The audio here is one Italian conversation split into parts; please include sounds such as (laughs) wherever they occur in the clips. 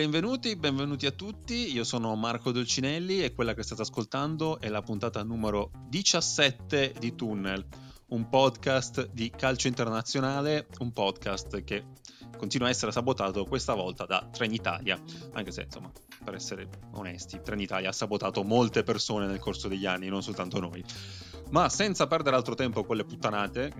Benvenuti, benvenuti a tutti, io sono Marco Dolcinelli e quella che state ascoltando è la puntata numero 17 di Tunnel, un podcast di calcio internazionale, un podcast che continua a essere sabotato questa volta da Trenitalia, anche se insomma, per essere onesti, Trenitalia ha sabotato molte persone nel corso degli anni, non soltanto noi. Ma senza perdere altro tempo con le puttanate,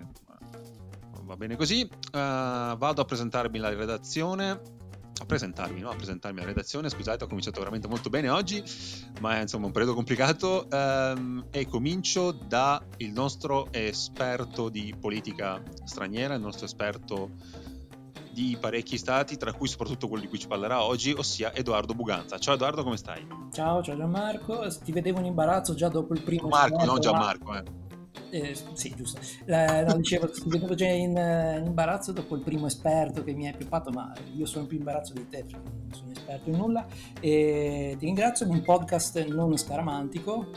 va bene così, uh, vado a presentarmi la redazione a presentarmi, no? a presentarmi alla redazione. Scusate, ho cominciato veramente molto bene oggi, ma è insomma un periodo complicato. Um, e comincio dal nostro esperto di politica straniera, il nostro esperto di parecchi stati, tra cui soprattutto quello di cui ci parlerà oggi, ossia Edoardo Buganza. Ciao Edoardo, come stai? Ciao, ciao Gianmarco. Ti vedevo in imbarazzo già dopo il primo Marco, non Gianmarco, eh. Eh, sì, giusto. Eh, no, dicevo, ti vedevo già in, in, imbarazzo dopo il primo esperto che mi hai pioppato, ma io sono più imbarazzo di te, perché non sono esperto in nulla. E ti ringrazio, è un podcast non scaramantico,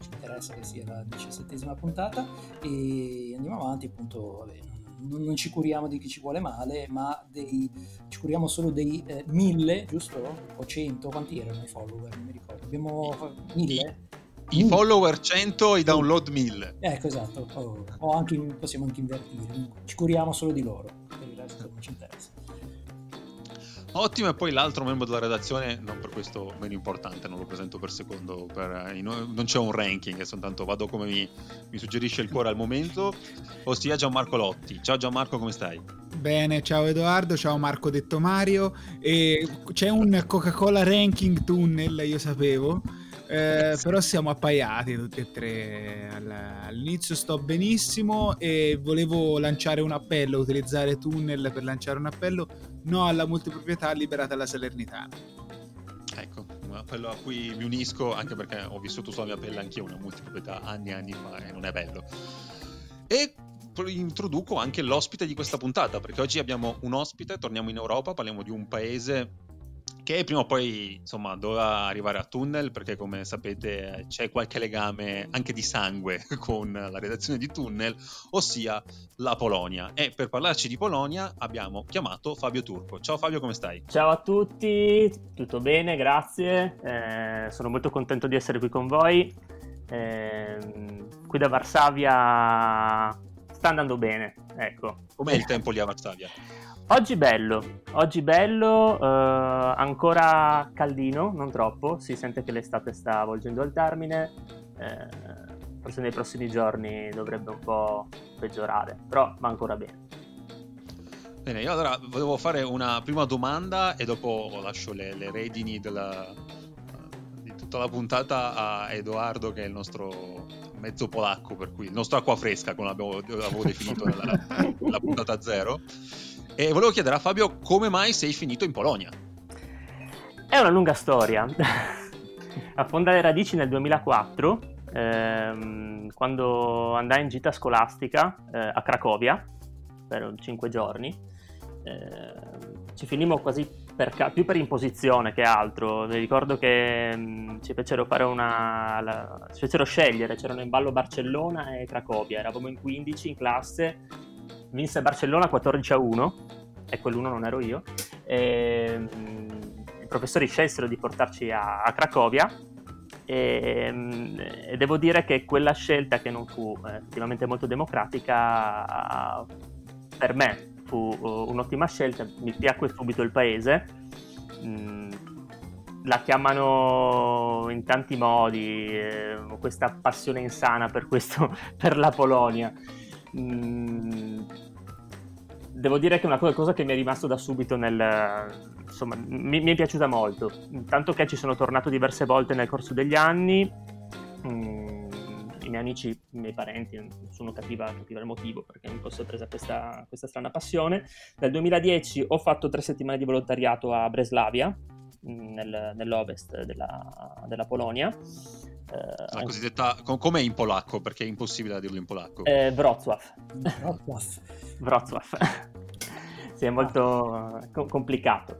ci interessa che sia la diciassettesima puntata, e andiamo avanti, appunto, vabbè, non, non, ci curiamo di chi ci vuole male, ma dei, ci curiamo solo dei eh, mille, giusto? O cento, quanti erano i follower? Non mi ricordo. Abbiamo mille? I mm. follower 100 i download 1000. Ecco, esatto. O, o anche, possiamo anche invertire. Ci curiamo solo di loro, per il resto non ci interessa. Ottimo, e poi l'altro membro della redazione, non per questo meno importante, non lo presento per secondo, per, eh, non c'è un ranking, soltanto vado come mi, mi, suggerisce il cuore al momento, ossia Gianmarco Lotti. Ciao Gianmarco, come stai? Bene, ciao Edoardo, ciao Marco Detto Mario. E c'è un Coca-Cola ranking tunnel, io sapevo eh, però siamo appaiati tutti e tre. All'inizio sto benissimo e volevo lanciare un appello, utilizzare tunnel per lanciare un appello, no alla multiproprietà liberata alla Salernitana. Ecco, un appello a cui mi unisco anche perché ho vissuto sulla mia pelle anch'io una multiproprietà anni e anni fa e non è bello. E introduco anche l'ospite di questa puntata perché oggi abbiamo un ospite, torniamo in Europa, parliamo di un paese che prima o poi insomma doveva arrivare a Tunnel perché come sapete c'è qualche legame anche di sangue (laughs) con la redazione di Tunnel, ossia la Polonia. E per parlarci di Polonia abbiamo chiamato Fabio Turco. Ciao Fabio, come stai? Ciao a tutti, tutto bene, grazie. Eh, sono molto contento di essere qui con voi. Eh, qui da Varsavia sta andando bene, ecco. Com'è il tempo lì a Varsavia? (laughs) Oggi bello, oggi bello, eh, ancora caldino, non troppo, si sente che l'estate sta volgendo al termine, eh, forse nei prossimi giorni dovrebbe un po' peggiorare, però va ancora bene. Bene, io allora volevo fare una prima domanda e dopo lascio le, le redini della, di tutta la puntata a Edoardo che è il nostro mezzo polacco, per cui il nostro acqua fresca, come l'avevo, l'avevo definito nella, nella puntata zero. E volevo chiedere a Fabio come mai sei finito in Polonia. È una lunga storia. Affondai le radici nel 2004, ehm, quando andai in gita scolastica eh, a Cracovia per 5 giorni. Eh, ci finimmo quasi per, più per imposizione che altro. Mi ricordo che mh, mm, ci fecero fare una. La, ci fecero scegliere, c'erano in ballo Barcellona e Cracovia. Eravamo in 15 in classe vinse Barcellona 14 a 1 e quell'uno non ero io. E, um, I professori scelsero di portarci a, a Cracovia e, um, e, devo dire che quella scelta che non fu eh, effettivamente molto democratica per me fu uh, un'ottima scelta, mi piacque subito il paese. Mm, la chiamano in tanti modi, eh, questa passione insana per, questo, (laughs) per la Polonia. Mm, devo dire che è una cosa che mi è rimasto da subito nel... insomma, mi, mi, è piaciuta molto, tanto che ci sono tornato diverse volte nel corso degli anni, mm, i miei amici, i miei parenti, nessuno capiva, capiva il motivo perché mi fosse presa questa, questa strana passione. Nel 2010 ho fatto tre settimane di volontariato a Breslavia, mm, nel, nell'ovest della, della Polonia. Eh, la cosiddetta, com'è in polacco? Perché è impossibile dirlo in polacco. Eh, Wrocław. Wrocław. (laughs) sì, è molto co- complicato.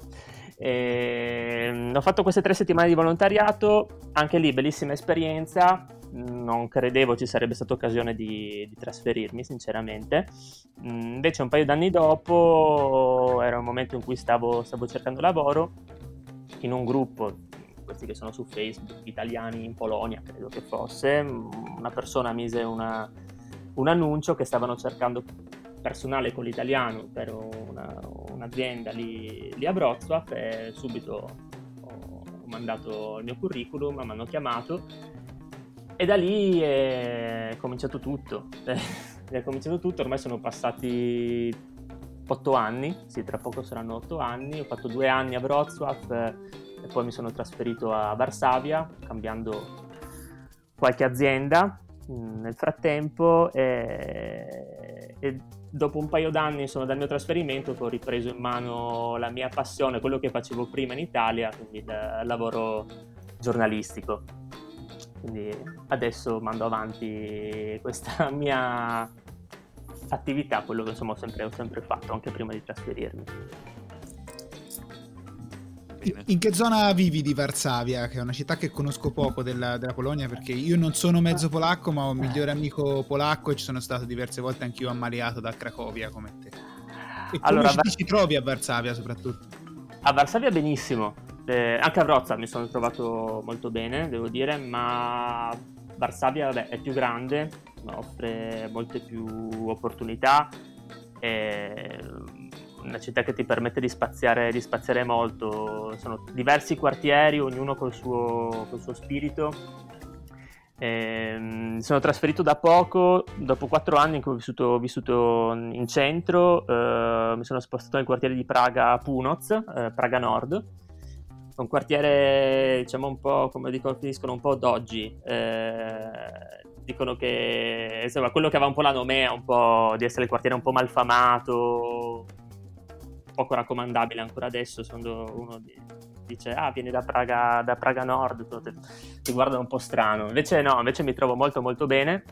E, ho fatto queste tre settimane di volontariato, anche lì bellissima esperienza, non credevo ci sarebbe stata occasione di, di trasferirmi sinceramente, mm, invece un paio d'anni dopo era un momento in cui stavo, stavo cercando lavoro in un gruppo, questi che sono su Facebook, italiani in Polonia, credo che fosse, una persona mise una, un annuncio che stavano cercando personale con l'italiano per una, un'azienda lì, lì, a Wrocław e subito ho mandato il mio curriculum, mi hanno chiamato e da lì è cominciato tutto. (laughs) è cominciato tutto, ormai sono passati otto anni, sì, tra poco saranno otto anni, ho fatto due anni a Wrocław e poi mi sono trasferito a Varsavia, cambiando qualche azienda mm, nel frattempo e, e dopo un paio d'anni insomma, dal mio trasferimento ho ripreso in mano la mia passione, quello che facevo prima in Italia, quindi il lavoro giornalistico. Quindi adesso mando avanti questa (laughs) mia attività, quello che insomma, ho, sempre, ho sempre fatto, anche prima di trasferirmi. In che zona vivi di Varsavia, che è una città che conosco poco della, della, Polonia, perché io non sono mezzo polacco, ma ho un migliore amico polacco e ci sono stato diverse volte anch'io ammaliato da Cracovia come te. E allora, come ci, ci trovi a Varsavia soprattutto? A Varsavia benissimo, eh, anche a Wrocław mi sono trovato molto bene, devo dire, ma Varsavia vabbè, è più grande, offre molte più opportunità, è una città che ti permette di spaziare, di spaziare molto, sono diversi quartieri, ognuno col suo, col suo spirito. Eh, sono trasferito da poco, dopo quattro anni in cui ho vissuto, vissuto in centro, eh, mi sono spostato nel quartiere di Praga Punoz, eh, Praga Nord, un quartiere diciamo un po' come definiscono un po' d'oggi eh, dicono che insomma quello che aveva un po' la nomea un po' di essere il quartiere un po' malfamato poco raccomandabile ancora adesso quando uno dice ah vieni da Praga, da Praga Nord ti guardano un po' strano. Invece no invece mi trovo molto molto bene.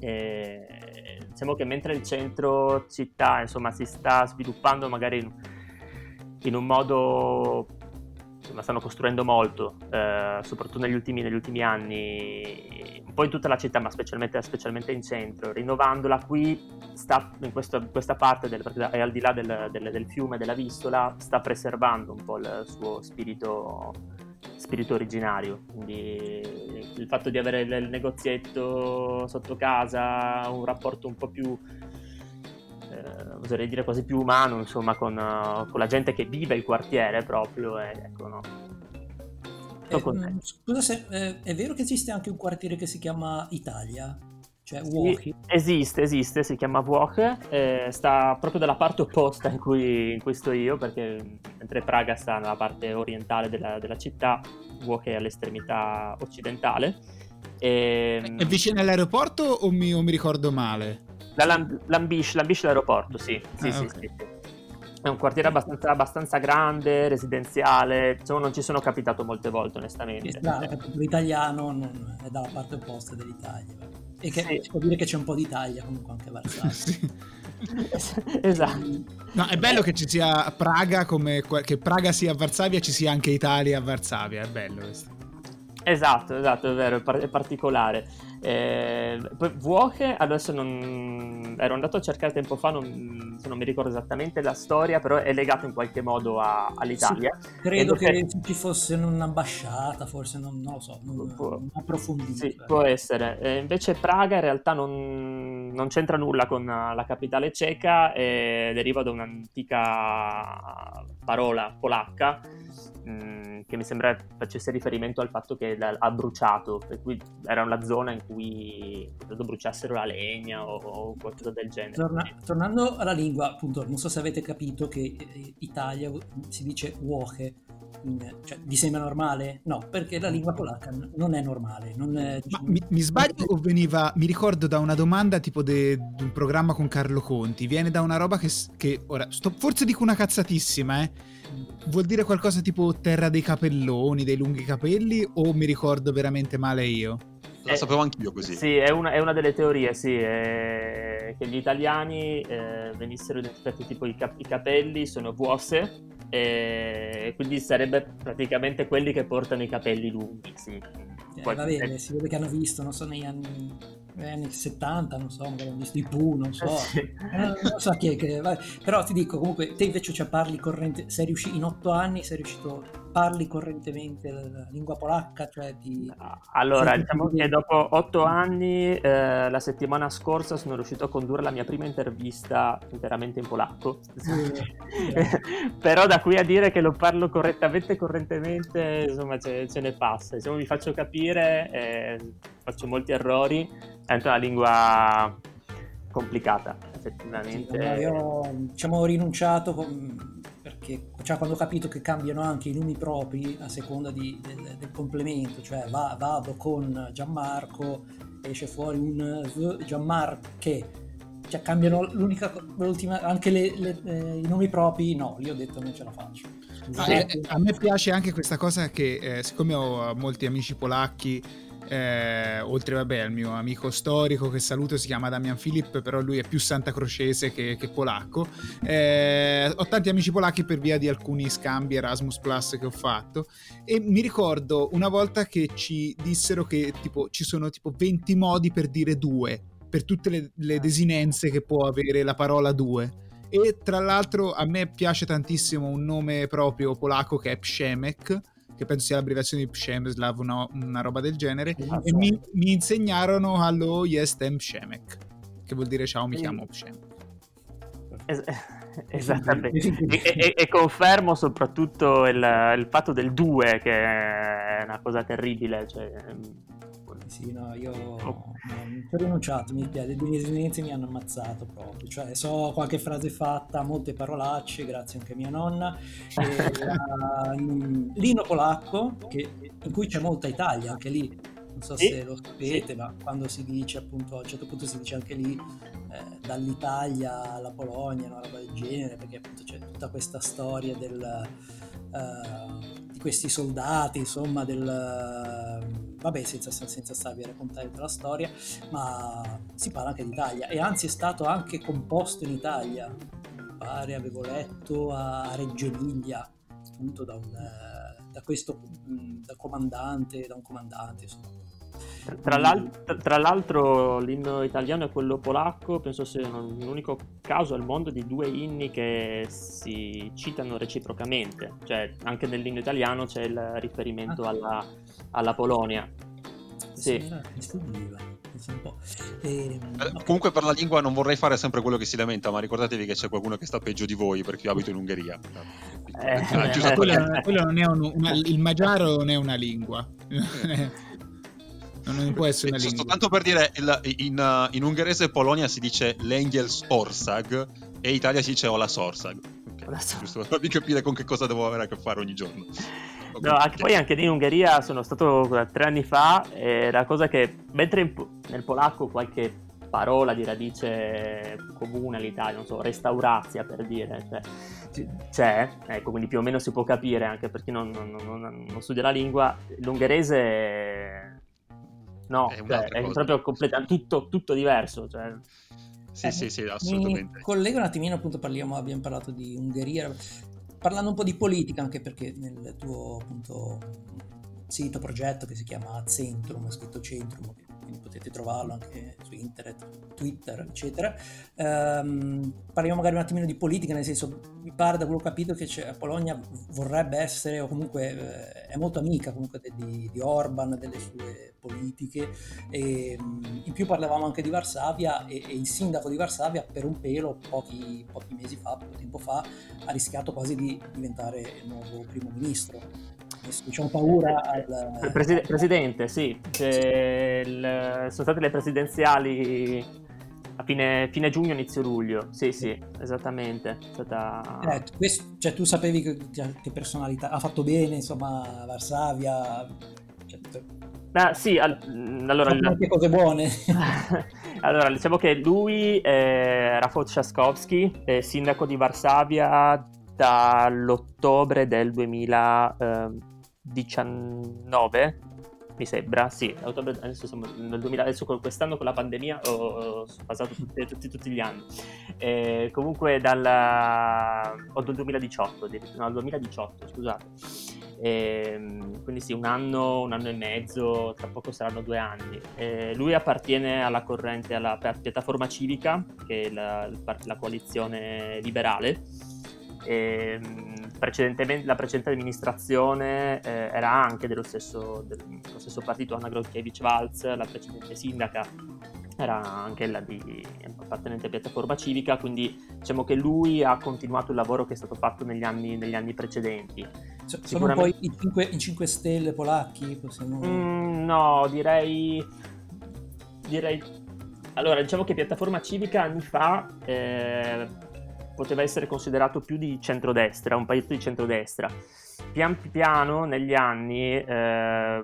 E diciamo che mentre il centro città insomma si sta sviluppando magari in, in un modo la stanno costruendo molto, eh, soprattutto negli ultimi, negli ultimi, anni, un po' in tutta la città, ma specialmente, specialmente in centro. Rinnovandola qui, sta in questa, questa parte, del, è al di là del, del, del, fiume, della Vistola, sta preservando un po' il suo spirito, spirito originario. Quindi il fatto di avere il negozietto sotto casa, un rapporto un po' più oserei dire quasi più umano, insomma, con, uh, con, la gente che vive il quartiere proprio. E, ecco, no. Eh, scusa se eh, è vero che esiste anche un quartiere che si chiama Italia? Cioè sì, esiste, esiste, si chiama Włoch, eh, sta proprio dalla parte opposta in cui, in cui, sto io, perché mentre Praga sta nella parte orientale della, della città, Włoch è all'estremità occidentale. E, è vicino all'aeroporto o mi, o mi ricordo male? La Lamb- Lambish, Lambish l'aeroporto, sì. Sì, ah, sì, okay. sì, È un quartiere abbastanza, abbastanza, grande, residenziale, insomma non ci sono capitato molte volte onestamente. Esatto, è proprio italiano, non è dalla parte opposta dell'Italia. E che sì. si può dire che c'è un po' d'Italia comunque anche a Varsavia. sì. (laughs) esatto. No, è bello che ci sia Praga come che Praga sia a Varsavia e ci sia anche Italia a Varsavia, è bello questo. Esatto, esatto, è vero, è, par- è particolare. Eh, poi Vuoche, adesso non... ero andato a cercare tempo fa, non, non, mi ricordo esattamente la storia, però è legato in qualche modo a, all'Italia. Sì, credo che ci fosse un'ambasciata, forse non, non lo so, non, può, non approfondito. Sì, può essere. Eh, invece Praga in realtà non, non c'entra nulla con la capitale ceca e deriva da un'antica parola polacca Mm, che mi sembra facesse riferimento al fatto che ha bruciato, per cui era una zona in cui credo bruciassero la legna o, o qualcosa del genere. Torna, tornando alla lingua, appunto, non so se avete capito che eh, Italia si dice Włoche, cioè, vi sembra normale? No, perché la lingua polacca non è normale. Non è, diciamo... mi, mi, sbaglio o veniva, mi ricordo da una domanda tipo di un programma con Carlo Conti, viene da una roba che, che ora, sto, forse dico una cazzatissima, eh vuol dire qualcosa tipo terra dei capelloni, dei lunghi capelli o mi ricordo veramente male io? La sapevo anch'io così. Sì, è una, è una delle teorie, sì, che gli italiani eh, venissero identificati tipo i, cap- i capelli sono vuose e quindi sarebbe praticamente quelli che portano i capelli lunghi, sì. Eh, Poi, va bene, eh, si vede che hanno visto, non so, negli anni anni 70, non so, magari hanno visto i Pooh, non so, (laughs) sì. eh, non so chi è che... Però ti dico, comunque, te invece cioè, parli corrente, sei riuscito in otto anni, sei riuscito, parli correntemente la lingua polacca? Cioè ti... Allora, diciamo che dopo otto anni, eh, la settimana scorsa sono riuscito a condurre la mia prima intervista interamente in polacco. (laughs) Però da qui a dire che lo parlo correttamente correntemente, insomma, ce, ce ne passa. Se mi faccio capire, eh, faccio molti errori, è una lingua complicata, effettivamente. Sì, io ho diciamo, rinunciato perché cioè, quando ho capito che cambiano anche i nomi propri a seconda di, del, del, complemento, cioè va, vado con Gianmarco, esce fuori un Gianmarche, cioè cambiano l'unica, l'ultima, anche le, le, eh, i nomi propri, no, lì ho detto non ce la faccio. Ah, eh, a me piace anche questa cosa che eh, siccome ho molti amici polacchi eh, oltre vabbè al mio amico storico che saluto si chiama Damian Filip però lui è più santa crocese che, che polacco. Eh, ho tanti amici polacchi per via di alcuni scambi Erasmus Plus che ho fatto. E mi ricordo una volta che ci dissero che tipo ci sono tipo 20 modi per dire due per tutte le, le desinenze che può avere la parola due. E tra l'altro a me piace tantissimo un nome proprio polacco che è Pszemek che penso sia l'abbreviazione di Przemyslav, una, una roba del genere, ah, e mi, mi, insegnarono allo Jestem Przemek, che vuol dire ciao, mi chiamo Przemek. Es- (laughs) esattamente, e, e, e, confermo soprattutto il, il fatto del 2, che è una cosa terribile, cioè sì, no, io oh. ho rinunciato, mi piace, le mie esperienze mi hanno ammazzato proprio, cioè so qualche frase fatta, molte parolacce, grazie anche a mia nonna, e, (laughs) uh, Lino Polacco, che, in cui c'è molta Italia, anche lì, non so sì, se lo sapete, sì. ma quando si dice appunto, a un certo punto si dice anche lì eh, dall'Italia alla Polonia, una roba del genere, perché appunto c'è tutta questa storia del... Uh, di questi soldati, insomma, del... Vabbè, senza, senza starvi a raccontare tutta la storia, ma si parla anche d'Italia. E anzi è stato anche composto in Italia, mi pare, avevo letto a Reggio Emilia, appunto da, un, da questo da comandante, da un comandante, insomma tra, l'alt- tra, l'altro l'inno italiano e quello polacco penso sia l'unico caso al mondo di due inni che si citano reciprocamente, cioè anche nell'inno italiano c'è il riferimento ah. alla, alla Polonia. Sì. E, eh, comunque per la lingua non vorrei fare sempre quello che si lamenta, ma ricordatevi che c'è qualcuno che sta peggio di voi perché io abito in Ungheria. Eh, ah, quello, quello non è un, una, il magiaro non è una lingua. (laughs) non può essere una lingua. Soltanto per dire, il, in, uh, in, ungherese Polonia si dice l'Engels Orsag e Italia si dice Ola Sorsag. Okay. Giusto per farvi capire con che cosa devo avere a che fare ogni giorno. No, anche poi anche in Ungheria sono stato tre anni fa e la cosa che, mentre in, nel polacco qualche parola di radice comune all'Italia, non so, restaurazia per dire, cioè, c'è, ecco, quindi più o meno si può capire anche per chi non, non, non, non studia la lingua, l'ungherese no, è, cioè, è proprio completamente tutto, tutto diverso. Cioè. Sì, eh, sì, sì, assolutamente. Mi collego un attimino, appunto, parliamo, abbiamo parlato di Ungheria, parlando un po' di politica, anche perché nel tuo appunto sito progetto che si chiama Centrum, scritto Centrum, quindi potete trovarlo anche su internet, Twitter, eccetera. Um, parliamo magari un attimino di politica, nel senso, mi pare da quello che ho capito che la Polonia vorrebbe essere, o comunque eh, è molto amica comunque di, di, Orban, delle sue politiche, e um, in più parlavamo anche di Varsavia e, e, il sindaco di Varsavia per un pelo, pochi, pochi mesi fa, poco tempo fa, ha rischiato quasi di diventare il nuovo primo ministro diciamo paura al... Preside- presidente, sì, il, sono state le presidenziali a fine, fine, giugno, inizio luglio, sì sì, esattamente. Stata... Eh, questo, cioè, tu sapevi che, che, personalità ha fatto bene, insomma, Varsavia... Cioè, Ah, sì, al, allora... Molte cose buone. (laughs) allora, diciamo che lui è Rafał Trzaskowski, è sindaco di Varsavia dall'ottobre del 2000, eh, 19 mi sembra, sì, ottobre, adesso siamo nel 2000, adesso quest'anno con la pandemia ho, ho passato tutti, tutti, tutti, gli anni. Eh, comunque dal o del 2018, no, 2018, scusate. Eh, quindi sì, un anno, un anno e mezzo, tra poco saranno due anni. Eh, lui appartiene alla corrente, alla piattaforma civica, che è la, la coalizione liberale E, precedentemente, la precedente amministrazione eh, era anche dello stesso, dello stesso partito, Anna Grotkiewicz-Walz, la precedente sindaca era anche la di appartenente a piattaforma civica, quindi diciamo che lui ha continuato il lavoro che è stato fatto negli anni, negli anni precedenti. Sono Sicuramente... un po' i 5, i 5 Stelle polacchi? Possiamo... Mm, no, direi... direi... Allora, diciamo che piattaforma civica anni fa eh, poteva essere considerato più di centrodestra, un partito di centrodestra. Pian piano negli anni... Eh,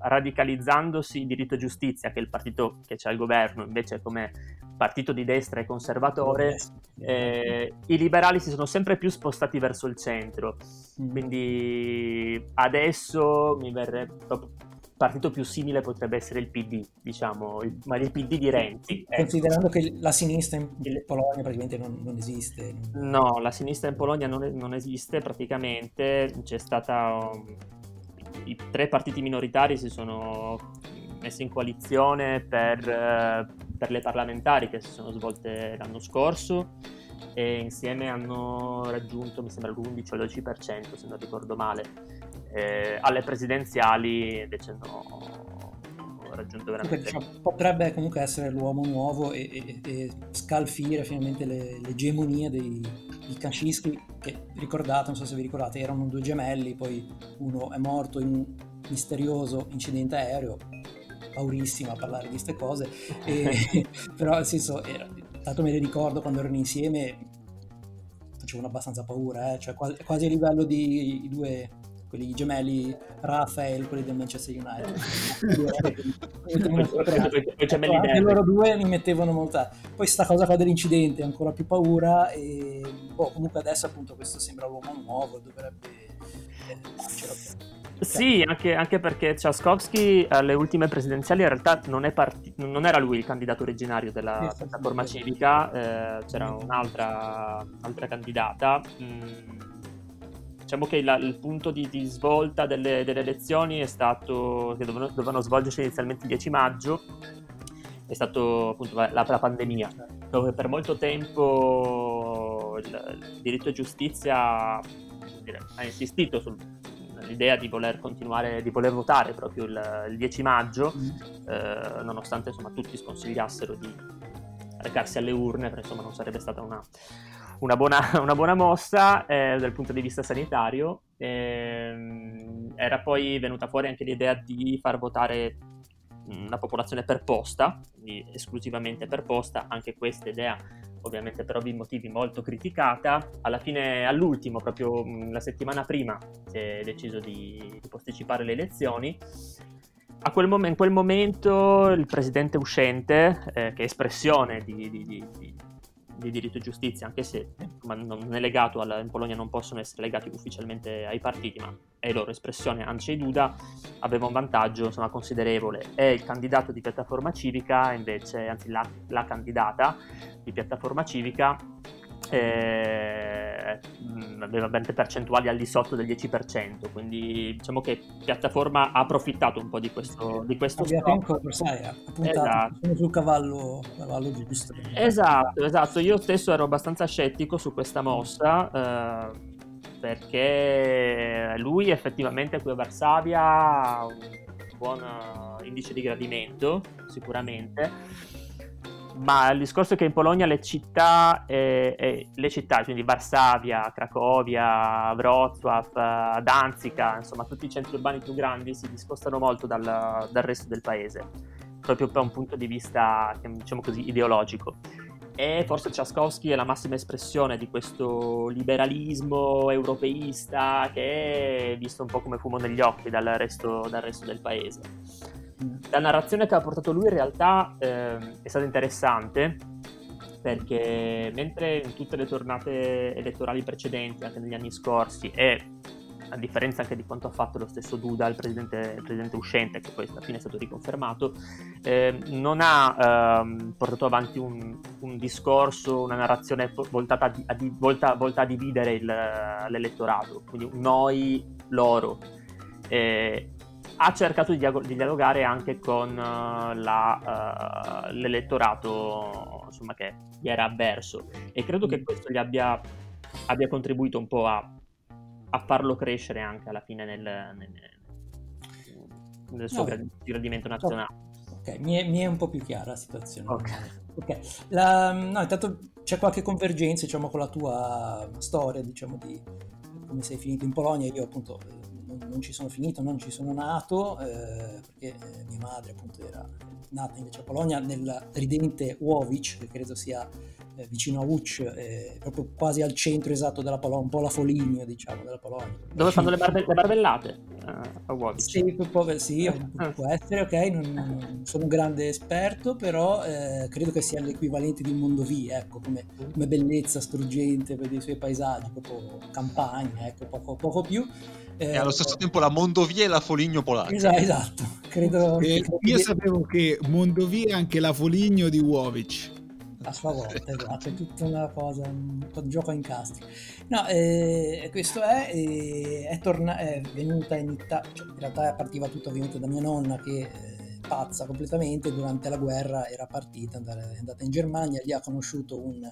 radicalizzandosi diritto e giustizia, che è il partito che c'è al governo, invece come partito di destra e conservatore, eh, i liberali si sono sempre più spostati verso il centro. Mm. Quindi adesso mi verrebbe partito più simile potrebbe essere il PD, diciamo, il, ma il PD di Renzi. Ecco. Considerando che la sinistra in Polonia praticamente non, non esiste. No, la sinistra in Polonia non, non esiste praticamente, c'è stata... Um, i tre partiti minoritari si sono messi in coalizione per, eh, per le parlamentari che si sono svolte l'anno scorso e insieme hanno raggiunto, mi sembra, l'11 o l'12%, se non ricordo male. Eh, alle presidenziali invece no, raggiunto veramente. Diciamo, potrebbe comunque essere l'uomo nuovo e, e, e scalfire finalmente le, l'egemonia dei, dei Kaczynski, che ricordate, non so se vi ricordate, erano due gemelli, poi uno è morto in un misterioso incidente aereo, paurissimo a parlare di queste cose, e, (laughs) però nel senso, era, tanto me ne ricordo quando erano insieme, facevano abbastanza paura, eh? cioè quasi, quasi a livello di i due quelli gemelli Rafael, quelli del Manchester United. Anche loro due mi mettevano molta. Poi sta cosa qua dell'incidente, ancora più paura. E boh, comunque adesso appunto questo sembra l'uomo nuovo, dovrebbe darcelo sì, anche, anche, perché Ciaskowski alle ultime presidenziali in realtà non, parti- non, era lui il candidato originario della piattaforma civica, eh, c'era un'altra, un'altra candidata. Mm, diciamo che la, il punto di, di svolta delle, delle, elezioni è stato che dovevano, dovevano, svolgersi inizialmente il 10 maggio è stato appunto la, la pandemia dove per molto tempo il, il diritto e giustizia dire, ha insistito sull'idea di voler continuare di voler votare proprio il, il 10 maggio mm. eh, nonostante insomma tutti sconsigliassero di recarsi alle urne perché insomma non sarebbe stata una una buona, (laughs) una buona mossa eh, dal punto di vista sanitario. Eh, era poi venuta fuori anche l'idea di far votare la popolazione per posta, quindi esclusivamente per posta, anche questa idea ovviamente per ovvi motivi molto criticata. Alla fine, all'ultimo, proprio la settimana prima, si è deciso di, di posticipare le elezioni. Quel mom- in quel momento il presidente uscente, eh, che è espressione di, di, di, di diritto e giustizia, anche se non è legato alla, in Polonia non possono essere legati ufficialmente ai partiti, ma è loro espressione, Andrzej Duda aveva un vantaggio insomma, considerevole. E il candidato di piattaforma civica invece, anzi la, la candidata di piattaforma civica eh, aveva ben percentuali al di sotto del 10%, quindi diciamo che piattaforma ha approfittato un po' di questo, di questo stop. Sai, ha puntato esatto. sul cavallo, cavallo giusto. Esatto, esatto, io stesso ero abbastanza scettico su questa mossa. Eh, perché lui effettivamente qui a Varsavia ha un buon indice di gradimento sicuramente ma il discorso è che in Polonia le città, eh, eh, le città quindi Varsavia, Cracovia, Wrocław, Danzica, insomma tutti i centri urbani più grandi si discostano molto dal, dal resto del paese, proprio da un punto di vista, diciamo così, ideologico. E forse Ciaskowski è la massima espressione di questo liberalismo europeista che è visto un po' come fumo negli occhi dal resto, dal resto del paese la narrazione che ha portato lui in realtà eh, è stata interessante perché mentre in tutte le tornate elettorali precedenti, anche negli anni scorsi, e a differenza anche di quanto ha fatto lo stesso Duda, il presidente, il presidente uscente, che poi alla fine è stato riconfermato, eh, non ha eh, portato avanti un, un, discorso, una narrazione voltata a, a, volta, volta a dividere il, l'elettorato, quindi noi, loro. Eh, ha cercato di, dialog- di dialogare anche con uh, la, uh, l'elettorato insomma, che gli era avverso e credo che mm. questo gli abbia abbia contribuito un po' a, a farlo crescere anche alla fine nel, nel, nel suo no, gradimento nazionale. Ok, mi è, mi è, un po' più chiara la situazione. Ok. okay. La, no, intanto c'è qualche convergenza diciamo, con la tua storia, diciamo, di come sei finito in Polonia. Io appunto non, non ci sono finito, non ci sono nato, eh, perché eh, mia madre appunto era nata invece a Polonia nel ridente Łowicz, che credo sia eh, vicino a Łódź, eh, proprio quasi al centro esatto della Polonia, un po' la Foligno diciamo della Polonia. Dove fanno le, barbe- le barbellate? Uh, a Łowicz. Sì, può, sì ah. può essere, ok, non, non, sono un grande esperto, però eh, credo che sia l'equivalente di Mondovì, ecco, come, come bellezza struggente per i suoi paesaggi, proprio campagna, ecco, poco, poco più. Eh, e allo stesso tempo la Mondovia e la Foligno polacca. Esatto, esatto. Credo, eh, io sapevo che Mondovia è anche la Foligno di Łowicz. A sua volta, esatto, è tutta una cosa, un, gioco a incastri. No, eh, questo è, eh, è, torna- è venuta in Italia, cioè, in realtà partiva tutto ovviamente da mia nonna che eh, pazza completamente, durante la guerra era partita, è andata in Germania, lì ha conosciuto un,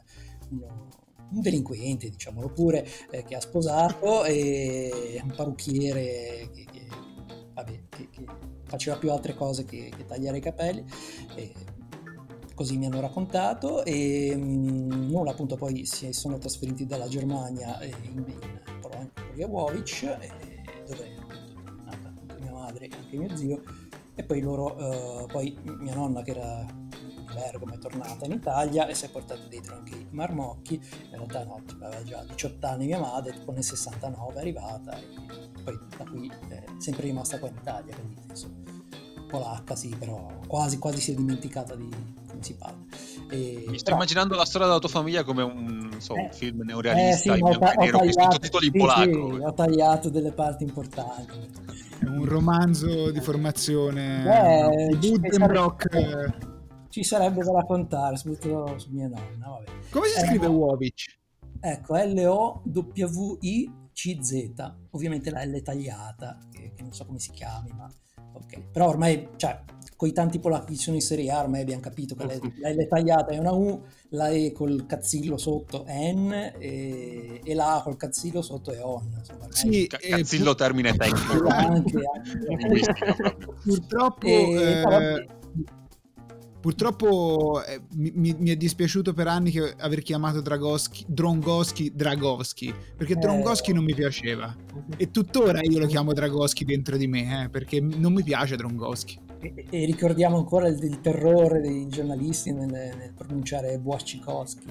uno, un delinquente, diciamolo pure, eh, che ha sposato e un parrucchiere che, che, vabbè, che, che faceva più altre cose che, tagliare i capelli. E, così mi hanno raccontato e mh, mm, nulla appunto poi si sono trasferiti dalla Germania in, in Polonia, a Łowicz, dove è nata mia madre e anche mio zio e poi loro, uh, poi mia nonna che era Bergamo è tornata in Italia e si è portata dietro anche i marmocchi. In realtà no, aveva già 18 anni mia madre, tipo nel 69 è arrivata e poi da qui è sempre rimasta qua in Italia, quindi adesso polacca sì, però quasi quasi si è dimenticata di come si parla. E, Mi sto però... immaginando la storia della tua famiglia come un, so, eh, un film neorealista eh, sì, in bianco e nero tagliato, titoli in sì, polacco. Sì, ho tagliato delle parti importanti. un romanzo di formazione eh, Buddenbrock ci sarebbe da raccontare, soprattutto su mia nonna. Vabbè. Come si scrive eh, Wovich? Ecco, L-O-W-I-C-Z, ovviamente la L tagliata, che, che, non so come si chiami, ma ok. Però ormai, cioè, con i tanti polacchi che sono in Serie A, ormai abbiamo capito che la, la L tagliata è una U, la E col cazzillo sotto è N e, e la A col cazzillo sotto è ON. Insomma, sì, cazzillo pu- termine (laughs) tecnico. anche, anche. Purtroppo... E, eh... Purtroppo eh, mi, mi, è dispiaciuto per anni che aver chiamato Dragoschi, Drongoschi Dragoschi, perché eh. Drongoschi non mi piaceva. E tuttora io lo chiamo Dragoschi dentro di me, eh, perché non mi piace Drongoschi. E, e ricordiamo ancora il, il, terrore dei giornalisti nel, nel pronunciare Boaccikowski.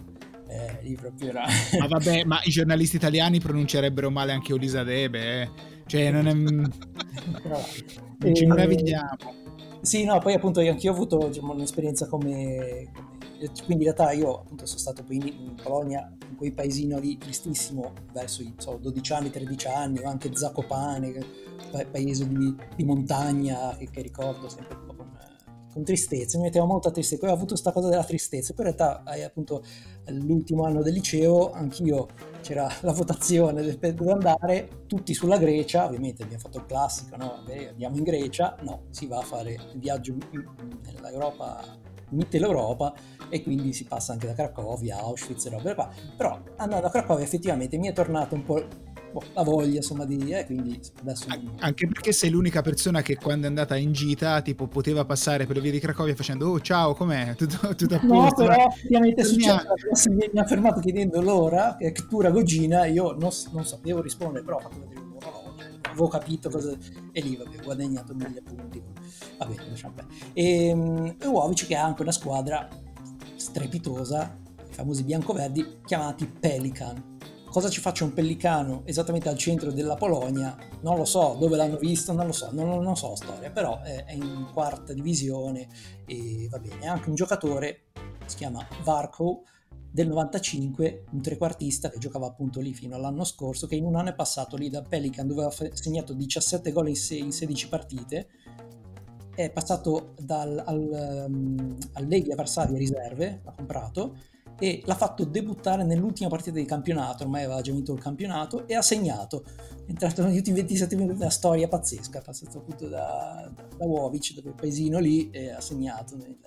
Eh, lì proprio era... ma vabbè, ma i giornalisti italiani pronuncerebbero male anche Olisa Debe, eh. Cioè, non è... (laughs) non ci meravigliamo. Sì, no, poi appunto anch'io ho avuto diciamo, un'esperienza come, quindi in realtà io appunto sono stato poi in, Polonia, in quei paesino lì tristissimo, verso i so, 12 anni, 13 anni, o anche Zakopane, paese di, di montagna che, che, ricordo sempre un po' con, con, tristezza, mi metteva molta tristezza, poi ho avuto questa cosa della tristezza, poi in realtà appunto l'ultimo anno del liceo anch'io c'era la votazione dove andare, tutti sulla Grecia, ovviamente abbiamo fatto il classico, no? Andiamo in Grecia, no, si va a fare il viaggio nell'Europa, Mitteleuropa e quindi si passa anche da Cracovia, Auschwitz e robe qua. Però andando a Cracovia effettivamente mi è tornato un po' boh, la voglia insomma di eh, quindi adesso anche perché sei l'unica persona che quando è andata in gita tipo poteva passare per le vie di Cracovia facendo oh ciao com'è? (laughs) Tutto, tutto a posto. no però effettivamente è successo mi ha fermato chiedendo l'ora che tu Gogina io non, non, sapevo rispondere però ho fatto vedere un orologio avevo capito cosa e lì vabbè, ho guadagnato mille punti. Vabbè lasciamo perdere e, ehm, e Uovic che ha anche una squadra strepitosa i famosi biancoverdi chiamati Pelican Cosa ci faccia un pellicano esattamente al centro della Polonia? Non lo so, dove l'hanno visto, non lo so, non, non so la storia, però è, è, in quarta divisione e va bene. È anche un giocatore, si chiama Varko, del 95, un trequartista che giocava appunto lì fino all'anno scorso, che in un anno è passato lì da Pelican dove aveva segnato 17 gol in, in 16 partite, è passato dal, al, um, al Legia Varsavia riserve, l'ha comprato, e l'ha fatto debuttare nell'ultima partita di campionato, ormai aveva già vinto il campionato e ha segnato, è entrato negli ultimi 27 minuti, una storia pazzesca, è passato appunto da, da, da Wovic, da quel paesino lì e ha segnato nel,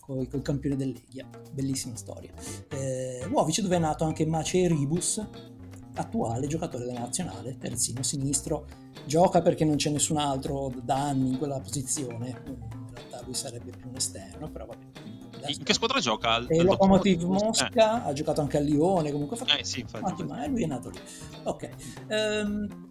con il campione dell'Eghia, bellissima storia. Eh, Wovic dove è nato anche Maciej Ribus, attuale giocatore della nazionale, terzino sinistro, gioca perché non c'è nessun altro da anni in quella posizione, in realtà lui sarebbe più un esterno, però vabbè. In che squadra gioca? Il eh, Lokomotiv Mosca, eh. ha giocato anche a Lione, comunque ha fatto... Eh sì, infatti. Ma lui è nato lì. Ok. Um,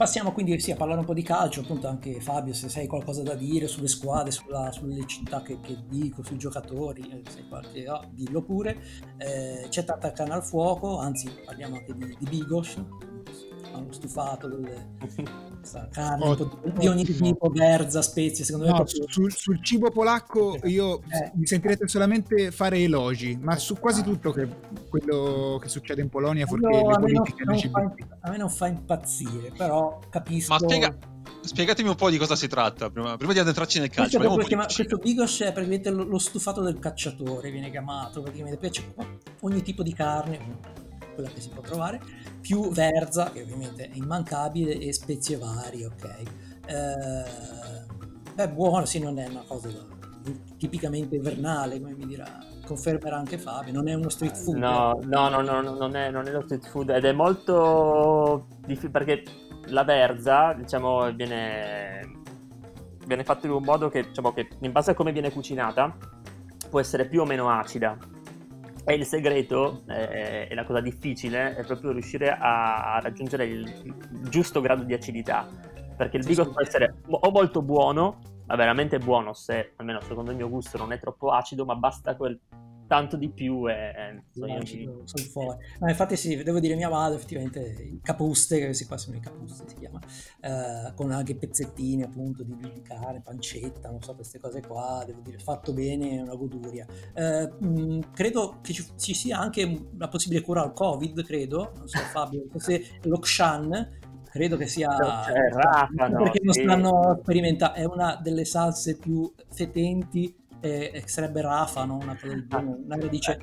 Passiamo quindi sì, a parlare un po' di calcio, appunto anche Fabio, se sai qualcosa da dire sulle squadre, sulla, sulle città che, che, dico, sui giocatori, eh, se qualche, oh, dillo pure. Eh, c'è tanta canna al fuoco, anzi parliamo anche di, di Bigos, hanno stufato delle (laughs) carne di ogni tipo, verza, spezie, secondo no, me proprio... sul, sul, cibo polacco io eh. mi sentirete solamente fare elogi, ma su quasi tutto che, quello che succede in Polonia, fuorché le politiche non fa, a me non fa impazzire, però capisco... Ma spiega, Spiegatemi un po' di cosa si tratta prima, prima di addentrarci nel calcio. Questo, chiama, questo bigos è praticamente lo, lo, stufato del cacciatore, viene chiamato, praticamente piace ogni tipo di carne, quella che si può trovare, più verza, che ovviamente è immancabile, e spezie varie, ok. Eh, è buono, sì, non è una cosa tipicamente invernale, come mi dirà, confermerà anche Fabio, non è uno street food. No, eh. no, no, no, non, è, non è lo street food ed è molto difficile perché la verza, diciamo, viene, viene fatta in un modo che, diciamo, che in base a come viene cucinata può essere più o meno acida e il segreto, eh, e la cosa difficile, è proprio riuscire a, raggiungere il, il, giusto grado di acidità. Perché il bigos può essere o molto buono, ma veramente buono se, almeno secondo il mio gusto, non è troppo acido, ma basta quel tanto di più e sono, fuori. No, infatti sì, devo dire mia madre effettivamente i capuste, che questi qua sono i capuste si chiama, eh, con anche pezzettini appunto di, di, carne, pancetta, non so queste cose qua, devo dire fatto bene, è una goduria. Eh, mh, credo che ci, ci, sia anche la possibile cura al covid, credo, non so (laughs) Fabio, se l'Okshan credo che sia cioè, Rafa, no, perché non stanno sperimentando è una delle salse più fetenti e, sarebbe Rafa, no? una, una radice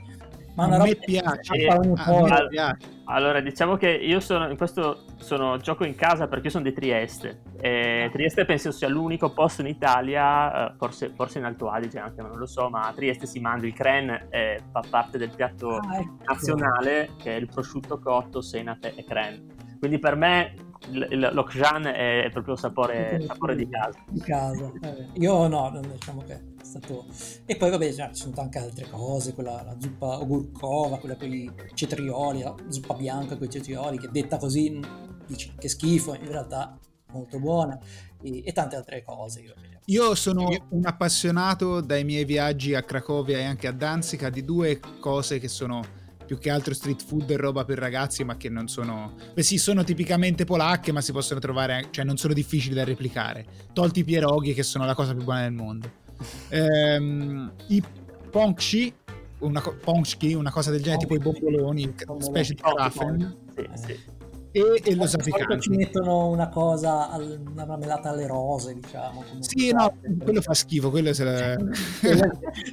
ma una a me piace, a me piace. Allora, diciamo che io sono in questo sono, gioco in casa perché io sono di Trieste. E ah. Trieste penso sia l'unico posto in Italia, eh, forse, forse, in Alto Adige anche, ma non lo so, ma a Trieste si mangia il cren e fa parte del piatto ah, ecco. nazionale che è il prosciutto cotto, senate e cren. Quindi per me l'Okjan è proprio sapore, sapore di casa. Di casa. Eh, io no, diciamo che stato... E poi vabbè, ci sono anche altre cose, quella, la zuppa ogurkova, quella con i cetrioli, la zuppa bianca con i cetrioli, che detta così dici che schifo, in realtà molto buona, e, e tante altre cose. Io, sono un appassionato dai miei viaggi a Cracovia e anche a Danzica di due cose che sono più che altro street food e roba per ragazzi, ma che non sono. Beh, sì, sono tipicamente polacche, ma si possono trovare, cioè non sono difficili da replicare. Tolti i pieroghi, che sono la cosa più buona del mondo. Ehm, I pongshi, una, pongski, una cosa del genere, tipo i bomboloni, specie di krafen. Sì, sì e, e lo sappicanti. ci mettono una cosa, una marmellata alle rose, diciamo. Sì, no, quello fa schifo, quello se la... (laughs)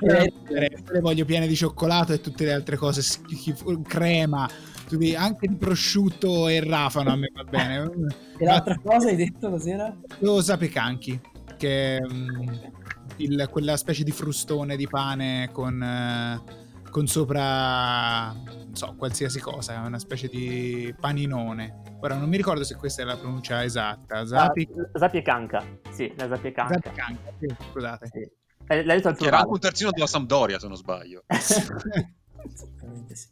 le voglio piene di cioccolato e tutte le altre cose, schifo, crema, anche di prosciutto e rafano a me va bene. e l'altra cosa hai detto cos'era? Lo sapecanchi, che è mm, il, quella specie di frustone di pane con... Uh, con sopra, non so, qualsiasi cosa, una specie di paninone. Ora non mi ricordo se questa è la pronuncia esatta. Zapi... Ah, Zapiecanca, sì, la Zapiecanca. Zapiecanca, sì, scusate. Sì. Eh, l'hai detto al Era anche un terzino della Sampdoria, se non sbaglio. (laughs) Esattamente sì.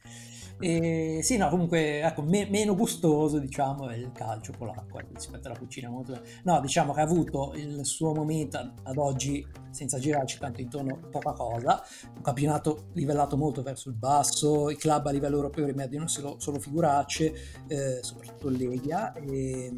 E, sì, no, comunque, ecco, me- meno gustoso, diciamo, è il calcio polacco ecco, rispetto alla cucina molto... No, diciamo che ha avuto il suo momento ad oggi, senza girarci tanto intorno, poca cosa. Un campionato livellato molto verso il basso, i club a livello europeo rimediano solo, solo figuracce, eh, soprattutto Legia, e,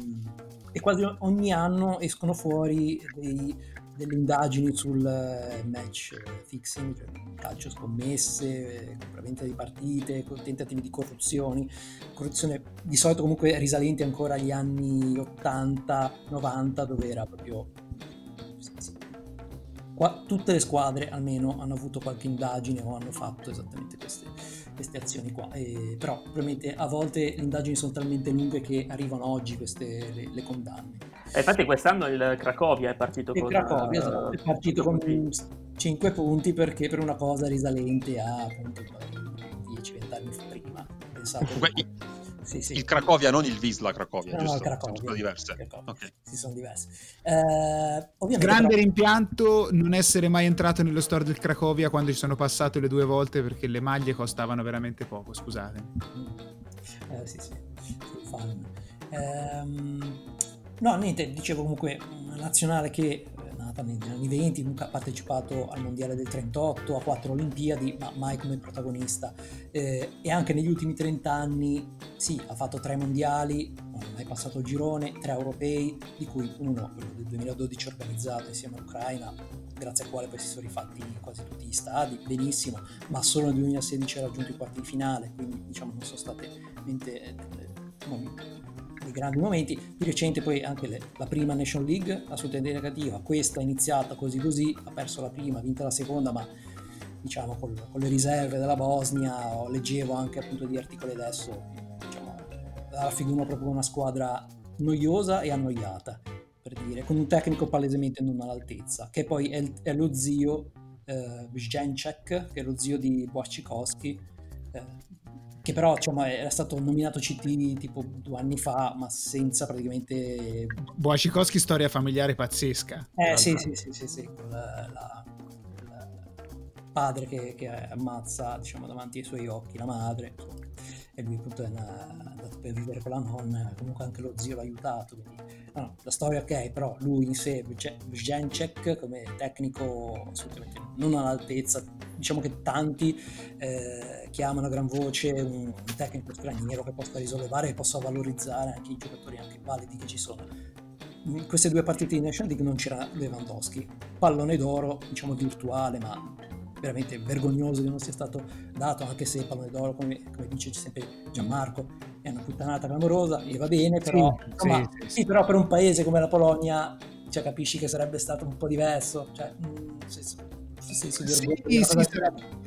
e quasi ogni anno escono fuori dei delle indagini sul eh, match fixing, cioè calcio scommesse, compravendita di partite, tentativi di corruzioni, corruzione di solito comunque risalenti ancora agli anni 80-90 dove era proprio... Qua, tutte le squadre almeno hanno avuto qualche indagine o hanno fatto esattamente queste, queste azioni qua, e, però probabilmente a volte le indagini sono talmente lunghe che arrivano oggi queste le, le condanne. E infatti quest'anno il Cracovia è partito il con... Cracovia, esatto, è partito con 5 punti perché per una cosa risalente a appunto 10-20 anni prima. Pensate sì, sì. Il Cracovia, non il Visla Cracovia, no, giusto? No, Cracovia, sono diverse. Cracovia. Okay. Sì, sono diverse. Eh, Grande però... rimpianto non essere mai entrato nello store del Cracovia quando ci sono passato le due volte perché le maglie costavano veramente poco, scusate. Eh, sì, sì, sì fan. Ehm, no, niente, dicevo comunque una nazionale che nata negli anni 20, Luca ha partecipato al mondiale del 38, a quattro Olimpiadi, ma mai come protagonista. Eh, e anche negli ultimi 30 anni, sì, ha fatto tre mondiali, non è mai passato il girone, tre europei, di cui uno, quello del 2012 organizzato insieme all'Ucraina, grazie al quale poi si sono rifatti quasi tutti gli stadi, benissimo, ma solo nel 2016 ha raggiunto i quarti di finale, quindi diciamo non sono state mente, eh, dei grandi momenti. Di recente poi anche le, la prima Nation League, assolutamente negativa, questa è iniziata così così, ha perso la prima, ha vinto la seconda, ma diciamo con, con le riserve della Bosnia, leggevo anche appunto di articoli adesso, diciamo, raffigurano proprio una squadra noiosa e annoiata, per dire, con un tecnico palesemente non all'altezza, che poi è, è lo zio eh, Zdencek, che è lo zio di Wachikowski, eh, che però diciamo, era stato nominato CT tipo due anni fa, ma senza praticamente... Boacikowski storia familiare pazzesca. Eh sì, sì, sì, sì, sì, la, la, la padre che, che, ammazza diciamo, davanti ai suoi occhi la madre, insomma e lui appunto è andato per vivere con la nonna, comunque anche lo zio l'ha aiutato, quindi no, la storia ok, però lui in sé, Vjancek come tecnico assolutamente non all'altezza, diciamo che tanti eh, chiamano a gran voce un, un tecnico straniero che possa risollevare e possa valorizzare anche i giocatori anche validi che ci sono in queste due partite di Nation League non c'era Lewandowski. Pallone d'oro, diciamo virtuale, ma veramente vergognoso che non sia stato dato, anche se il pallone d'oro, come, come dice sempre Gianmarco, è una puttanata clamorosa e va bene, però, sì, insomma, sì, sì, però per un paese come la Polonia cioè, capisci che sarebbe stato un po' diverso. Cioè, di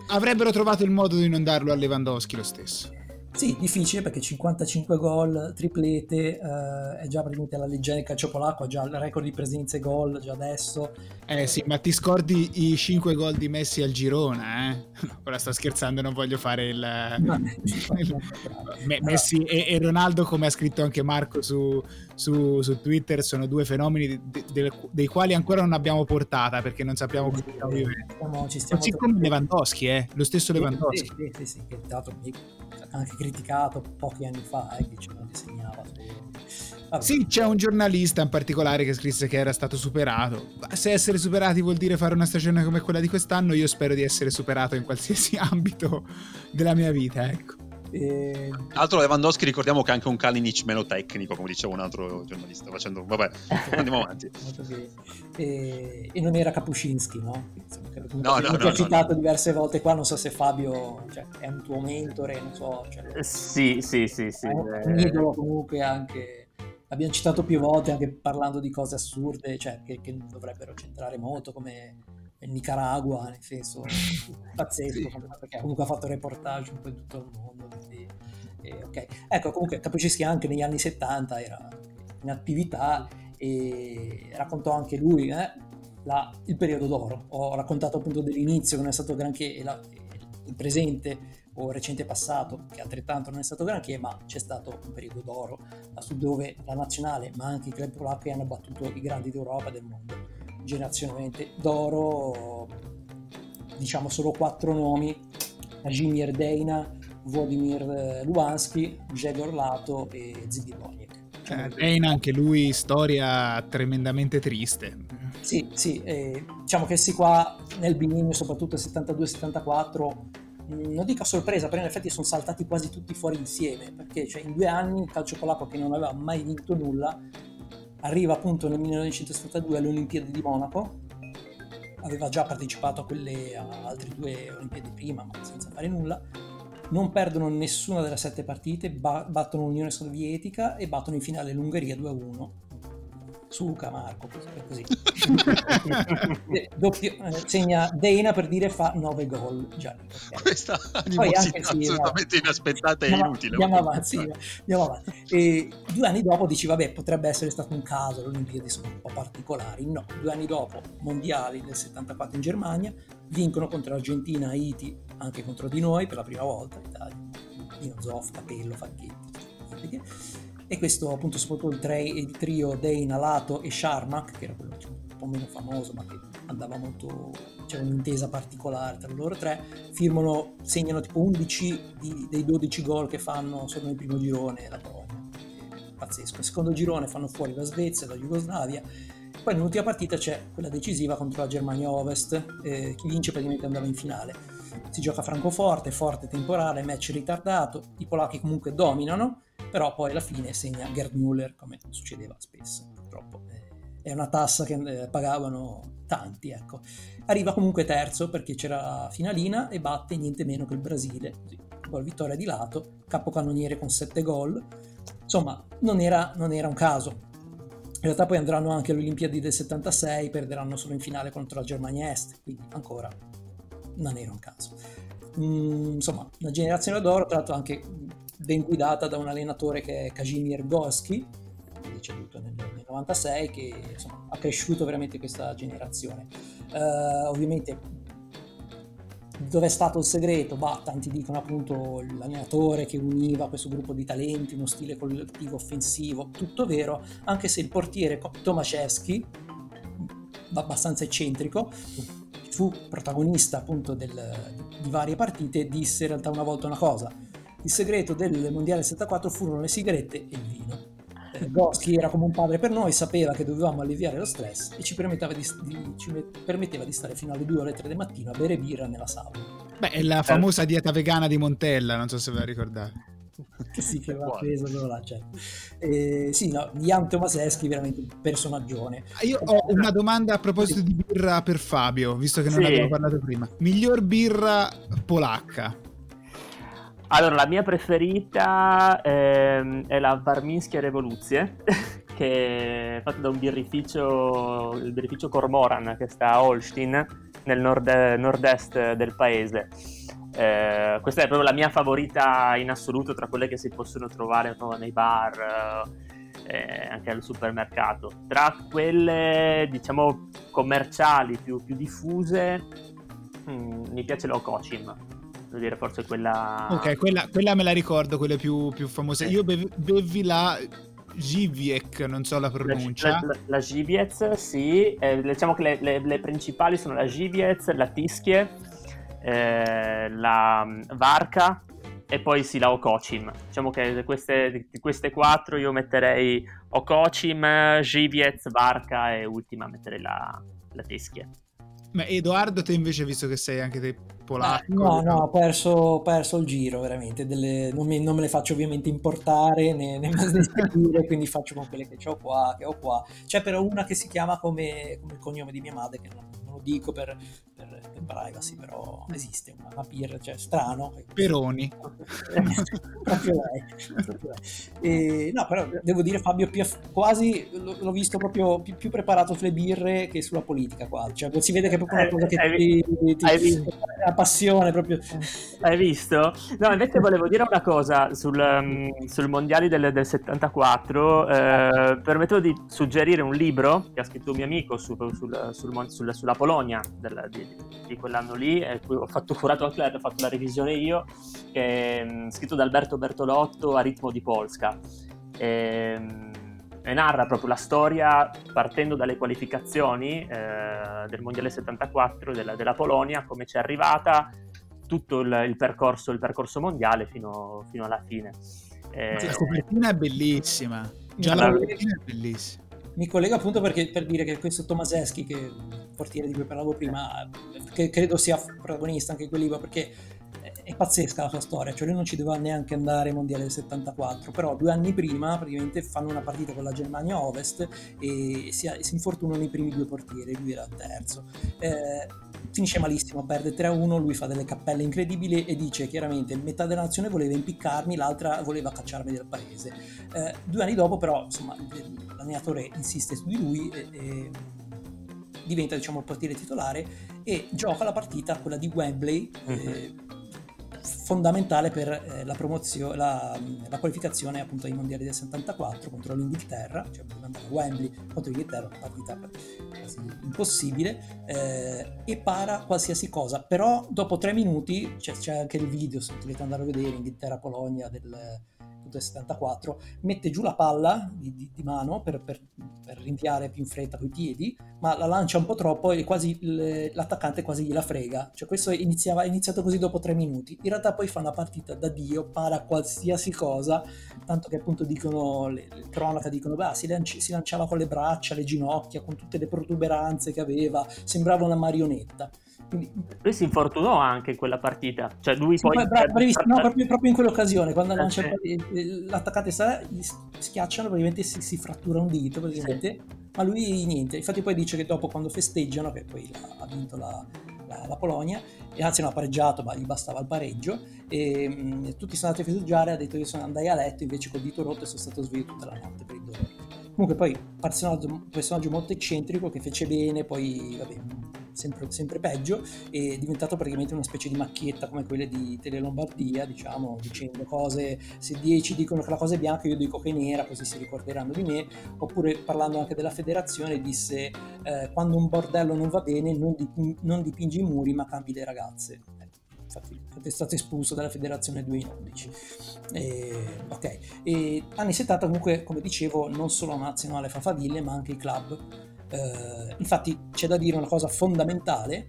avrebbero trovato il modo di non darlo a Lewandowski lo stesso. Sì, difficile perché 55 gol, triplete, eh, è già praticamente la leggenda del calcio polacco, ha già il record di presenze gol già adesso. Eh sì, ma ti scordi i 5 gol di Messi al Girona, eh? (laughs) ora sto scherzando, non voglio fare il... No, il... (laughs) Me- Messi e-, e, Ronaldo, come ha scritto anche Marco su, su, su Twitter, sono due fenomeni de- de- dei quali ancora non abbiamo portata perché non sappiamo come stiamo vivendo. Ci stiamo Così come Lewandowski, eh? lo stesso Lewandowski. Sì, sì, sì, sì, che l'altro anche criticato pochi anni fa eh, che ce lo disegnava. Vabbè. Sì, c'è un giornalista in particolare che scrisse che era stato superato. Se essere superati vuol dire fare una stagione come quella di quest'anno, io spero di essere superato in qualsiasi (laughs) ambito della mia vita, ecco. E... Tra l'altro Lewandowski ricordiamo che è anche un Kalinic meno tecnico, come diceva un altro giornalista, facendo... Vabbè, (laughs) andiamo avanti. e... e, non era Kapuscinski, no? Insomma, che no, no, no, ti ha citato diverse volte qua, non so se Fabio cioè, è un tuo mentore, non so... Cioè, eh, sì, sì, sì, sì. È un idolo comunque anche... L'abbiamo citato più volte anche parlando di cose assurde, cioè che, che dovrebbero centrare molto come Nicaragua, nel senso (laughs) pazzesco, sì. perché comunque ha fatto reportage un po' in tutto il mondo. Quindi, eh, okay. Ecco, comunque Capuceschi anche negli anni 70 era in attività e raccontò anche lui eh, la, il periodo d'oro. Ho raccontato appunto dell'inizio che non è stato granché la, il presente o recente passato, che altrettanto non è stato granché, ma c'è stato un periodo d'oro su dove la nazionale, ma anche i club polacchi hanno battuto i grandi d'Europa e del mondo generazionalmente d'oro, diciamo solo quattro nomi, Kazimir Deina, Władimir eh, Lubanski, Grzegor Lato e Ziggy Boniek. Eh, Deina anche lui storia tremendamente triste. Sì, sì, eh, diciamo che sì qua nel biennio, soprattutto 72-74, mm, non dico a sorpresa, però in effetti sono saltati quasi tutti fuori insieme, perché cioè, in due anni il calcio polacco che non aveva mai vinto nulla arriva appunto nel 1972 alle Olimpiadi di Monaco, aveva già partecipato a quelle a altre due Olimpiadi prima, ma senza fare nulla. Non perdono nessuna delle sette partite, ba- battono l'Unione Sovietica e battono in finale l'Ungheria 2-1. Suca Marco, così. Doppio, eh, segna Dana per dire fa 9 gol già okay. Questa animosità sì, assolutamente no. inaspettata e inutile. Andiamo avanti, sì, andiamo avanti. E due anni dopo dici, vabbè, potrebbe essere stato un caso, le Olimpiadi sono un po' particolari. No, due anni dopo, mondiali del 74 in Germania, vincono contro l'Argentina, Haiti, anche contro di noi per la prima volta, Italia. Dino Zoff, Capello, Facchetti e questo appunto soprattutto il, tre, il trio Dane, Alato e Sharmak che era quello diciamo, un po' meno famoso ma che andava molto c'era un'intesa particolare tra loro tre firmano, segnano tipo 11 di, dei 12 gol che fanno solo nel primo girone la Polonia pazzesco, nel secondo girone fanno fuori la Svezia, la Jugoslavia. Poi nell'ultima partita c'è quella decisiva contro la Germania Ovest eh, chi vince praticamente andava in finale. Si gioca francoforte, forte temporale, match ritardato i polacchi comunque dominano però poi alla fine segna Gerd Müller come succedeva spesso purtroppo. È una tassa che eh, pagavano tanti ecco. Arriva comunque terzo perché c'era la finalina e batte niente meno che il Brasile. Così gol vittoria di lato capocannoniere con 7 gol. Insomma non era, non era un caso. In realtà poi andranno anche alle Olimpiadi del 76 perderanno solo in finale contro la Germania Est quindi ancora non era un caso. Mm, insomma una generazione d'oro tra l'altro anche ben guidata da un allenatore che è Kazimir Gorski, deceduto nel, nel 96, che insomma, ha cresciuto veramente questa generazione. Uh, ovviamente dove è stato il segreto? Bah, tanti dicono appunto l'allenatore che univa questo gruppo di talenti, uno stile collettivo offensivo, tutto vero, anche se il portiere Tomaszewski, abbastanza eccentrico, fu protagonista appunto del, di varie partite, disse in realtà una volta una cosa, il segreto del mondiale 74 furono le sigarette e il vino. Eh, Goschi era come un padre per noi, sapeva che dovevamo alleviare lo stress e ci permetteva di, di, ci permetteva di stare fino alle 2 o alle 3 del mattino a bere birra nella sauna. Beh, è la famosa dieta vegana di Montella, non so se ve la ricordate. (laughs) sì, che aveva preso là, certo. eh, sì, no, Jan Tomaseschi veramente un personaggione. Io ho una domanda a proposito di birra per Fabio, visto che non sì. abbiamo parlato prima. Miglior birra polacca? Allora, la mia preferita ehm, è la Varminskia Revoluzie, (laughs) che è fatta da un birrificio, il birrificio Cormoran, che sta a Holstein, nel nord- nord-est del paese. Eh, questa è proprio la mia favorita in assoluto tra quelle che si possono trovare nei bar, eh, anche al supermercato. Tra quelle, diciamo, commerciali più, più diffuse, mm, mi piace l'Okochim devo dire forse quella... Ok, quella, quella me la ricordo, quelle più, più famose. Io bev- bevi la Giviec, non so la pronuncia. La, la, la Giviez, sì. Eh, diciamo che le, le, le, principali sono la Giviez, la Tischie, eh, la mm, Varka e poi sì la Okocim. Diciamo che queste, di queste quattro io metterei Okocim, Giviez, Varka e ultima metterei la, la Tischie. Ma Edoardo, te invece, visto che sei anche te polacco. No, no, ho perso, perso, il giro veramente. Delle, non, mi, non, me le faccio ovviamente importare né, né seguire, quindi faccio con quelle che ho qua, che ho qua. C'è però una che si chiama come, come il cognome di mia madre, che non, non lo dico per, per, per, privacy, però esiste una, una birra, cioè strano. Peroni. (laughs) proprio lei. Proprio lei. E, no, però devo dire Fabio quasi l'ho visto proprio più, più, preparato sulle birre che sulla politica qua. Cioè, si vede che è proprio una cosa che hai, ti, ti, hai visto? passione proprio. Hai visto? No, invece volevo dire una cosa sul, um, sul mondiali del, del 74. Eh, permetto di suggerire un libro che ha scritto un mio amico su, sul, sul, sulla Polonia del, di, di, quell'anno lì, e cui ho fatto curato anche ho fatto la revisione io, che è um, scritto da Alberto Bertolotto a ritmo di Polska. E, um, e narra proprio la storia partendo dalle qualificazioni eh, del Mondiale 74 della, della, Polonia, come ci è arrivata, tutto il, il, percorso, il percorso, mondiale fino, fino alla fine. Eh, la copertina è bellissima, già la copertina è bellissima. Mi collego appunto perché, per dire che questo Tomaseschi, che è il portiere di cui parlavo prima, che credo sia protagonista anche in quel libro, perché è pazzesca la sua storia, cioè lui non ci doveva neanche andare ai mondiali del 74, però due anni prima praticamente fanno una partita con la Germania Ovest e si, si infortunano i primi due portieri, lui era terzo. Eh, finisce malissimo, perde 3-1, lui fa delle cappelle incredibili e dice chiaramente metà della nazione voleva impiccarmi, l'altra voleva cacciarmi dal paese. Eh, due anni dopo però, insomma, la l'allenatore insiste su di lui e, e diventa diciamo il portiere titolare e gioca la partita, quella di Wembley, mm-hmm. eh, fondamentale per eh, la promozione, la, la, qualificazione appunto ai mondiali del 74 contro l'Inghilterra, cioè andare a Wembley contro l'Inghilterra, una partita quasi impossibile, eh, e para qualsiasi cosa, però dopo tre minuti c'è, c'è anche il video, se dovete andare a vedere, Inghilterra-Polonia del del 74, mette giù la palla di, di, di mano per, per, per, rinviare più in fretta coi piedi, ma la lancia un po' troppo e quasi l'attaccante quasi gliela frega. Cioè questo iniziava, è iniziato così dopo tre minuti. In realtà poi fa una partita da Dio, para qualsiasi cosa, tanto che appunto dicono, le, le cronache dicono, beh, si, lanci, si lanciava con le braccia, le ginocchia, con tutte le protuberanze che aveva, sembrava una marionetta. Lui si infortunò anche in quella partita, cioè lui sì, poi... Bra- bravissimo, no, proprio, proprio, in quell'occasione, quando lancia il, l'attaccante sta, gli schiacciano, praticamente si, si, frattura un dito, praticamente, sì. ma lui niente, infatti poi dice che dopo quando festeggiano, che poi ha vinto la, la, la Polonia, e anzi non ha pareggiato, ma gli bastava il pareggio, e mh, tutti sono andati a festeggiare, ha detto io sono andai a letto, invece col dito rotto e sono stato sveglio tutta la notte per il dolore. Comunque poi personaggio, personaggio molto eccentrico che fece bene, poi vabbè, sempre, sempre, peggio, è diventato praticamente una specie di macchietta come quelle di Tele Lombardia, diciamo, dicendo cose, se 10 dicono che la cosa è bianca io dico che è nera, così si ricorderanno di me, oppure parlando anche della federazione disse eh, quando un bordello non va bene non, dip- non dipingi i muri ma cambi le ragazze infatti è stato espulso dalla federazione 2011. E, ok, e anni 70 comunque, come dicevo, non solo la nazionale fa faville, ma anche i club. Eh, infatti c'è da dire una cosa fondamentale,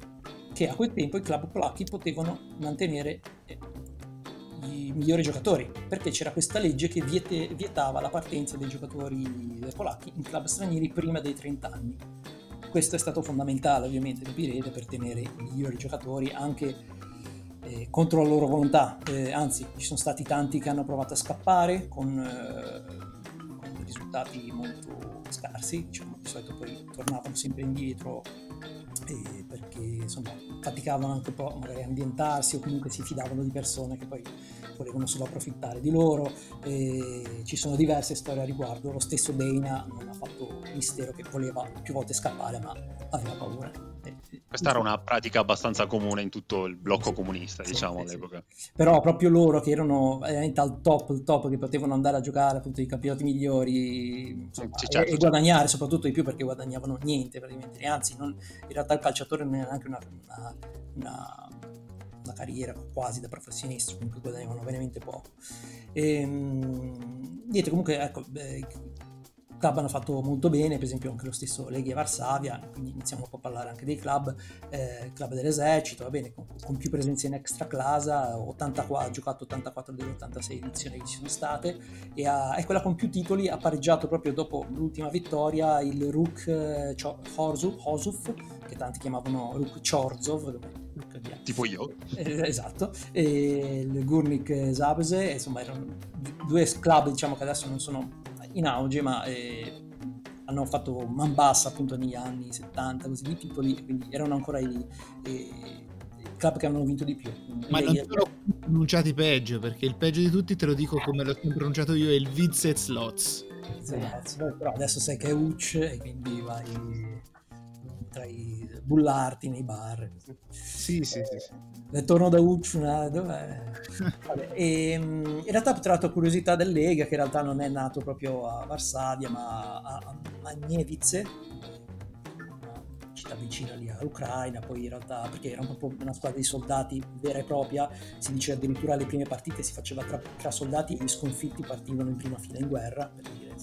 che a quel tempo i club polacchi potevano mantenere eh, i migliori giocatori, perché c'era questa legge che viete, vietava la partenza dei giocatori polacchi in club stranieri prima dei 30 anni. Questo è stato fondamentale, ovviamente, capirete, per tenere i migliori giocatori anche eh, contro la loro volontà, eh, anzi ci sono stati tanti che hanno provato a scappare con, eh, con risultati molto scarsi, diciamo, di solito poi tornavano sempre indietro eh, perché insomma faticavano anche un po' magari a ambientarsi o comunque si fidavano di persone che poi volevano solo approfittare di loro. E ci sono diverse storie a riguardo. Lo stesso Dana non ha fatto mistero che voleva più volte scappare, ma aveva paura. Questa era una pratica abbastanza comune in tutto il blocco sì, comunista, sì, diciamo, sì, all'epoca. Però proprio loro che erano veramente al top, il top, che potevano andare a giocare appunto i campionati migliori insomma, certo, e, e, certo. guadagnare soprattutto di più perché guadagnavano niente praticamente. Anzi, non, in realtà il calciatore non era neanche una, una, una carriera quasi da professionista, comunque guadagnavano veramente poco. E, ehm, niente, comunque ecco, club hanno fatto molto bene, per esempio anche lo stesso Leghia Varsavia, quindi iniziamo un po' a parlare anche dei club, eh, club dell'esercito, va bene, con, con più presenze in extra clasa, 84, ha giocato 84 delle 86 edizioni che ci sono state e ha, è quella con più titoli, ha pareggiato proprio dopo l'ultima vittoria il Ruk eh, Hosuf, che tanti chiamavano Ruk Chorzov, tipo io. Eh, esatto e il Gurnik Zabze insomma erano due club diciamo che adesso non sono in auge, ma eh, hanno fatto man bassa appunto negli anni 70, così di titoli, quindi erano ancora i, i, i club che avevano vinto di più. Ma non sono pronunciati peggio, perché il peggio di tutti, te lo dico come l'ho sempre pronunciato io, è il Vizet Slots. Però adesso sai che è Uch e quindi vai potrai bullarti nei bar. Sì, sì, sì. sì. Eh, torno da Ucciuna, dov'è? (laughs) Vabbè, e, ehm, in realtà ho trovato curiosità del Lega, che in realtà non è nato proprio a Varsavia, ma a, a Magnevice, una città vicina lì all'Ucraina, poi in realtà, perché era proprio una squadra di soldati vera e propria, si dice addirittura le prime partite si faceva tra, tra soldati e gli sconfitti partivano in prima fila in guerra, per dire,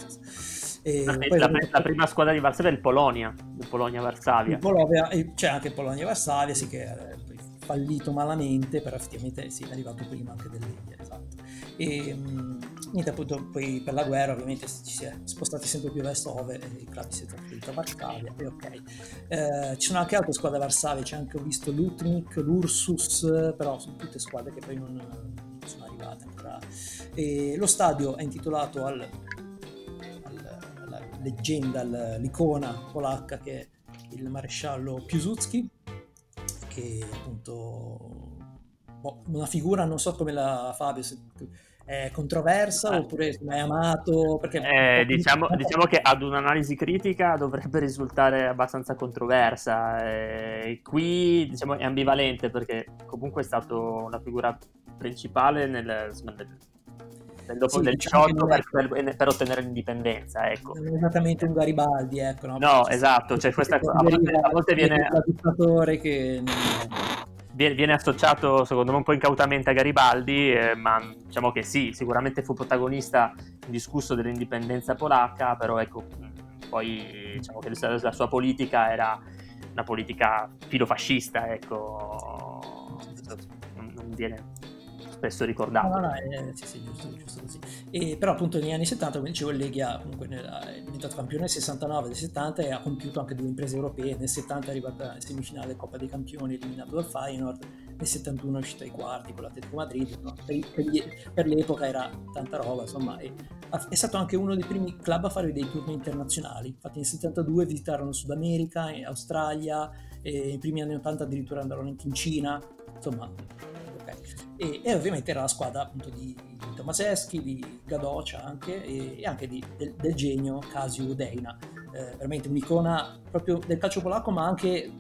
e la, la, la, prima squadra di Varsavia è il Polonia, il Polonia-Varsavia. c'è anche il Polonia-Varsavia, sì che è fallito malamente, però effettivamente sì, è arrivato prima anche dell'India, esatto. E mh, niente, appunto, poi per la guerra ovviamente ci si è spostati sempre più verso ovest e i club si è trasferito a Varsavia e ok. Eh, ci sono anche altre squadre a Varsavia, c'è anche ho visto l'Utnik, l'Ursus, però sono tutte squadre che poi non, non sono arrivate ancora. E lo stadio è intitolato al leggenda, l'icona polacca che è il maresciallo Piłsudski, che appunto boh, una figura, non so come la Fabio, se, è controversa eh. oppure è amato? Perché eh, diciamo, diciamo, che ad un'analisi critica dovrebbe risultare abbastanza controversa. Eh, qui diciamo, è ambivalente perché comunque è stato la figura principale nel, nel del, dopo, sì, del diciamo 18 per, per, per, ottenere l'indipendenza. Ecco. Non è esattamente un Garibaldi, ecco. No, no esatto, cioè questa a volte, a volte viene... dittatore che... Viene, associato secondo me un po' incautamente a Garibaldi, eh, ma diciamo che sì, sicuramente fu protagonista indiscusso dell'indipendenza polacca, però ecco, poi diciamo che la, sua politica era una politica filofascista, ecco, non viene spesso ricordato. No, no, no, eh, sì, sì, giusto, giusto così. E, però appunto negli anni 70, come dicevo, il Leghia comunque è diventato campione nel 69, nel 70 e ha compiuto anche due imprese europee, nel 70 è arrivata in semifinale Coppa dei Campioni eliminato dal Feyenoord, nel 71 è uscito ai quarti con l'Atletico Madrid, no? per, per, per, l'epoca era tanta roba, insomma, e, è stato anche uno dei primi club a fare dei turni internazionali, infatti nel 72 visitarono Sud America, Australia, e nei primi anni 80 addirittura andarono anche in Cina, insomma e, e, ovviamente era la squadra appunto di, di Tomaseschi, di Gadocia anche e, e anche di, del, del, genio Casio Deina, eh, veramente un'icona proprio del calcio polacco ma anche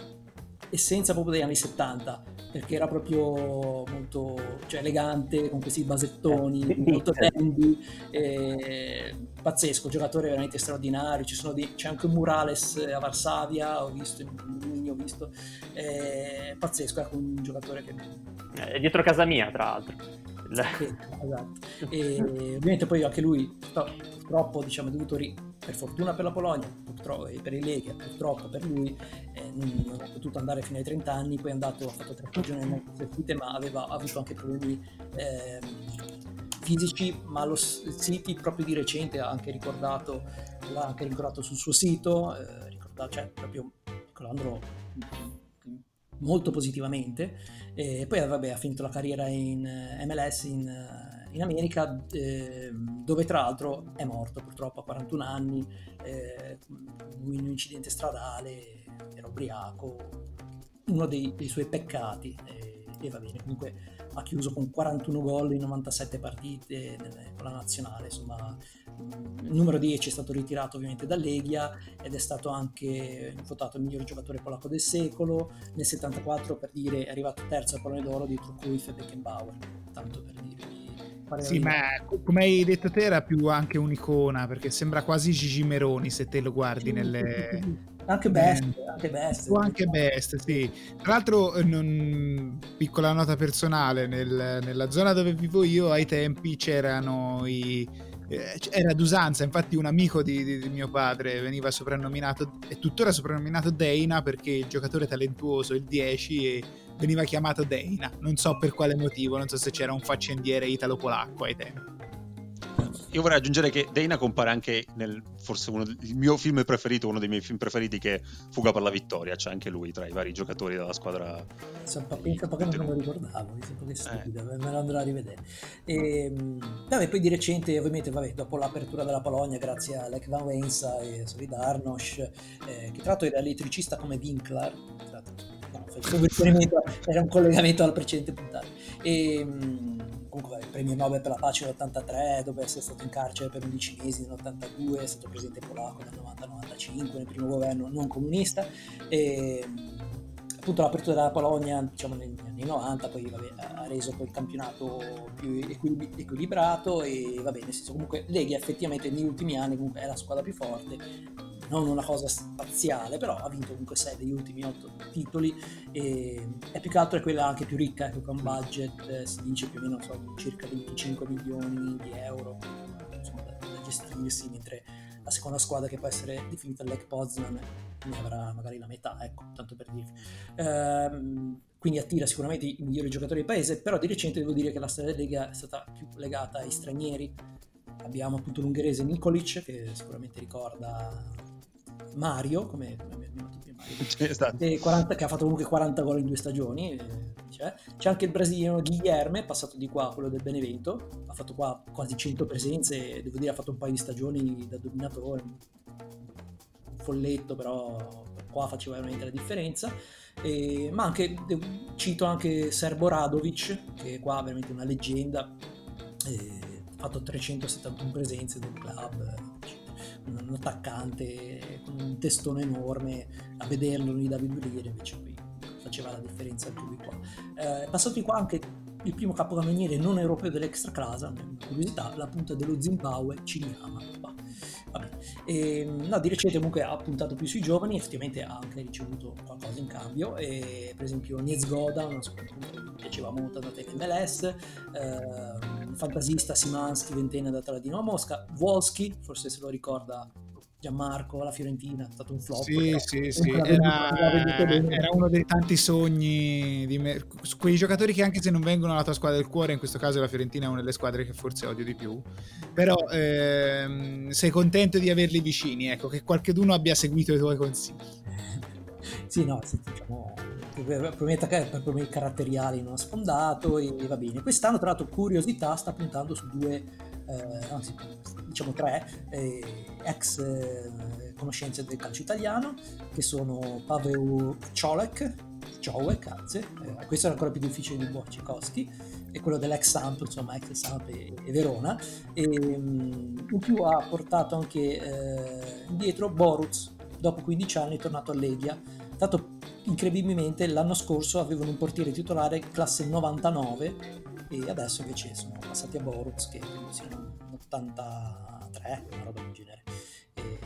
essenza proprio degli anni 70 perché era proprio molto cioè, elegante con questi basettoni eh, molto tendi eh, pazzesco, giocatore veramente straordinario dei, c'è anche un Murales a Varsavia ho visto, in ho visto eh, pazzesco, ecco un giocatore che è dietro casa mia tra l'altro sì, esatto. e ovviamente poi anche lui purtroppo diciamo è dovuto ri- per fortuna per la Polonia purtroppo, e per il Lega purtroppo per lui eh, non ha potuto andare fino ai 30 anni poi è andato ha fatto tre stagioni molto servite ma aveva avuto anche problemi eh, fisici ma lo City proprio di recente ha anche ricordato l'ha anche ricordato sul suo sito eh, ricordato, cioè proprio ricordandolo molto positivamente. E poi vabbè, ha finito la carriera in eh, MLS in, eh, in America eh, dove tra l'altro è morto purtroppo a 41 anni eh, in un incidente stradale era ubriaco uno dei, dei suoi peccati eh, e va bene comunque ha chiuso con 41 gol in 97 partite con la nazionale, insomma il numero 10 è stato ritirato ovviamente dall'Eghia ed è stato anche votato il miglior giocatore polacco del secolo, nel 74 per dire è arrivato terzo al pallone d'oro dietro Cruyff e Beckenbauer, tanto per dirvi sì, ma come hai detto te era più anche un'icona perché sembra quasi Gigi Meroni se te lo guardi nelle, anche Best, eh, anche Best. O anche Best, sì. Tra l'altro, eh, non... piccola nota personale, nel, nella zona dove vivo io ai tempi c'erano i... Eh, era d'usanza, infatti un amico di, di, di, mio padre veniva soprannominato, e tuttora soprannominato Deina perché il giocatore talentuoso, il 10, veniva chiamato Deina. Non so per quale motivo, non so se c'era un faccendiere italo-polacco ai tempi. Io vorrei aggiungere che Dana compare anche nel forse uno del mio film preferito, uno dei miei film preferiti che è Fuga per la vittoria, c'è anche lui tra i vari giocatori della squadra. Pensa poco non me lo ricordavo, mi sembra che stupido, eh. me lo andrò a rivedere. E, ehm, vabbè, poi di recente, ovviamente, vabbè, dopo l'apertura della Polonia, grazie a Lech Van Wensa e Solidarnosc, eh, che tra l'altro era elettricista come Winkler, no, era un collegamento al precedente puntata. E, ehm, comunque il premio Nobel per la pace nell'83, dopo essere stato in carcere per 11 mesi nell'82, è stato presidente polacco dal 90 al 95 nel primo governo non comunista e appunto l'apertura della Polonia diciamo negli anni 90 poi vabbè, ha reso il campionato più equilibrato e va bene, nel senso comunque Leghia effettivamente negli ultimi anni comunque è la squadra più forte non una cosa spaziale, però ha vinto comunque 6 degli ultimi 8 titoli e, e più che altro è quella anche più ricca, ecco, con budget eh, si dice più o meno so, circa 25 milioni di euro insomma, da, da, gestirsi, mentre la seconda squadra che può essere definita Lech Poznan ne avrà magari la metà, ecco, tanto per dirvi. Ehm, quindi attira sicuramente i migliori giocatori del paese, però di recente devo dire che la storia della Lega è stata più legata ai stranieri. Abbiamo appunto l'ungherese Nikolic, che sicuramente ricorda Mario, come, abbiamo tutti Mario, (laughs) 40, che ha fatto comunque 40 gol in due stagioni. C'è. c'è anche il brasiliano Guilherme, passato di qua, quello del Benevento, ha fatto qua quasi 100 presenze, devo dire ha fatto un paio di stagioni da dominatore, folletto, però qua faceva veramente la differenza. E, ma anche, cito anche Serbo Radovic, che qua è veramente una leggenda. E, fatto 371 presenze del club, un attaccante con un testone enorme, a vederlo lui da Viduriere invece poi faceva la differenza anche lui qua. Eh, di qua anche il primo capocannoniere non europeo dell'extra clasa, una curiosità, la punta dello Zimbabwe Cignama. E, no, di recente comunque ha puntato più sui giovani, effettivamente ha anche ricevuto qualcosa in cambio, e, per esempio Niez Goda, non so, mi piaceva molto da Tech MLS, eh, fantasista Simansky, ventenne da Taladino a Mosca, Wolski, forse se lo ricorda Gianmarco, la Fiorentina, è stato un flop. Sì, sì, sì, era, era, uno dei tanti sogni di me. Quei giocatori che anche se non vengono alla tua squadra del cuore, in questo caso la Fiorentina è una delle squadre che forse odio di più, però ehm, sei contento di averli vicini, ecco, che qualcuno abbia seguito i tuoi consigli. sì, no, diciamo, probabilmente per problemi caratteriali non ha sfondato e va bene. Quest'anno, tra l'altro, curiosità, sta puntando su due, eh, anzi, diciamo tre eh, ex eh, conoscenze del calcio italiano, che sono Pavel Ciolek, Ciolek, anzi, eh, questo è ancora più difficile di Wojciechowski, e quello dell'ex Samp, insomma, ex Samp e, e Verona, e um, in più ha portato anche eh, indietro Boruz, dopo 15 anni è tornato a Legia, Tanto incredibilmente l'anno scorso avevano un portiere titolare classe 99 e adesso invece sono passati a Boruts che credo siano 83, una roba del genere. E,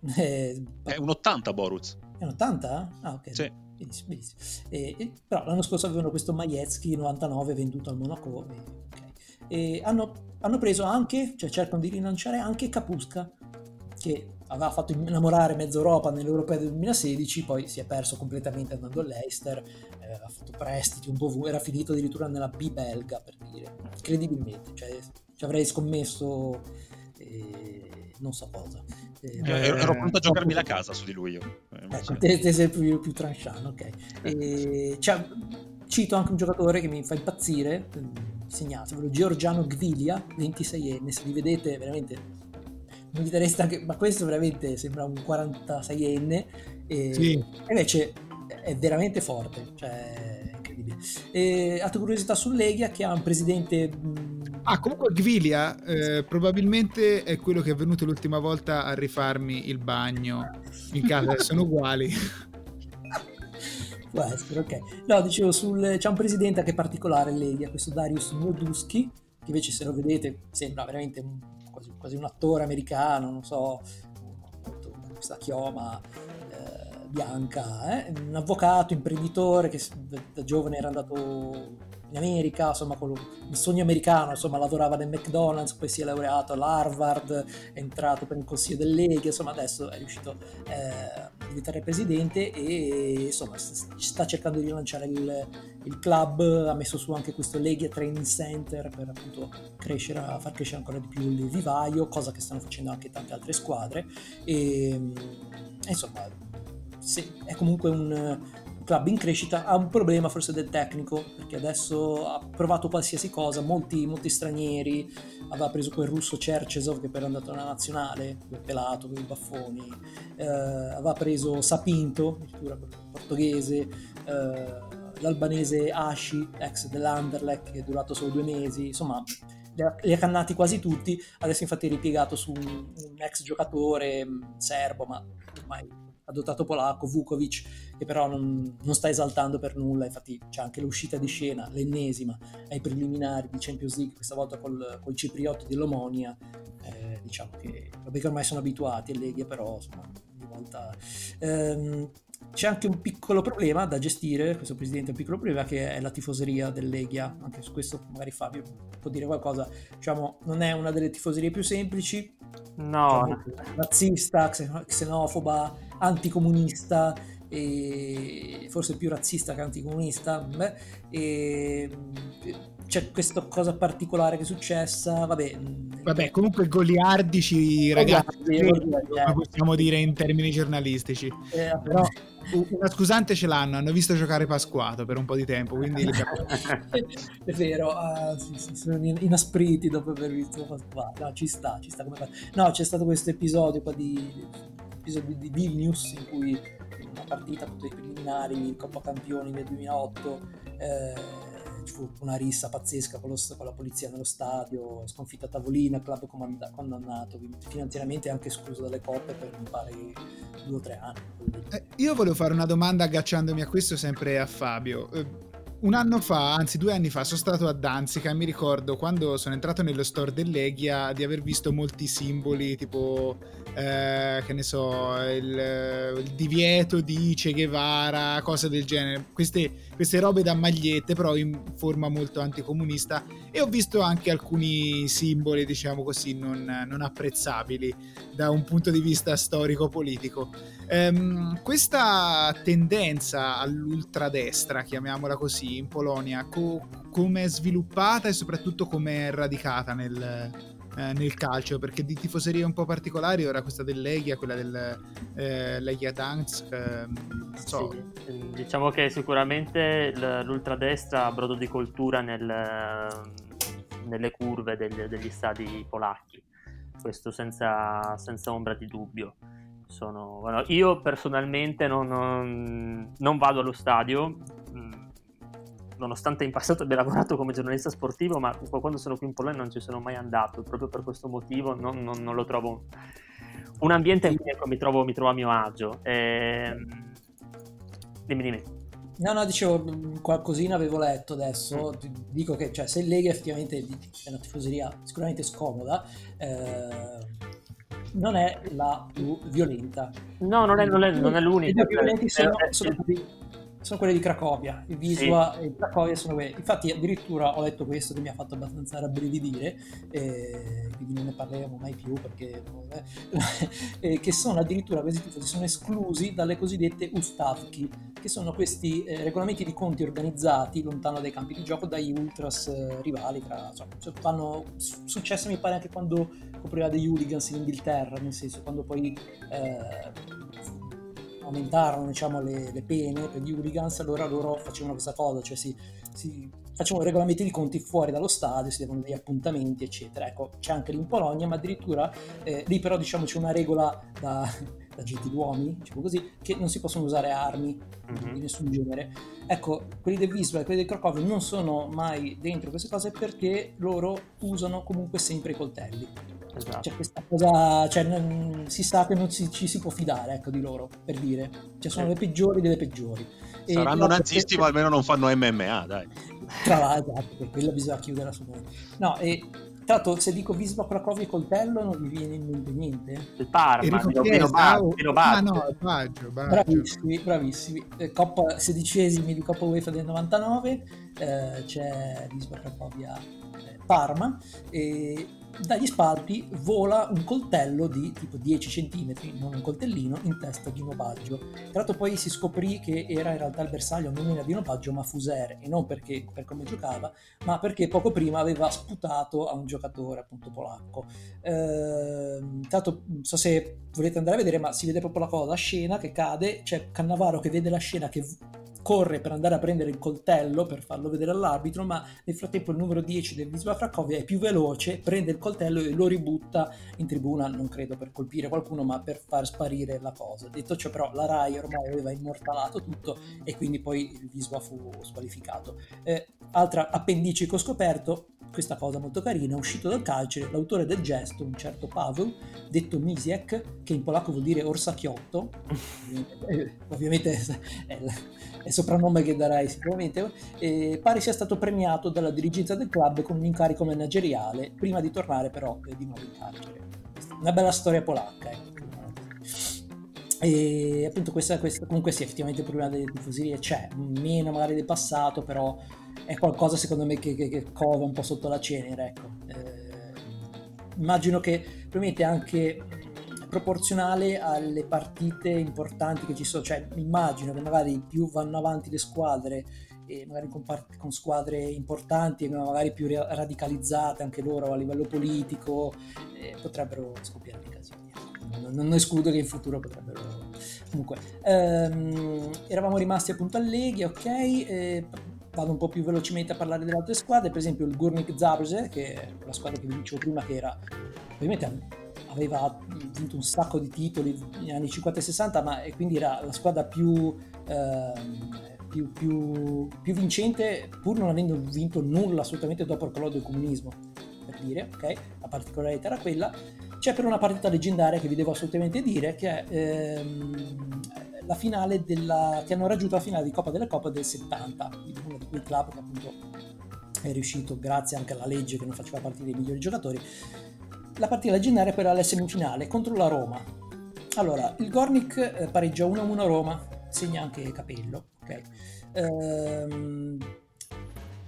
(laughs) eh, è un 80 Boruts. È un 80? Ah ok. Sì. Benissimo, benissimo. E, e, però l'anno scorso avevano questo Majewski 99 venduto al Monaco e, okay. e hanno, hanno, preso anche, cioè cercano di rilanciare anche Capusca che aveva fatto innamorare mezza Europa nell'Europeo del 2016, poi si è perso completamente andando all'Eister, eh, ha fatto prestiti un po' era finito addirittura nella B belga per dire, incredibilmente, cioè ci avrei scommesso eh, non so cosa. Eh, eh ero pronto a giocarmi la casa su di lui io. Eh, ecco, te, te sei più, più tranchant, ok. E, cioè, cito anche un giocatore che mi fa impazzire, segnatevelo, Giorgiano Gvilia, 26enne, se li vedete veramente non vi dareste anche, ma questo veramente sembra un 46enne e sì. invece è veramente forte, cioè incredibile. E, altra curiosità su Leghia che ha un presidente... Ah, comunque Gvilia eh, probabilmente è quello che è venuto l'ultima volta a rifarmi il bagno in casa, (laughs) sono uguali. Può essere, ok. No, dicevo, sul, c'è un presidente che è particolare Leghia, questo Darius Moduski, che invece se lo vedete sembra veramente un quasi, un attore americano, non so, con questa chioma eh, bianca, eh? un avvocato, imprenditore che da giovane era andato in America, insomma, con il sogno americano, insomma, lavorava nel McDonald's, poi si è laureato all'Harvard, è entrato per il consiglio del Lega, insomma, adesso è riuscito eh, a diventare presidente e insomma sta cercando di rilanciare il, il, club, ha messo su anche questo Lega Training Center per appunto crescere, far crescere ancora di più il vivaio, cosa che stanno facendo anche tante altre squadre. E insomma sì, è comunque un club in crescita ha un problema forse del tecnico perché adesso ha provato qualsiasi cosa molti, molti stranieri aveva preso quel russo Cercesov che poi era andato alla nazionale quel pelato con i baffoni eh, aveva preso Sapinto addirittura portoghese eh, l'albanese Ashi ex dell'Anderlecht che è durato solo due mesi insomma li ha cannati quasi tutti. Adesso infatti è ripiegato su un, un ex giocatore mm, serbo ma ormai adottato polacco, Vukovic, che però non, non, sta esaltando per nulla, infatti c'è anche l'uscita di scena, l'ennesima, ai preliminari di Champions League, questa volta col, col cipriotto dell'Omonia, eh, diciamo che, vabbè che ormai sono abituati a Leghia, però insomma, ogni volta... Ehm, c'è anche un piccolo problema da gestire, questo presidente ha un piccolo problema che è la tifoseria del Leghia, anche su questo magari Fabio può dire qualcosa, diciamo non è una delle tifoserie più semplici, no, diciamo, razzista, xenofoba, anticomunista e forse più razzista che anticomunista beh, e c'è questa cosa particolare che è successa vabbè, vabbè comunque goliardici ragazzi come possiamo dire in termini giornalistici. Eh, però una scusante ce l'hanno hanno visto giocare Pasquato per un po' di tempo quindi (laughs) è vero uh, sì, sì, sono inaspriti dopo aver visto Pasquato. No, ci sta ci sta come no c'è stato questo episodio qua di episodio di Vilnius in cui una partita appunto dei preliminari Coppa Campioni nel 2008 eh, ci fu una rissa pazzesca con, lo, con, la polizia nello stadio, sconfitta a tavolino, club comanda- condannato, finanziariamente anche escluso dalle coppe per mi pare due o tre anni. Eh, io volevo fare una domanda agganciandomi a questo sempre a Fabio. Eh, un anno fa, anzi due anni fa, sono stato a Danzica e mi ricordo quando sono entrato nello store dell'Eghia di aver visto molti simboli tipo eh, che ne so, il, il, divieto di Che Guevara, cose del genere, queste, queste robe da magliette, però in forma molto anticomunista. E ho visto anche alcuni simboli, diciamo così, non, non apprezzabili da un punto di vista storico-politico. Um, questa tendenza all'ultradestra, chiamiamola così, in Polonia, co- come è sviluppata e soprattutto come è radicata nel, eh, nel calcio? Perché di tifoserie un po' particolari ora questa del Legia quella del eh, Legia Dansk eh, so. Sì, mm, diciamo che sicuramente l'ultradestra ha brodo di coltura nel, nelle curve degli, degli stadi polacchi questo senza, senza ombra di dubbio sono, io personalmente non, non, non, vado allo stadio nonostante in passato abbia lavorato come giornalista sportivo, ma quando sono qui in Polonia non ci sono mai andato, proprio per questo motivo non, non, non lo trovo un ambiente in cui ecco, mi, trovo, mi, trovo, a mio agio. E... Ehm, dimmi, dimmi. No, no, dicevo qualcosina avevo letto adesso. Mm. Dico che cioè, se il Lega effettivamente è una tifoseria sicuramente scomoda, eh, non è la più violenta. No, non è, non è, non è l'unica. I più violenti sono, sono sono quelle di Cracovia, il Visua sì. e Cracovia sono quelle. Infatti addirittura ho letto questo che mi ha fatto abbastanza rabbrividire, eh, quindi non ne parleremo mai più perché eh, (laughs) che sono addirittura questi tifosi sono esclusi dalle cosiddette Ustavki, che sono questi eh, regolamenti di conti organizzati lontano dai campi di gioco dagli ultras eh, rivali, tra, insomma, cioè, fanno successo mi pare anche quando copriva degli hooligans in Inghilterra, nel senso quando poi eh, aumentarono diciamo, le, le, pene per gli hooligans, allora loro facevano questa cosa, cioè si, si facevano regolamenti di conti fuori dallo stadio, si devono degli appuntamenti, eccetera. Ecco, c'è anche lì in Polonia, ma addirittura eh, lì però diciamo c'è una regola da, (laughs) da gentiluomini, diciamo così, che non si possono usare armi mm-hmm. di nessun genere. Ecco, quelli del Wisla e quelli del Cracovia non sono mai dentro queste cose perché loro usano comunque sempre i coltelli. Esatto. Cioè, questa cosa, cioè, non, si sa che non si, ci si può fidare ecco, di loro, per dire. Cioè, sono sì. le peggiori delle peggiori. Saranno nazisti, ma almeno non fanno MMA, dai. Tra l'altro, esatto, per quello bisogna chiudere assolutamente. No, e tra l'altro, se dico Vispa Cracovia e coltello, non mi viene in mente niente. Il Parma, Pino, Pino, Pino Ah no, Baggio, Baggio. Bravissimi, bravissimi. Eh, Coppa sedicesimi di Coppa UEFA del 99, eh, c'è Vispa Cracovia eh, Parma e dagli spalti vola un coltello di tipo 10 cm, non un coltellino, in testa di Nobaggio. Tra l'altro poi si scoprì che era in realtà il bersaglio non era di Nobaggio ma Fuser, e non perché, per come giocava, ma perché poco prima aveva sputato a un giocatore appunto polacco. Eh, tra l'altro non so se volete andare a vedere, ma si vede proprio la cosa, la scena che cade, c'è Cannavaro che vede la scena che corre per andare a prendere il coltello per farlo vedere all'arbitro, ma nel frattempo il numero 10 del Wisła Cracovia è più veloce, prende il coltello e lo ributta in tribuna, non credo per colpire qualcuno, ma per far sparire la cosa. Detto ciò, però, la Rai ormai aveva immortalato tutto e quindi poi il Wisła fu squalificato. Eh, altra ho scoperto, questa cosa molto carina, uscito dal carcere, l'autore del gesto, un certo Paweł, detto Misiek, che in polacco vuol dire orsacchiotto, (laughs) ovviamente è, è soprannome che darai sicuramente, pare sia stato premiato dalla dirigenza del club con un incarico manageriale, prima di tornare però eh, di nuovo in carcere. Una bella storia polacca, ecco. E appunto questa, questa, comunque sì, effettivamente il problema delle tifoserie c'è, meno magari del passato, però è qualcosa secondo me che, che, che cova un po' sotto la cenere, ecco. Eh, immagino che probabilmente anche proporzionale alle partite importanti che ci sono, cioè immagino che magari più vanno avanti le squadre e magari con, part- con squadre importanti magari più radicalizzate anche loro a livello politico eh, potrebbero scoppiare dei casini. Non, escludo che in futuro potrebbero. Comunque, ehm, eravamo rimasti appunto a Leghi, ok. Eh, vado un po' più velocemente a parlare delle altre squadre, per esempio il Gurnik Zabrze, che è la squadra che vi dicevo prima, che era ovviamente aveva vinto un sacco di titoli negli anni 50 e 60, ma quindi era la squadra più, eh, più, più, più, vincente pur non avendo vinto nulla assolutamente dopo il crollo del comunismo, per dire, ok? La particolarità era quella. C'è però una partita leggendaria che vi devo assolutamente dire, che è ehm, la finale della, che hanno raggiunto la finale di Coppa delle Coppe del 70, uno di quei club che appunto è riuscito, grazie anche alla legge che non faceva partire i migliori giocatori, la partita leggendaria per la semifinale contro la Roma. Allora, il Gornik eh, pareggia 1-1 a Roma, segna anche Capello, ok? Ehm,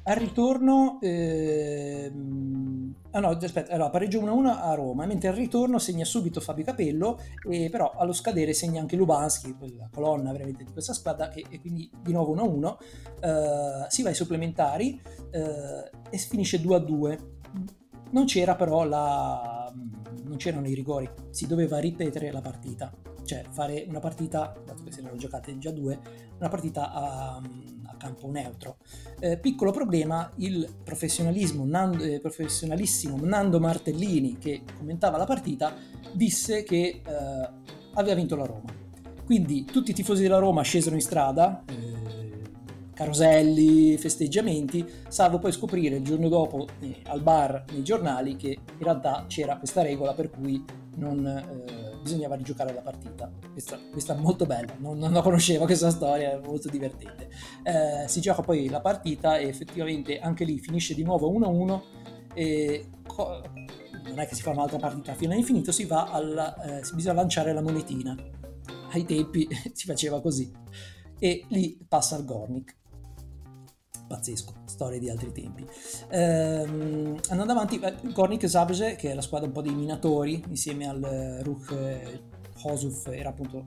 al ritorno, ehm... ah no, aspetta, allora, pareggio 1-1 a Roma, mentre al ritorno segna subito Fabio Capello, e però allo scadere segna anche Lubanski, la colonna veramente di questa squadra, che, e quindi di nuovo 1-1, eh, si va ai supplementari eh, e finisce 2-2. Non c'era però la... non c'erano i rigori, si doveva ripetere la partita, cioè fare una partita, dato che se ne erano giocate già due, una partita a campo neutro. Eh, piccolo problema, il professionalismo, Nando, eh, professionalissimo Nando Martellini, che commentava la partita, disse che eh, aveva vinto la Roma. Quindi tutti i tifosi della Roma scesero in strada, eh, caroselli, festeggiamenti, salvo poi scoprire il giorno dopo eh, al bar nei giornali che in realtà c'era questa regola per cui non eh, bisognava rigiocare la partita. Questa, questa è molto bella, non, non, la conoscevo questa storia, è molto divertente. Eh, si gioca poi la partita e effettivamente anche lì finisce di nuovo 1-1 e co- non è che si fa un'altra partita fino all'infinito, si va alla, eh, bisogna lanciare la monetina. Ai tempi (laughs) si faceva così. E lì passa il Gornik pazzesco, storie di altri tempi. Ehm, andando avanti, Gornik Zabrze, che è la squadra un po' dei minatori, insieme al eh, Ruch eh, Hosuf, era appunto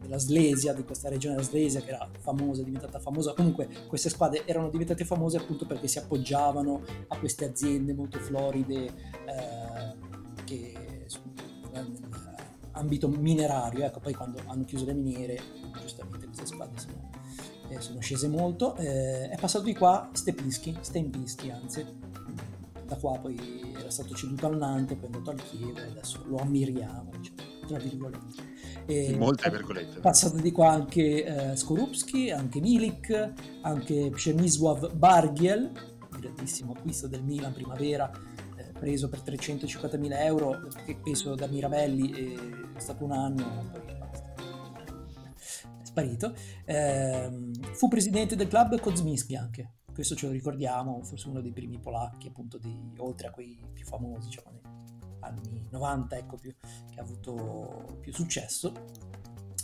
della Slesia, di questa regione della Slesia che era famosa, diventata famosa. Comunque queste squadre erano diventate famose appunto perché si appoggiavano a queste aziende molto floride eh, che ambito minerario, ecco, poi quando hanno chiuso le miniere, giustamente queste squadre sono eh, sono scese molto, eh, è passato di qua Stepinski, Stempinski anzi, da qua poi era stato ceduto al Nantes, poi è andato al Chievo e adesso lo ammiriamo, diciamo, tra virgolette. E Molte virgolette. È passato di qua anche eh, Skorupski, anche Milik, anche Przemysław Bargiel, grandissimo acquisto del Milan primavera, eh, preso per 350.000 euro, che peso da Mirabelli, è stato un anno, sparito, ehm, fu presidente del club Kozminski anche, questo ce lo ricordiamo, forse uno dei primi polacchi, appunto, di, oltre a quei più famosi, diciamo, negli anni 90, ecco, più, che ha avuto più successo.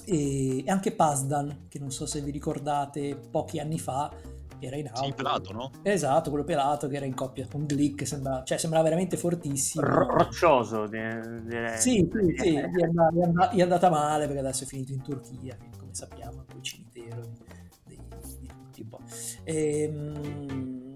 E, e anche Pazdan, che non so se vi ricordate, pochi anni fa era in auto. Sì, pelato, no? Esatto, quello pelato che era in coppia con Glick, sembra, cioè, sembrava veramente fortissimo. R- roccioso, direi. Sì, sì, sì, gli è, andata, gli è andata male perché adesso è finito in Turchia, come sappiamo, un cimitero di, di tutti un po'. Ehm,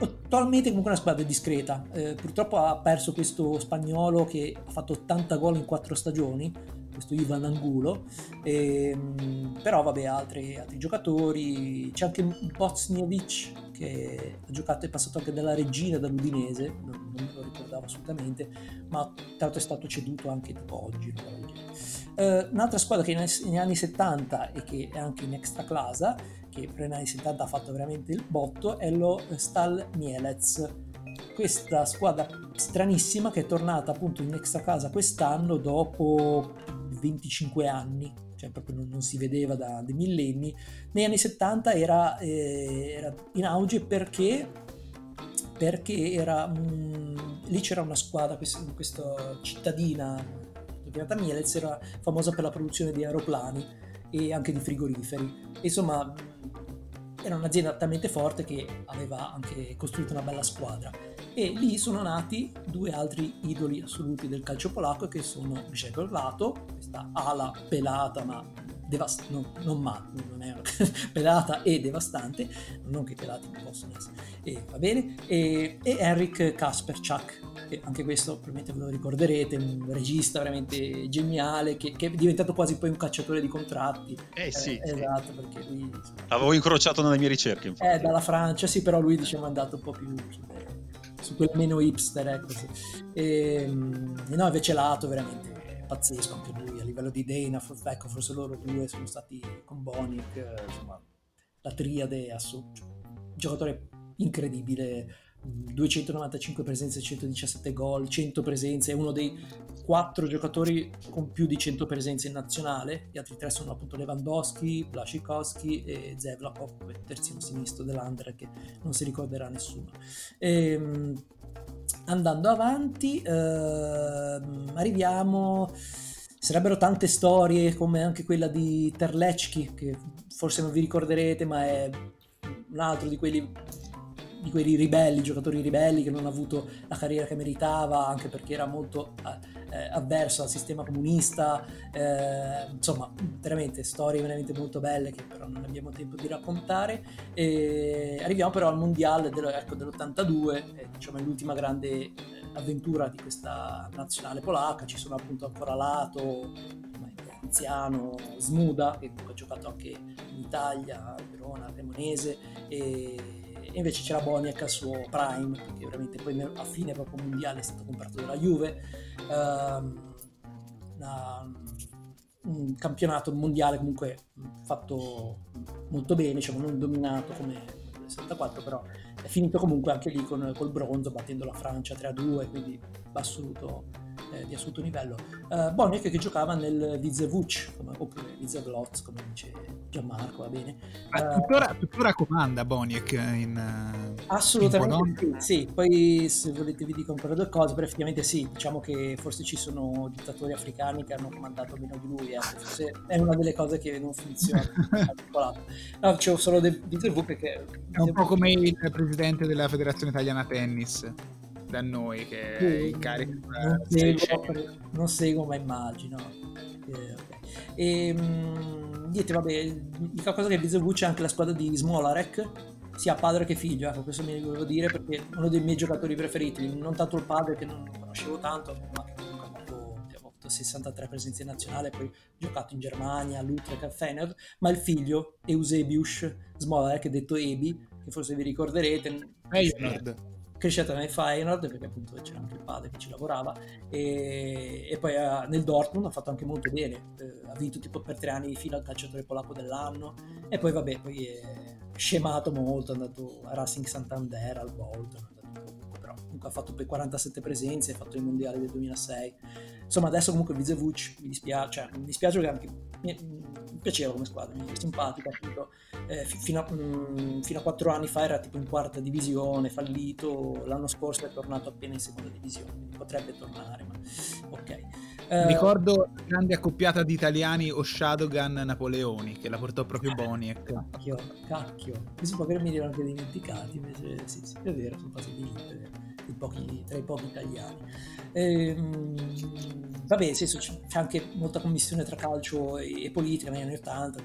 attualmente comunque una squadra discreta, eh, purtroppo ha perso questo spagnolo che ha fatto 80 gol in 4 stagioni, questo Ivan Angulo, ehm, però vabbè altri, altri, giocatori, c'è anche Bosniewicz che ha giocato, è passato anche dalla Regina, dall'Udinese, non, non me lo ricordavo assolutamente, ma tra l'altro è stato ceduto anche tipo oggi. Uh, un'altra squadra che negli anni 70 e che è anche in extra clasa, che per gli anni 70 ha fatto veramente il botto, è lo Stal Mielec. Questa squadra stranissima che è tornata appunto in extra casa quest'anno dopo 25 anni, cioè proprio non, non si vedeva da dei millenni. Negli anni 70 era, eh, era in auge perché perché era, mh, lì c'era una squadra, questa, questa cittadina chiamata Mielez era famosa per la produzione di aeroplani e anche di frigoriferi. Insomma, era un'azienda talmente forte che aveva anche costruito una bella squadra. E lì sono nati due altri idoli assoluti del calcio polacco che sono Grzegorz Lato, questa ala pelata ma devast- non, non ma, non è (laughs) pelata e devastante, non che i pelati non possono essere, e, va bene, e, e Henrik Kasperczak, che anche questo probabilmente ve lo ricorderete, un regista veramente geniale che, che, è diventato quasi poi un cacciatore di contratti. Eh sì. Eh, esatto, perché lui... L'avevo incrociato nelle mie ricerche, infatti. Eh, dalla Francia, sì, però lui diciamo è andato un po' più su quel meno hipster, ecco. Sì. E, ehm, e no, invece Lato veramente pazzesco anche lui livello di Dana, ecco forse loro due sono stati con Bonic, insomma la triade assoluta. Giocatore incredibile, 295 presenze, 117 gol, 100 presenze, è uno dei quattro giocatori con più di 100 presenze in nazionale, gli altri tre sono appunto Lewandowski, Blaszczykowski e Zevlakov, il terzino sinistro dell'Under che non si ricorderà nessuno. E, ehm, andando avanti, eh, arriviamo sarebbero tante storie come anche quella di Terlecki che forse non vi ricorderete ma è un altro di quelli di quei ribelli, giocatori ribelli che non ha avuto la carriera che meritava anche perché era molto eh, avverso al sistema comunista, eh, insomma veramente storie veramente molto belle che però non abbiamo tempo di raccontare. E arriviamo però al mondiale dello, ecco, dell'82, eh, diciamo è l'ultima grande eh, avventura di questa nazionale polacca, ci sono appunto ancora Lato, anziano, Smuda, che ha giocato anche in Italia, Verona, Cremonese, e invece c'era Boniek al suo prime, perché veramente poi a fine proprio mondiale è stato comprato dalla Juve. Una, un campionato mondiale comunque fatto molto bene, diciamo non dominato come il 64, però è finito comunque anche lì con, col bronzo, battendo la Francia 3-2, quindi assoluto eh, di assoluto livello. Uh, Boniek che giocava nel Vizevuc, oppure Vizevloz, come dice Gianmarco, va bene. Uh, tuttora, tuttora, comanda Boniek in uh, Assolutamente in sì, sì, poi se volete vi dico ancora due cose, però effettivamente sì, diciamo che forse ci sono dittatori africani che hanno comandato meno di lui, eh. forse è una delle cose che non funziona. (laughs) no, c'è solo del Vizevuc perché... È un po' come il presidente della Federazione Italiana Tennis da noi che sì, è in carica. Non, seguo, non seguo, ma immagino. Eh, okay. E, ehm, niente, vabbè, l'unica cosa che Bizevuc c'è anche la squadra di Smolarek, sia padre che figlio, ecco, questo mi volevo dire perché è uno dei miei giocatori preferiti, non tanto il padre che non conoscevo tanto, ma che comunque ha fatto, ha fatto 63 presenze nazionali, poi ha giocato in Germania, all'Utrecht, al Fener, ma il figlio, Eusebius Smolarek, detto Ebi, che forse vi ricorderete, Feyenoord cresciuta nel Feyenoord perché appunto c'era anche il padre che ci lavorava e, e poi uh, nel Dortmund ha fatto anche molto bene uh, ha vinto tipo per tre anni di fila il calciatore polacco dell'anno e poi vabbè poi è scemato molto è andato a Racing Santander al Bolton però comunque ha fatto per 47 presenze ha fatto i mondiali del 2006 insomma adesso comunque Vizevuc mi dispiace cioè, mi dispiace che anche piaceva come squadra mi simpatica appunto eh, fino, a, mh, mm, fino, a, quattro anni fa era tipo in quarta divisione, fallito, l'anno scorso è tornato appena in seconda divisione, potrebbe tornare, ma ok. Eh, Ricordo la grande accoppiata di italiani Oshadogan Napoleoni che la portò proprio Boniek. Cacchio, cacchio, questi po' che mi erano anche dimenticati, invece sì, sì, è vero, sono passati pochi, tra i pochi italiani. Ehm, vabbè, sì, c'è anche molta commissione tra calcio e, e politica negli anni 80,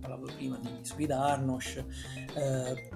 parlavo prima di Solidarnosc. Eh,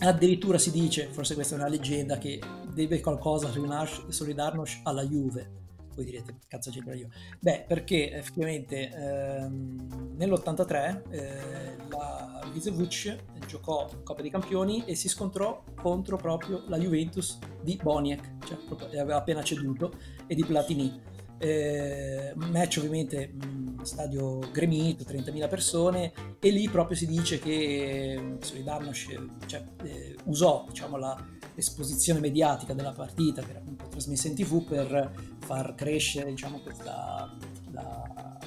addirittura si dice, forse questa è una leggenda, che deve qualcosa Solidarnosc alla Juve. Voi direte, cazzo c'entra io? Beh, perché effettivamente ehm, nell'83 eh, la Vizevuc giocò Coppa dei Campioni e si scontrò contro proprio la Juventus di Boniek, cioè proprio, aveva appena ceduto, e di Platini eh, match ovviamente mh, stadio gremito, 30.000 persone e lì proprio si dice che Solidarnosc cioè, eh, usò diciamo, la, l'esposizione mediatica della partita che era appunto trasmessa in tv per far crescere diciamo, questa, la,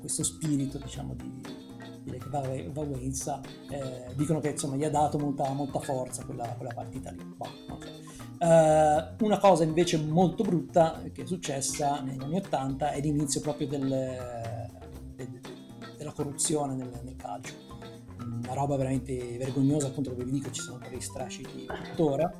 questo spirito diciamo, di, di valenza eh, dicono che insomma, gli ha dato molta, molta forza quella, quella partita lì boh, okay. Uh, una cosa invece molto brutta che è successa negli anni 80 è l'inizio proprio del, del, della corruzione nel, nel, calcio. Una roba veramente vergognosa, appunto come vi dico ci sono ancora strascichi tuttora.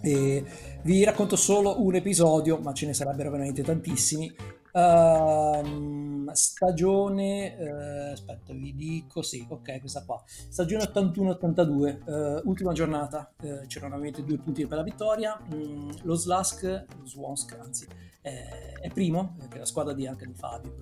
E vi racconto solo un episodio, ma ce ne sarebbero veramente tantissimi. Uh, stagione, uh, aspetta, vi dico, sì, ok, questa qua. Stagione 81-82, uh, eh, ultima giornata, uh, c'erano ovviamente due punti per la vittoria. Mm, lo Slask, lo Swansk, anzi, è, è primo, che è la squadra di, anche di Fabio,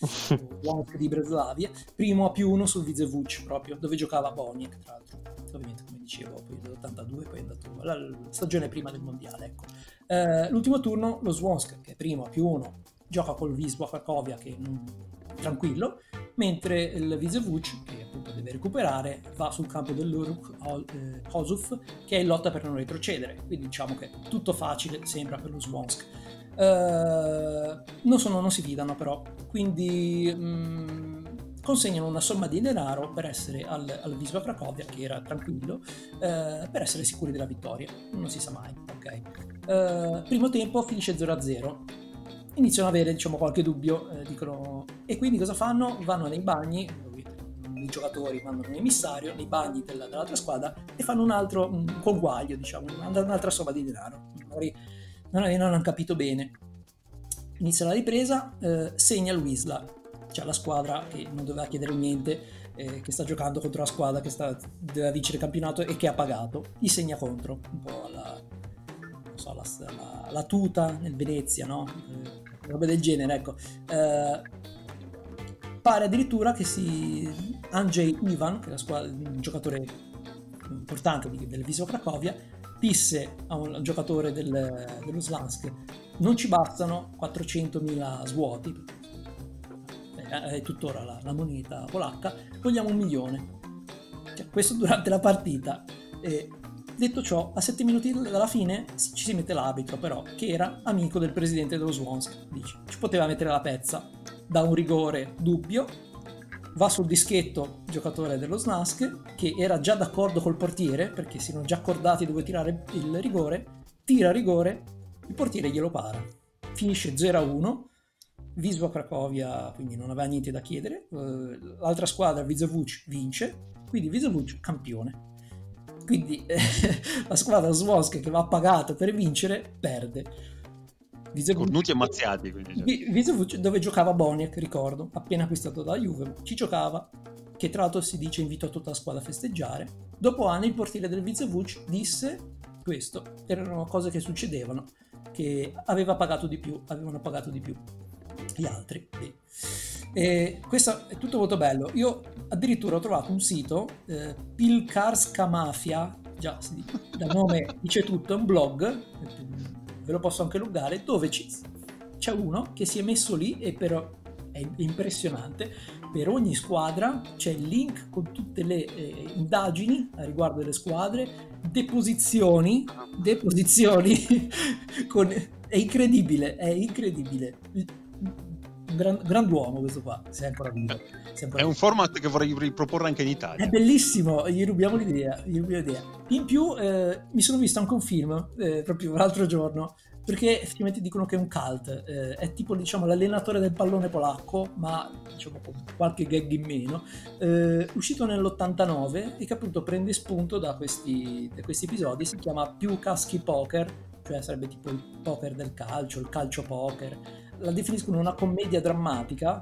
Swansk (laughs) di Breslavia, primo a più uno sul Vizevuc proprio, dove giocava Boniek, tra l'altro. Ovviamente, come dicevo, poi nell'82, poi è andato la, la stagione prima del mondiale, ecco. l'ultimo turno, lo Swansk, che è primo a più uno gioca col Wisła Cracovia che è tranquillo, mentre il Vizevuc, che appunto deve recuperare, va sul campo dell'Uruk eh, Hosuf che è in lotta per non retrocedere, quindi diciamo che tutto facile sembra per lo Swansk. Uh, non, sono, non, si fidano però, quindi um, consegnano una somma di denaro per essere al, al Wisła Cracovia, che era tranquillo, uh, per essere sicuri della vittoria. Non si sa mai, ok? Uh, primo tempo finisce 0-0 iniziano ad avere diciamo, qualche dubbio, eh, dicono, e quindi cosa fanno? Vanno nei bagni, i giocatori mandano un emissario nei bagni della, dell'altra squadra e fanno un altro un conguaglio, diciamo, un'altra somma di denaro. Magari non, hanno capito bene. Inizia la ripresa, eh, segna il Wisla, cioè la squadra che non doveva chiedere niente, eh, che sta giocando contro la squadra che sta, doveva vincere il campionato e che ha pagato. Gli segna contro, un po' alla, so, la, la, la, tuta nel Venezia, no? Eh, roba del genere, ecco. Eh, pare addirittura che si Andrzej Ivan, che è squadra, un giocatore importante del Viso Cracovia, disse a un giocatore del, dello Slansk non ci bastano 400.000 svuoti, è tuttora la, la moneta polacca, vogliamo un milione. Cioè, questo durante la partita. E Detto ciò, a 7 minuti dalla fine ci si mette l'arbitro, però, che era amico del presidente dello Swansk. Dice, ci poteva mettere la pezza. Da un rigore dubbio, va sul dischetto giocatore dello Snask, che era già d'accordo col portiere, perché si erano già accordati dove tirare il rigore, tira rigore, il portiere glielo para. Finisce 0-1, Wisła Cracovia quindi non aveva niente da chiedere, eh, l'altra squadra, Vizevuc, vince, quindi Vizevuc campione. Quindi eh, (laughs) la squadra Swansk che va pagata per vincere perde. Cornuti mazziati. Quindi, cioè. dove giocava Boniek, ricordo, appena acquistato da Juve, ci giocava, che tra l'altro si dice invitò tutta la squadra a festeggiare. Dopo anni il portiere del Vizevuc disse questo, erano cose che succedevano, che aveva pagato di più, avevano pagato di più gli altri. E, e questo è tutto molto bello. Io addirittura ho trovato un sito, eh, Pilkarska Mafia, già dal nome dice tutto, è un blog, ve lo posso anche loggare, dove c'è uno che si è messo lì e però è impressionante. Per ogni squadra c'è il link con tutte le eh, indagini a riguardo delle squadre, deposizioni, deposizioni (laughs) con... è incredibile, è incredibile un gran, grand'uomo questo qua, se è ancora vivo. è ancora un format che vorrei riproporre anche in Italia. È bellissimo, gli rubiamo l'idea. Gli rubiamo l'idea. In più eh, mi sono visto anche un film, eh, proprio l'altro giorno, perché effettivamente dicono che è un cult, eh, è tipo diciamo l'allenatore del pallone polacco, ma diciamo con qualche gag in meno, eh, uscito nell'89 e che appunto prende spunto da questi, da questi episodi, si chiama Più Caschi Poker, cioè sarebbe tipo il poker del calcio, il calcio poker, la definiscono una commedia drammatica,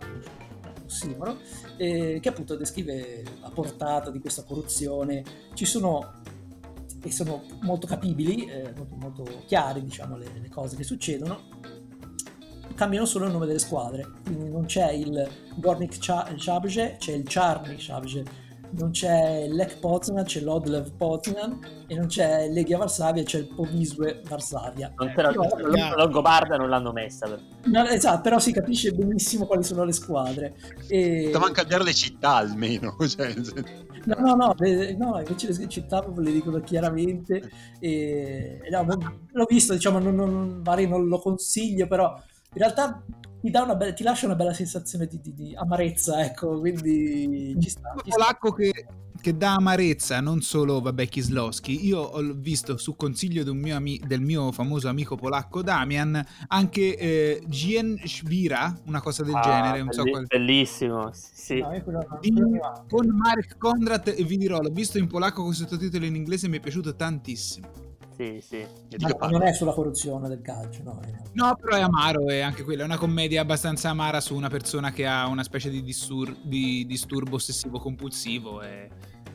ossimoro, eh, che appunto descrive la portata di questa corruzione. Ci sono e sono molto capibili, eh, molto, molto chiari diciamo le, le, cose che succedono. Cambiano solo il nome delle squadre. Quindi non c'è il Gornik Chabje c'è il Charny Chabje non c'è Lech Poznan, c'è l'Odlev Poznan e non c'è Legia Varsavia, c'è il Povisue Varsavia. Non però, però, non l'hanno messa. Per... No, esatto, però si capisce benissimo quali sono le squadre. E... Potevano cambiare le città almeno. (laughs) Cioè... No, no, no, le, no, invece le città proprio le dicono chiaramente. E, no, l'ho visto, diciamo, non, non, magari non lo consiglio, però in realtà ti, be- ti, lascia una bella sensazione di, di, di amarezza, ecco, quindi ci sta. Un polacco che, che, dà amarezza, non solo, vabbè, Kislowski. Io ho visto su consiglio mio ami- del mio famoso amico polacco Damian anche eh, Gien Shvira, una cosa del ah, genere. Non belli- so qual- bellissimo, sì. No, di, con Marek Kondrat e vi dirò, l'ho visto in polacco con sottotitoli in inglese e mi è piaciuto tantissimo sì, sì. Ma non è sulla corruzione del calcio, no? No, però è amaro e anche quella è una commedia abbastanza amara su una persona che ha una specie di, distur- di disturbo ossessivo compulsivo e...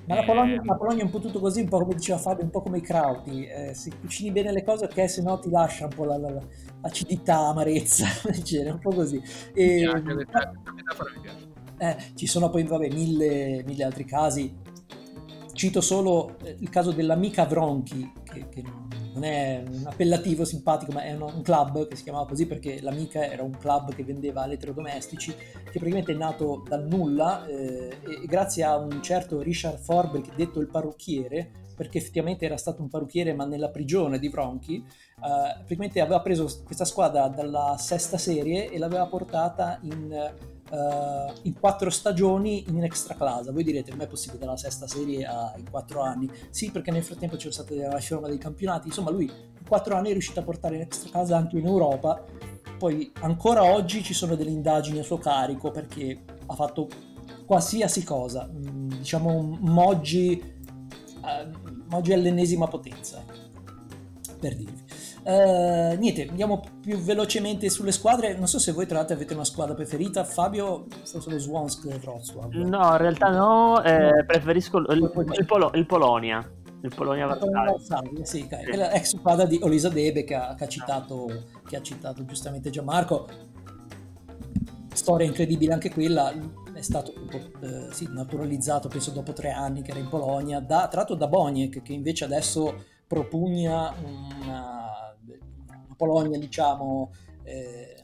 Ma la Polonia, la Polonia, è un po' tutto così, un po' come diceva Fabio, un po' come i Krauti. Eh, se cucini bene le cose, ok, se no ti lascia un po' la, la, la acidità, amarezza, (laughs) genere, un po' così. E, mi piace, metafora mi piace. Eh, ci sono poi vabbè, mille, mille altri casi Cito solo eh, il caso dell'amica Vronchi, che, che non è un appellativo simpatico, ma è un, un, club che si chiamava così perché l'Amica era un club che vendeva elettrodomestici, che praticamente è nato dal nulla eh, e, grazie a un certo Richard Forbes, detto il parrucchiere, perché effettivamente era stato un parrucchiere ma nella prigione di Bronchi, eh, praticamente aveva preso questa squadra dalla sesta serie e l'aveva portata in uh, in quattro stagioni in extra clasa. Voi direte, com'è possibile dalla sesta serie a, in quattro anni? Sì, perché nel frattempo c'è stata la riforma dei campionati. Insomma, lui in quattro anni è riuscito a portare in extra clasa anche in Europa. Poi ancora oggi ci sono delle indagini a suo carico perché ha fatto qualsiasi cosa, mm, diciamo Moggi, uh, Moggi all'ennesima potenza, per dirvi. Uh, niente, andiamo più velocemente sulle squadre. Non so se voi tra l'altro avete una squadra preferita. Wrocław. No, in realtà no, eh, preferisco il, il, il, Polo, il, Polonia. Il Polonia Varsavia. Sì, sì. È l'ex squadra di Olisa Debe che ha, che ha, citato, che ha citato giustamente Gianmarco. Storia incredibile anche quella. È stato eh, sì, naturalizzato, penso dopo tre anni che era in Polonia, da, tratto da Boniek, che invece adesso propugna una Polonia, diciamo... Eh,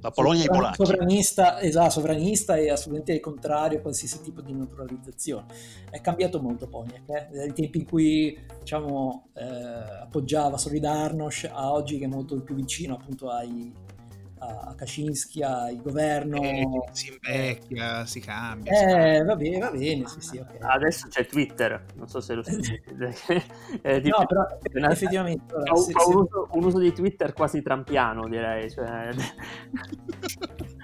la Polonia e i polacchi. Sovranista, esatto, sovranista e assolutamente contrario a qualsiasi tipo di naturalizzazione. È cambiato molto Poniek, eh? dai tempi in cui diciamo, eh, appoggiava Solidarnosc a oggi che è molto più vicino appunto ai, a Kaczynski, al governo. Eh, si invecchia, si cambia. Eh, va bene, va bene, sì, sì, okay. Adesso c'è Twitter, non so se lo (laughs) sapete. eh, (laughs) no, però effettivamente... Ora, ho, se, ho se... Un, uso, un, uso, di Twitter quasi trampiano, direi. Cioè...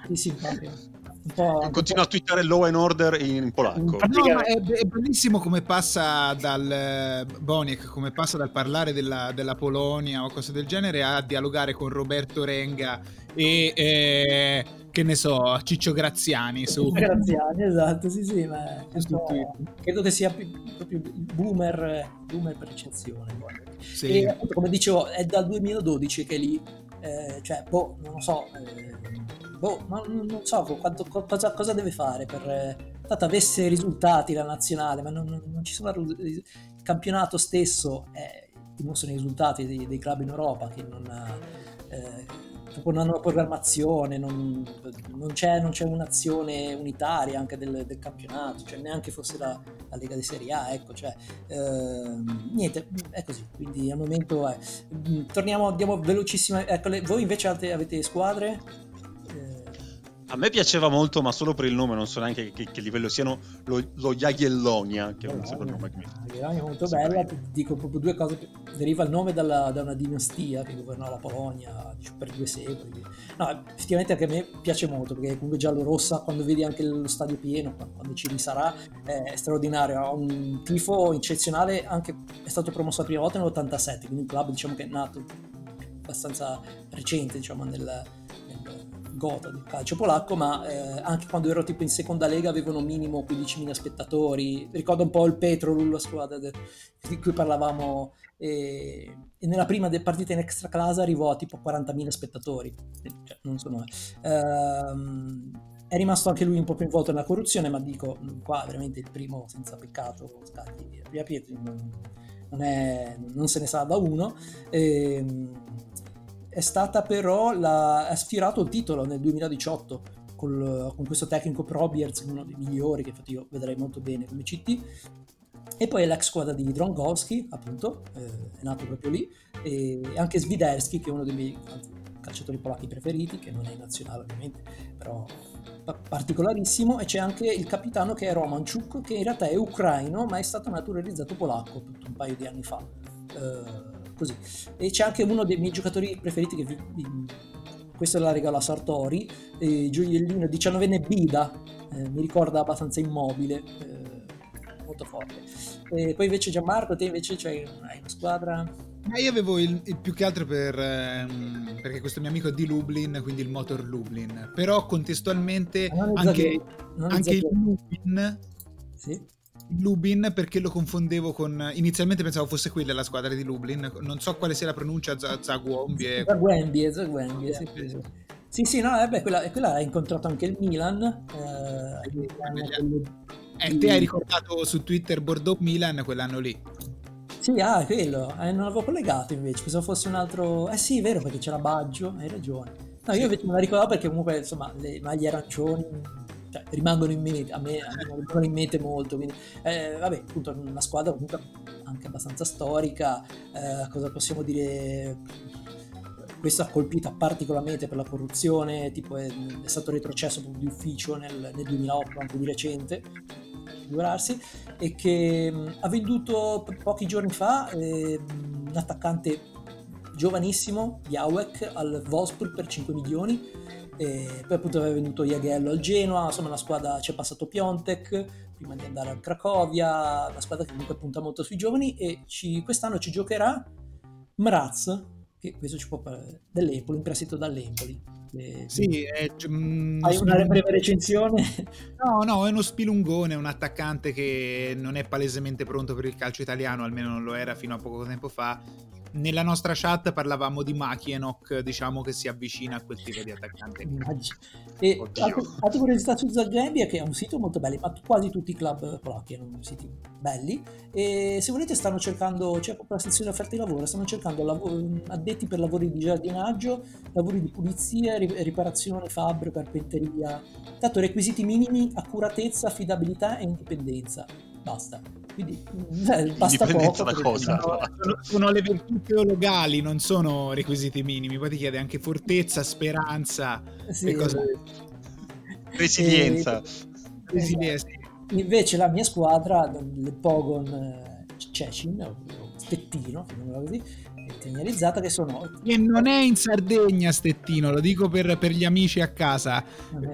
sì, sì, proprio. Continua a twittare Law and Order in polacco. No, ma è, è, bellissimo come passa dal eh, Boniek, come passa dal parlare della, della, Polonia o cose del genere a dialogare con Roberto Renga e eh, che ne so, Ciccio Graziani su Graziani, esatto, sì, sì, ma credo che sia proprio il boomer, boomer per eccezione. Sì. E appunto, come dicevo, è dal 2012 che lì, eh, cioè, boh, non lo so, eh, boh, non, non so quanto, cosa, cosa, deve fare per eh, tanto avesse risultati la nazionale, ma non, non ci sono il campionato stesso eh, dimostrano i risultati dei, dei, club in Europa che non ha, eh, non hanno programmazione, non, non, c'è, non, c'è, un'azione unitaria anche del, del campionato, cioè neanche fosse la, la, Lega di Serie A, ecco, cioè, eh, niente, è così, quindi al momento è. Torniamo, andiamo velocissimo, ecco, voi invece avete, avete squadre? A me piaceva molto, ma solo per il nome, non so neanche che, che livello siano, lo, lo Jagiellonia, che è un soprannome che mi Jagiellonia è molto bella, ti dico proprio due cose, deriva il nome dalla, da una dinastia che governò la Polonia per due secoli. No, effettivamente anche a me piace molto, perché comunque giallo-rossa, quando vedi anche lo stadio pieno, quando ci risarà, è straordinario, ha un tifo eccezionale, anche è stato promosso la prima volta nell'87, quindi un club diciamo che è nato abbastanza recente diciamo nel gota del calcio polacco, ma eh, anche quando ero tipo in seconda lega avevano minimo 15.000 spettatori. Ricordo un po' il Petrol, la squadra de- di cui parlavamo, e, e nella prima partita in extra classe arrivò a tipo 40.000 spettatori. Cioè, non sono... Ehm, è rimasto anche lui un po' più involto nella corruzione, ma dico, qua veramente il primo senza peccato, scagli via Pietri, non, non, è, non se ne salva uno. Ehm, è stata però la, ha sfiorato il titolo nel 2018 col, con questo tecnico Probierz, uno dei migliori che infatti io vedrei molto bene come CT e poi l'ex squadra di Drongowski appunto eh, è nato proprio lì. E anche Swiderski che è uno dei miei calciatori polacchi preferiti che non è nazionale ovviamente però particolarissimo. E c'è anche il capitano che è Romanchuk che in realtà è ucraino ma è stato naturalizzato polacco tutto un paio di anni fa. Eh, così. E c'è anche uno dei miei giocatori preferiti che vi, vi, questo la regala Sartori, eh, Gioiellino 19enne Bida, eh, mi ricorda abbastanza immobile, eh, molto forte. E poi invece Gianmarco, te invece c'hai hai una squadra... Ma io avevo il, il, più che altro per, ehm, perché questo mio amico è di Lublin, quindi il Motor Lublin, però contestualmente anche, anche il Lublin sì. Lubin perché lo confondevo con inizialmente pensavo fosse quella la squadra di Lublin non so quale sia la pronuncia Zaguombie Zaguembie Zaguembie sì, sì, sì, sì. No, eh quella, quella ha incontrato anche il Milan eh, eh, te hai ricordato su Twitter Bordeaux Milan quell'anno lì. Sì, ah, quello, eh, non l'avevo collegato invece, pensavo fosse un altro... Eh sì, è vero, perché c'era Baggio, hai ragione. No, io invece me la ricordavo perché comunque, insomma, le maglie arancioni cioè, rimangono in mente, a me, rimangono in mente molto, quindi, eh, vabbè, appunto, una squadra comunque anche abbastanza storica, eh, cosa possiamo dire? Questa ha colpita particolarmente per la corruzione, tipo è, è stato retrocesso di ufficio nel, nel 2008, anche di recente, figurarsi, e che mh, ha venduto pochi giorni fa eh, un attaccante giovanissimo di Awek al Wolfsburg per 5 milioni, e poi appunto aveva venduto Iaghello al Genoa, insomma la squadra ci è passato Piontek prima di andare al Cracovia, una squadra che comunque punta molto sui giovani e ci, quest'anno ci giocherà Mraz, che questo ci può parlare dell'Empoli, in prestito dall'Empoli. Eh, sì, è, mm, hai una breve recensione? No, no, è uno spilungone, un attaccante che non è palesemente pronto per il calcio italiano, almeno non lo era fino a poco tempo fa, nella nostra chat parlavamo di Makienok, diciamo che si avvicina a quel tipo di attaccante. E altra curiosità su Zagrebia che è un sito molto bello, ma quasi tutti i club polacchi hanno siti belli. E se volete stanno cercando, c'è proprio la sezione offerte di lavoro, stanno cercando lavoro, addetti per lavori di giardinaggio, lavori di pulizia, riparazione, fabbro, carpenteria, tanto requisiti minimi, accuratezza, affidabilità e indipendenza. Basta quindi eh, basta poco. Da cosa? Sono, sono, le virtù teologali, non sono requisiti minimi. Poi ti chiede anche fortezza, speranza sì, e cose... Resilienza. E... Resilienza. Invece la mia squadra, il Pogon eh, Cecin, Stettino, così, segnalizzata che sono... E non è in Sardegna Stettino, lo dico per, per gli amici a casa.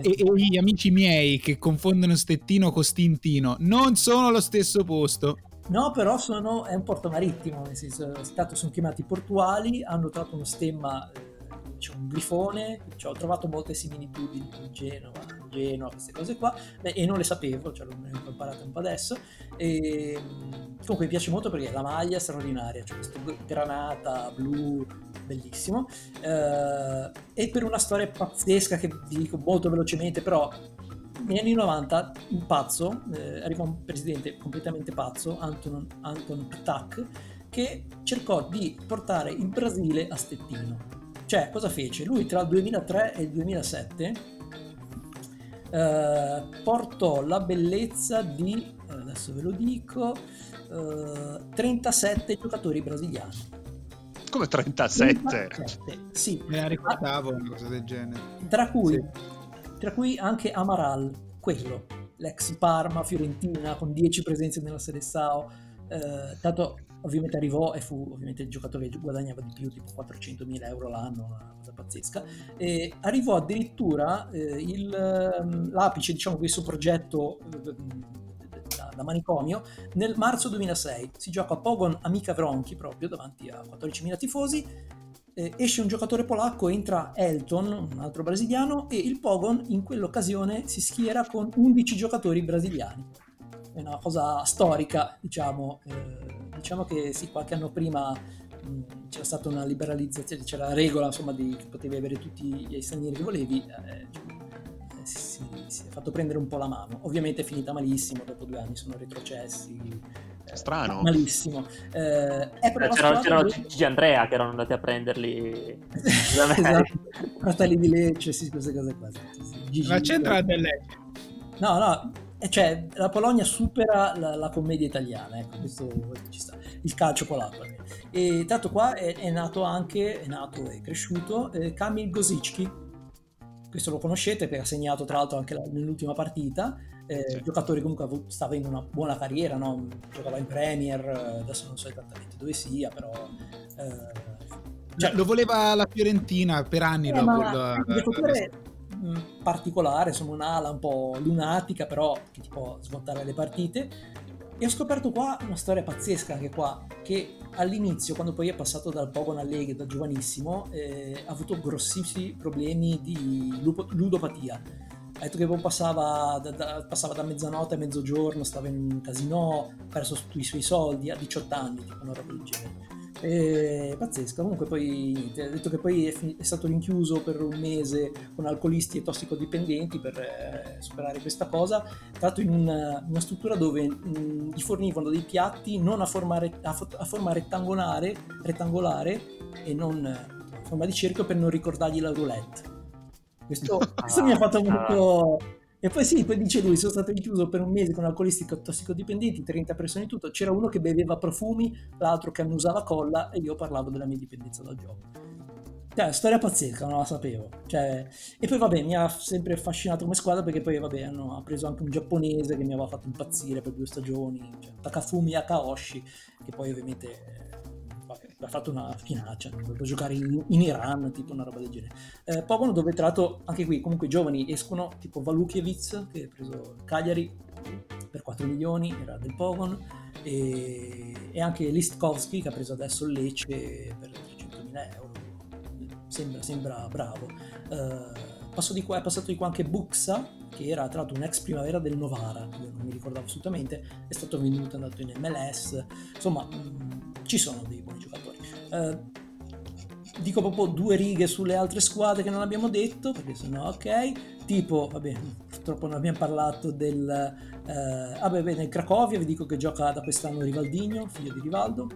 E, e, gli amici miei che confondono Stettino con Stintino, non sono lo stesso posto. No, però sono, è un porto marittimo, nel senso, stato, sono chiamati portuali, hanno trovato uno stemma, eh, c'è un grifone, cioè, ho trovato molte similitudini con Genova, Genoa, queste cose qua, Beh, e non le sapevo, cioè l'ho imparate un po' adesso. E, comunque mi piace molto perché la maglia è straordinaria, c'è questo granata blu bellissimo. Eh, e per una storia pazzesca che vi dico molto velocemente, però negli anni 90 un pazzo, eh, arriva un presidente completamente pazzo, Anton, Anton Ptak, che cercò di portare il Brasile a Stettino. Cioè, cosa fece? Lui tra il 2003 e il 2007 eh, portò la bellezza di, eh, adesso ve lo dico, eh, 37 giocatori brasiliani. Come 37? 37 sì. Me la ricordavo una cosa del genere. Tra cui, sì. tra cui anche Amaral, quello, l'ex Parma, Fiorentina, con 10 presenze nella Serie Sao. Eh, tanto ovviamente arrivò e fu ovviamente il giocatore che guadagnava di più, tipo 400.000 euro l'anno, una cosa pazzesca, e arrivò addirittura eh, il, ehm, l'apice diciamo, di questo progetto eh, da, da, manicomio nel marzo 2006. Si gioca a Pogon Amica Vronchi proprio davanti a 14.000 tifosi, eh, esce un giocatore polacco, entra Elton, un altro brasiliano, e il Pogon in quell'occasione si schiera con 11 giocatori brasiliani è una cosa storica, diciamo. Eh, diciamo che sì, qualche anno prima mh, c'era stata una liberalizzazione, c'era la regola insomma di che potevi avere tutti gli stranieri che volevi. Eh, eh, si, si, è fatto prendere un po' la mano. Ovviamente è finita malissimo, dopo due anni sono retrocessi. Eh, Strano. Malissimo. Eh, c'erano, c'erano che... Gigi Andrea che erano andati a prenderli. (laughs) esatto. Fratelli di Lecce, sì, queste cose qua. Gigi, Ma c'entra del Lecce? No, no, cioè, la Polonia supera la, la commedia italiana, ecco, questo, ci sta, il calcio polacco. E tanto qua è, è nato anche, è nato e cresciuto eh, Kamil Gozicki, questo lo conoscete perché ha segnato tra l'altro anche la, nell'ultima partita, eh, sì. giocatore comunque stava in una buona carriera, no? giocava in Premier, adesso non so esattamente dove sia, però... Eh, cioè, lo voleva la Fiorentina per anni. Eh, dopo ma, il particolare, insomma un'ala un po' lunatica, però che ti può smontare le partite. E ho scoperto qua una storia pazzesca anche qua, che all'inizio, quando poi è passato dal Pogon Alleghe, da giovanissimo, eh, ha avuto grossissimi problemi di ludopatia. Ha detto che passava da, da, passava da mezzanotte a mezzogiorno, stava in un casino, ha perso tutti i suoi soldi a 18 anni, tipo una roba del genere E, pazzesco. Comunque poi ha detto che poi è, fin- è, stato rinchiuso per un mese con alcolisti e tossicodipendenti per eh, superare questa cosa. Tra l'altro in una, una struttura dove mh, gli fornivano dei piatti non a forma, re- a, fo- a forma rettangolare, rettangolare e non a forma di cerchio per non ricordargli la roulette. Questo, (laughs) questo mi ha fatto molto... E poi sì, poi dice lui, sono stato rinchiuso per un mese con alcolisti tossicodipendenti, 30 persone in tutto, c'era uno che beveva profumi, l'altro che annusava colla e io parlavo della mia dipendenza dal gioco. Cioè, storia pazzesca, non la sapevo. Cioè, e poi vabbè, mi ha sempre affascinato come squadra perché poi vabbè, hanno preso anche un giapponese che mi aveva fatto impazzire per due stagioni, cioè, Takafumi Akaoshi, che poi ovviamente ha fatto una finaccia, per giocare in, in, Iran, tipo una roba del genere. Eh, Pogono dove tra l'altro anche qui comunque i giovani escono, tipo Valukiewicz che ha preso Cagliari per 4 milioni, era del Pogon, e, e anche Listkowski che ha preso adesso Lecce per 300.000 euro, sembra, sembra bravo. Eh, di qua, è passato di qua anche Buxa, che era tra l'altro un ex primavera del Novara, io non mi ricordavo assolutamente, è stato venduto, è andato in MLS, insomma mh, ci sono dei buoni giocatori. Eh, dico proprio due righe sulle altre squadre che non abbiamo detto, perché sennò ok, tipo, vabbè, purtroppo non abbiamo parlato del... Eh, vabbè, beh, nel Cracovia vi dico che gioca da quest'anno Rivaldigno, figlio di Rivaldo,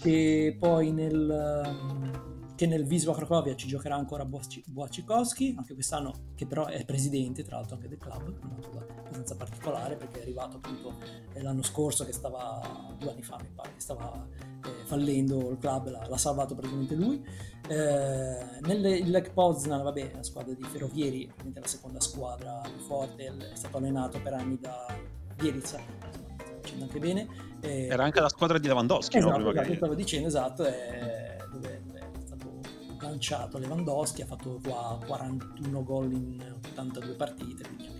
che poi nel che nel Wisła Cracovia ci giocherà ancora Boacikowski, anche quest'anno, che però è presidente tra l'altro anche del club, una cosa abbastanza particolare perché è arrivato appunto eh, l'anno scorso che stava, due anni fa mi pare, che stava eh, fallendo il club, l'ha, l'ha salvato praticamente lui. Eh, nel Lech Poznan, vabbè, la squadra di Ferrovieri, ovviamente la seconda squadra più forte, è stato allenato per anni da Bielitsa, facendo anche bene. Eh, Era anche la squadra di Lewandowski, esatto, no? Esatto, stavo dicendo, esatto, è, dove lanciato Lewandowski, ha fatto qua 41 gol in 82 partite, quindi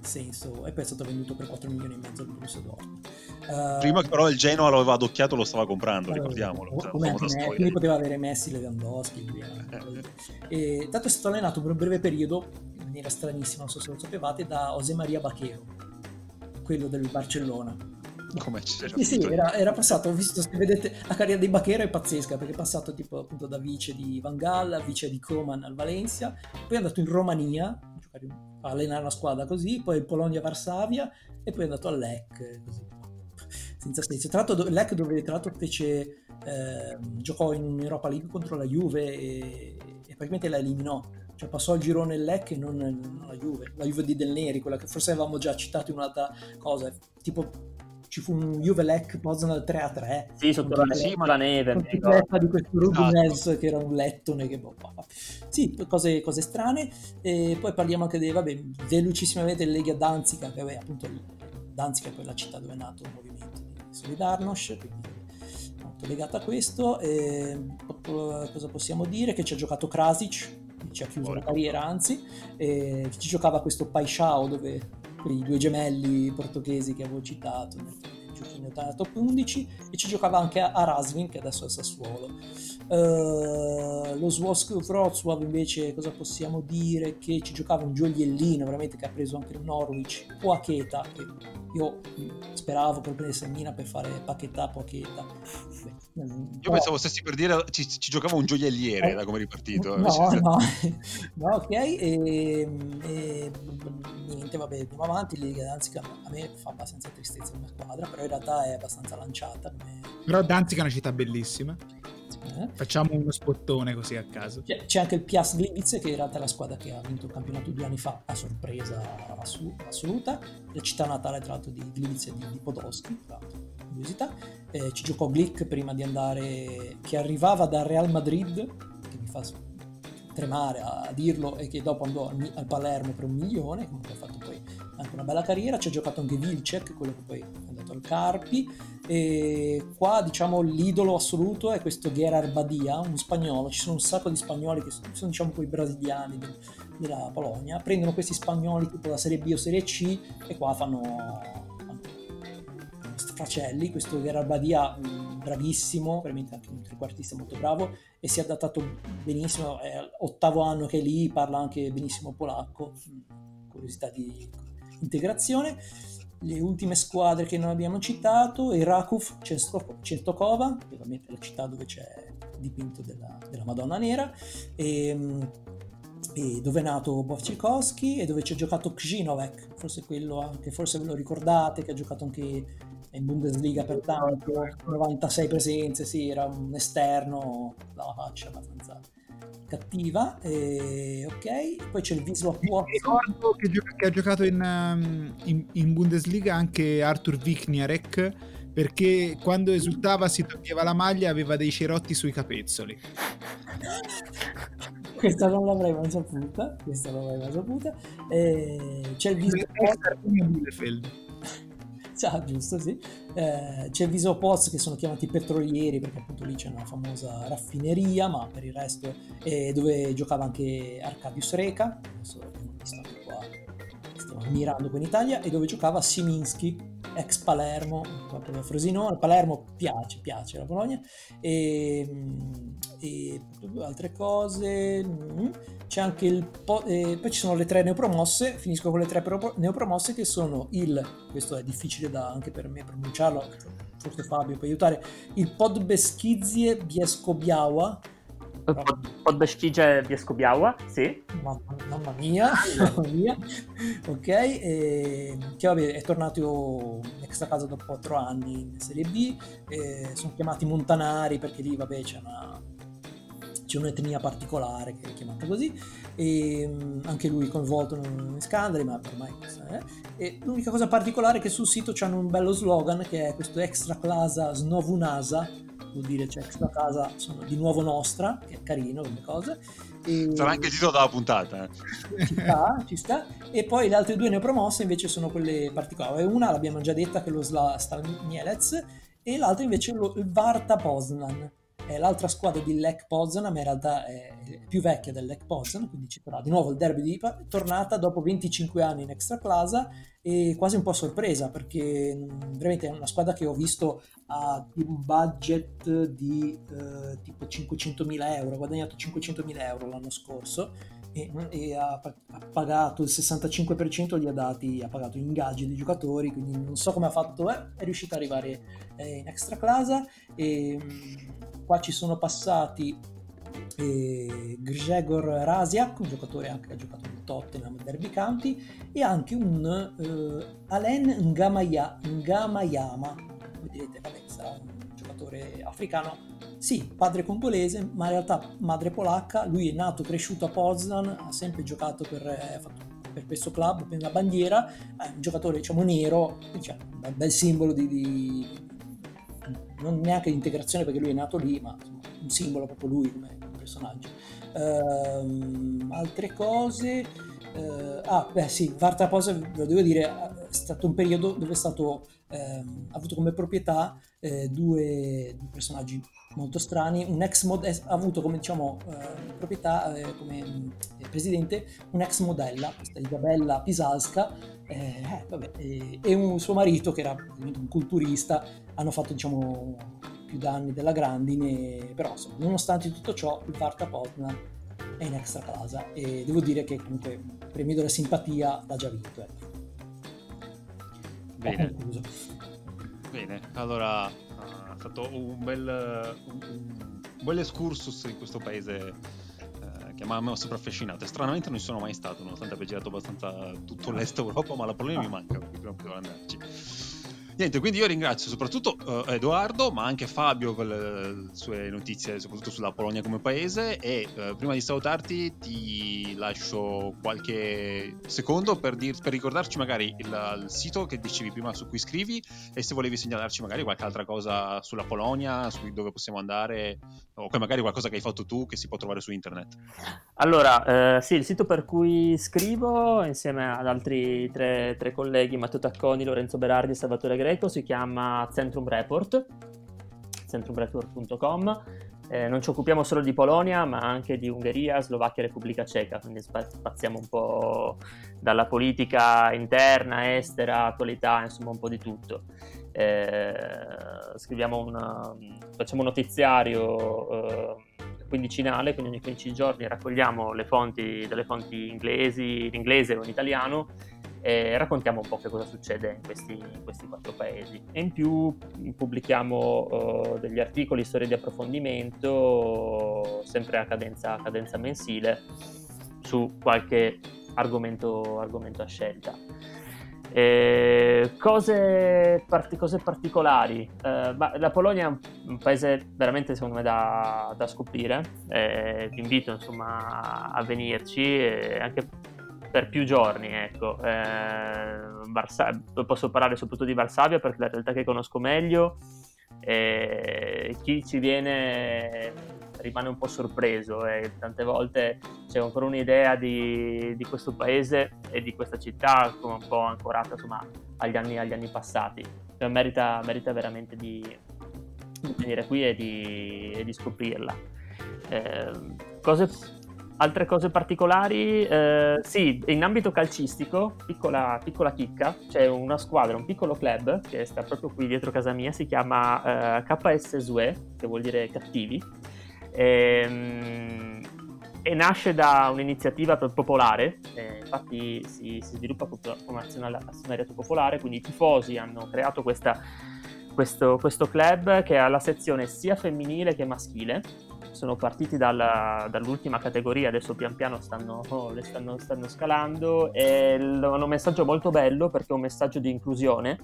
senso, e poi è stato venduto per 4 milioni e mezzo al Borussia Dortmund. Uh, Prima però il Genoa lo aveva adocchiato lo stava comprando, ricordiamolo. Uh, come me, quindi poteva avere Messi, Lewandowski, via. e tanto è stato allenato per un breve periodo, in maniera stranissima, non so se lo sapevate, da José Maria Bachero, quello del Barcellona (laughs) come ci Sì, sì, era, era, passato, ho visto, se vedete, la carriera di Bachero è pazzesca perché è passato tipo appunto da vice di Van Gaal a vice di Coman al Valencia, poi è andato in Romania a allenare una squadra così, poi in Polonia-Varsavia e poi è andato al LEC così, senza senso. Tra l'altro LEC dove tra l'altro fece, eh, giocò in Europa League contro la Juve e, e praticamente la eliminò. Cioè passò il girone il Lec e non, non, la Juve, la Juve di Del Neri, quella che forse avevamo già citato in un'altra cosa, tipo ci fu un Juve-Lec Poznan 3 a 3 sì sotto la, sì, la neve di questo Rubinez esatto. che era un lettone che boh, sì cose, cose, strane. E poi parliamo anche dei vabbè velocissimamente del Legia Danzica che vabbè appunto Danzica è poi la città dove è nato il movimento di Solidarnosc quindi molto legata a questo. E, cosa possiamo dire? Che ci ha giocato Krasic ci ha chiuso la carriera anzi e ci giocava questo Paixao dove quei due gemelli portoghesi che avevo citato nel giochino da top 11 e ci giocava anche a Rasvin che adesso è Sassuolo. Uh, lo Swask Wrocław invece cosa possiamo dire? Che ci giocava un gioiellino veramente che ha preso anche il Norwich Poacheta che io speravo che prendesse Mina per fare Paquetà Poacheta io pensavo stessi per dire ci, ci giocava un gioielliere eh, da come ripartito no no, (laughs) no ok e, e niente vabbè andiamo avanti Danzica a me fa abbastanza tristezza come squadra però in realtà è abbastanza lanciata come... però Danzica è una città bellissima eh? Facciamo uno spottone così a caso. C'è, c'è anche il Piast Gliwice, che in realtà è la squadra che ha vinto il campionato due anni fa, a sorpresa assoluta. La città natale, tra l'altro, di Gliwice di, di Podolski, tra curiosità. Eh, ci giocò Glick prima di andare, che arrivava dal Real Madrid, che mi fa tremare a dirlo, e che dopo andò al Palermo per un milione, comunque ha fatto poi anche una bella carriera. Ci ha giocato anche Vilcek, quello che poi è andato al Carpi. E qua diciamo l'idolo assoluto è questo Gerard Badia, un spagnolo, ci sono un sacco di spagnoli che sono diciamo quei brasiliani de, della Polonia, prendono questi spagnoli tipo la Serie B o Serie C e qua fanno, straccelli, questo Gerard Badia bravissimo, veramente anche un trequartista molto bravo e si è adattato benissimo, è ottavo anno che è lì, parla anche benissimo polacco, curiosità di integrazione le ultime squadre che non abbiamo citato, il Rakov Cestokova, che ovviamente è la città dove c'è il dipinto della, della Madonna Nera, e, ehm, e dove è nato Bovcikowski e dove c'è giocato Kzinovek, forse quello che forse ve lo ricordate, che ha giocato anche in Bundesliga per tanto, 96 presenze, sì, era un esterno dalla faccia abbastanza cattiva. E, ok, poi c'è il Wisła Płock. Ricordo che, gio- che, ha giocato in, um, in, in, Bundesliga anche Artur Wikniarek perché quando esultava si toglieva la maglia aveva dei cerotti sui capezzoli. (laughs) questa non l'avrei mai saputa, questa non l'avrei mai saputa. E c'è il Wisła Płock. (laughs) Ah, giusto, sì. Eh, c'è Visopoz che sono chiamati petrolieri perché appunto lì c'è una famosa raffineria, ma per il resto è dove giocava anche Arcadius Reca, adesso abbiamo visto anche ammirando qua in Italia, e dove giocava Siminski, ex Palermo, proprio Frosinone. Palermo piace, piace la Polonia. E, e altre cose. Mm, c'è anche il. Po- poi ci sono le tre neopromosse. Finisco con le tre pro- neopromosse che sono il. Questo è difficile da, anche per me pronunciarlo. Forse Fabio può aiutare. Il Podbeskizie Biescobiała Podbeścicie Biescobiała, sì. Mamma, mamma mia, mamma mia. (laughs) ok, e, che vabbè, è tornato in extra casa dopo 4 anni in Serie B. sono chiamati Montanari perché lì, vabbè, c'è una c'è un'etnia particolare che è chiamata così e anche lui coinvolto in scandali ma ormai eh? e l'unica cosa particolare è che sul sito c'hanno un bello slogan che è questo extra clasa snovunasa vuol dire c'è questa casa sono di nuovo nostra, che è carino come cosa. E... Sarà anche il titolo della puntata. Eh. Ci sta, ci sta. E poi le altre due neopromosse invece sono quelle particolari. Una l'abbiamo già detta che è lo Stal Mielec e l'altra invece è lo, il Varta Poznan l'altra squadra di Lech Poznan, ma in realtà è più vecchia del Lech Poznan, quindi ci sarà di nuovo il derby di Ipa, tornata dopo 25 anni in Extraclasa e quasi un po' sorpresa perché veramente è una squadra che ho visto a un budget di eh, tipo 500.000 euro, ha guadagnato 500.000 euro l'anno scorso e, e ha, ha, pagato il 65% li ha dati, ha pagato gli ingaggi dei giocatori, quindi non so come ha fatto, eh, è riuscito ad arrivare eh, in extra clasa e mh, qua ci sono passati eh, Grzegor Rasiak, un giocatore anche che ha giocato in Tottenham Derby County e anche un eh, Alen Ngamaya, Ngamayama, voi direte vabbè sarà un giocatore africano sì, padre congolese, ma in realtà madre polacca. Lui è nato, cresciuto a Poznan, ha sempre giocato per, eh, per questo club, per la bandiera. È un giocatore, diciamo, nero, cioè, un bel simbolo di, di, non neanche di integrazione perché lui è nato lì, ma insomma, un simbolo proprio lui come personaggio. Uh, altre cose. Uh, ah, beh, sì, Varta Posa, ve lo devo dire, è stato un periodo dove è stato ehm, avuto come proprietà eh, due, due, personaggi molto strani. Un ex mod- ha avuto come diciamo, eh, proprietà, eh, come eh, presidente, un ex modella, questa Isabella Pisalska, eh, eh, vabbè, e un suo marito che era un culturista. Hanno fatto diciamo, più danni della grandine, però insomma, nonostante tutto ciò, il Varta Poznan è in extra casa e devo dire che comunque il premio della simpatia l'ha già vinto. Ecco. Bene. Bene, allora ha fatto un bel, un, un bel excursus in questo paese eh, che mi ha sempre affascinato. Stranamente non ci sono mai stato, nonostante abbia girato abbastanza tutto l'est Europa, ma la Polonia mi manca, quindi prima devo andarci. Niente, quindi io ringrazio soprattutto uh, Edoardo, ma anche Fabio per le sue notizie, soprattutto sulla Polonia come paese. E uh, prima di salutarti, ti lascio qualche secondo per, dir- per ricordarci magari il, il, sito che dicevi prima su cui scrivi e se volevi segnalarci magari qualche altra cosa sulla Polonia, su dove possiamo andare, o magari qualcosa che hai fatto tu che si può trovare su internet. Allora, eh, sì, il sito per cui scrivo insieme ad altri tre, tre colleghi, Matteo Tacconi, Lorenzo Berardi e Salvatore Greco Greco si chiama Centrum Report, centrumreport.com. Eh, non ci occupiamo solo di Polonia, ma anche di Ungheria, Slovacchia e Repubblica Ceca, quindi spaziamo un po' dalla politica interna, estera, attualità, insomma un po' di tutto. Eh, una, facciamo un notiziario eh, quindicinale, quindi ogni 15 giorni raccogliamo le fonti delle fonti inglesi, in inglese o in italiano e raccontiamo un po' che cosa succede in questi, in questi quattro paesi. E in più pubblichiamo uh, degli articoli, storie di approfondimento, sempre a cadenza, a cadenza mensile, su qualche argomento, argomento a scelta. Eh, cose, part- cose, particolari. Eh, la Polonia è un, paese veramente secondo me da, da scoprire. Eh, vi invito insomma a venirci anche per più giorni. Ecco. Eh, Varsa- posso parlare soprattutto di Varsavia perché è la realtà che conosco meglio. chi ci viene rimane un po' sorpreso e tante volte c'è ancora un'idea di, di questo paese e di questa città come un po' ancorata insomma, agli, anni, agli anni passati. Cioè, merita, merita, veramente di, di, venire qui e di, e di scoprirla. Eh, cose, altre cose particolari? Eh, sì, in ambito calcistico, piccola, piccola, chicca, c'è una squadra, un piccolo club che sta proprio qui dietro casa mia, si chiama eh, KS Sue, che vuol dire cattivi e, ehm, e nasce da un'iniziativa popolare, eh, infatti si, si, sviluppa come azionariato popolare, quindi i tifosi hanno creato questa, questo, questo, club che ha la sezione sia femminile che maschile. Sono partiti dalla, dall'ultima categoria, adesso pian piano stanno, oh, le stanno, stanno scalando hanno un messaggio molto bello perché è un messaggio di inclusione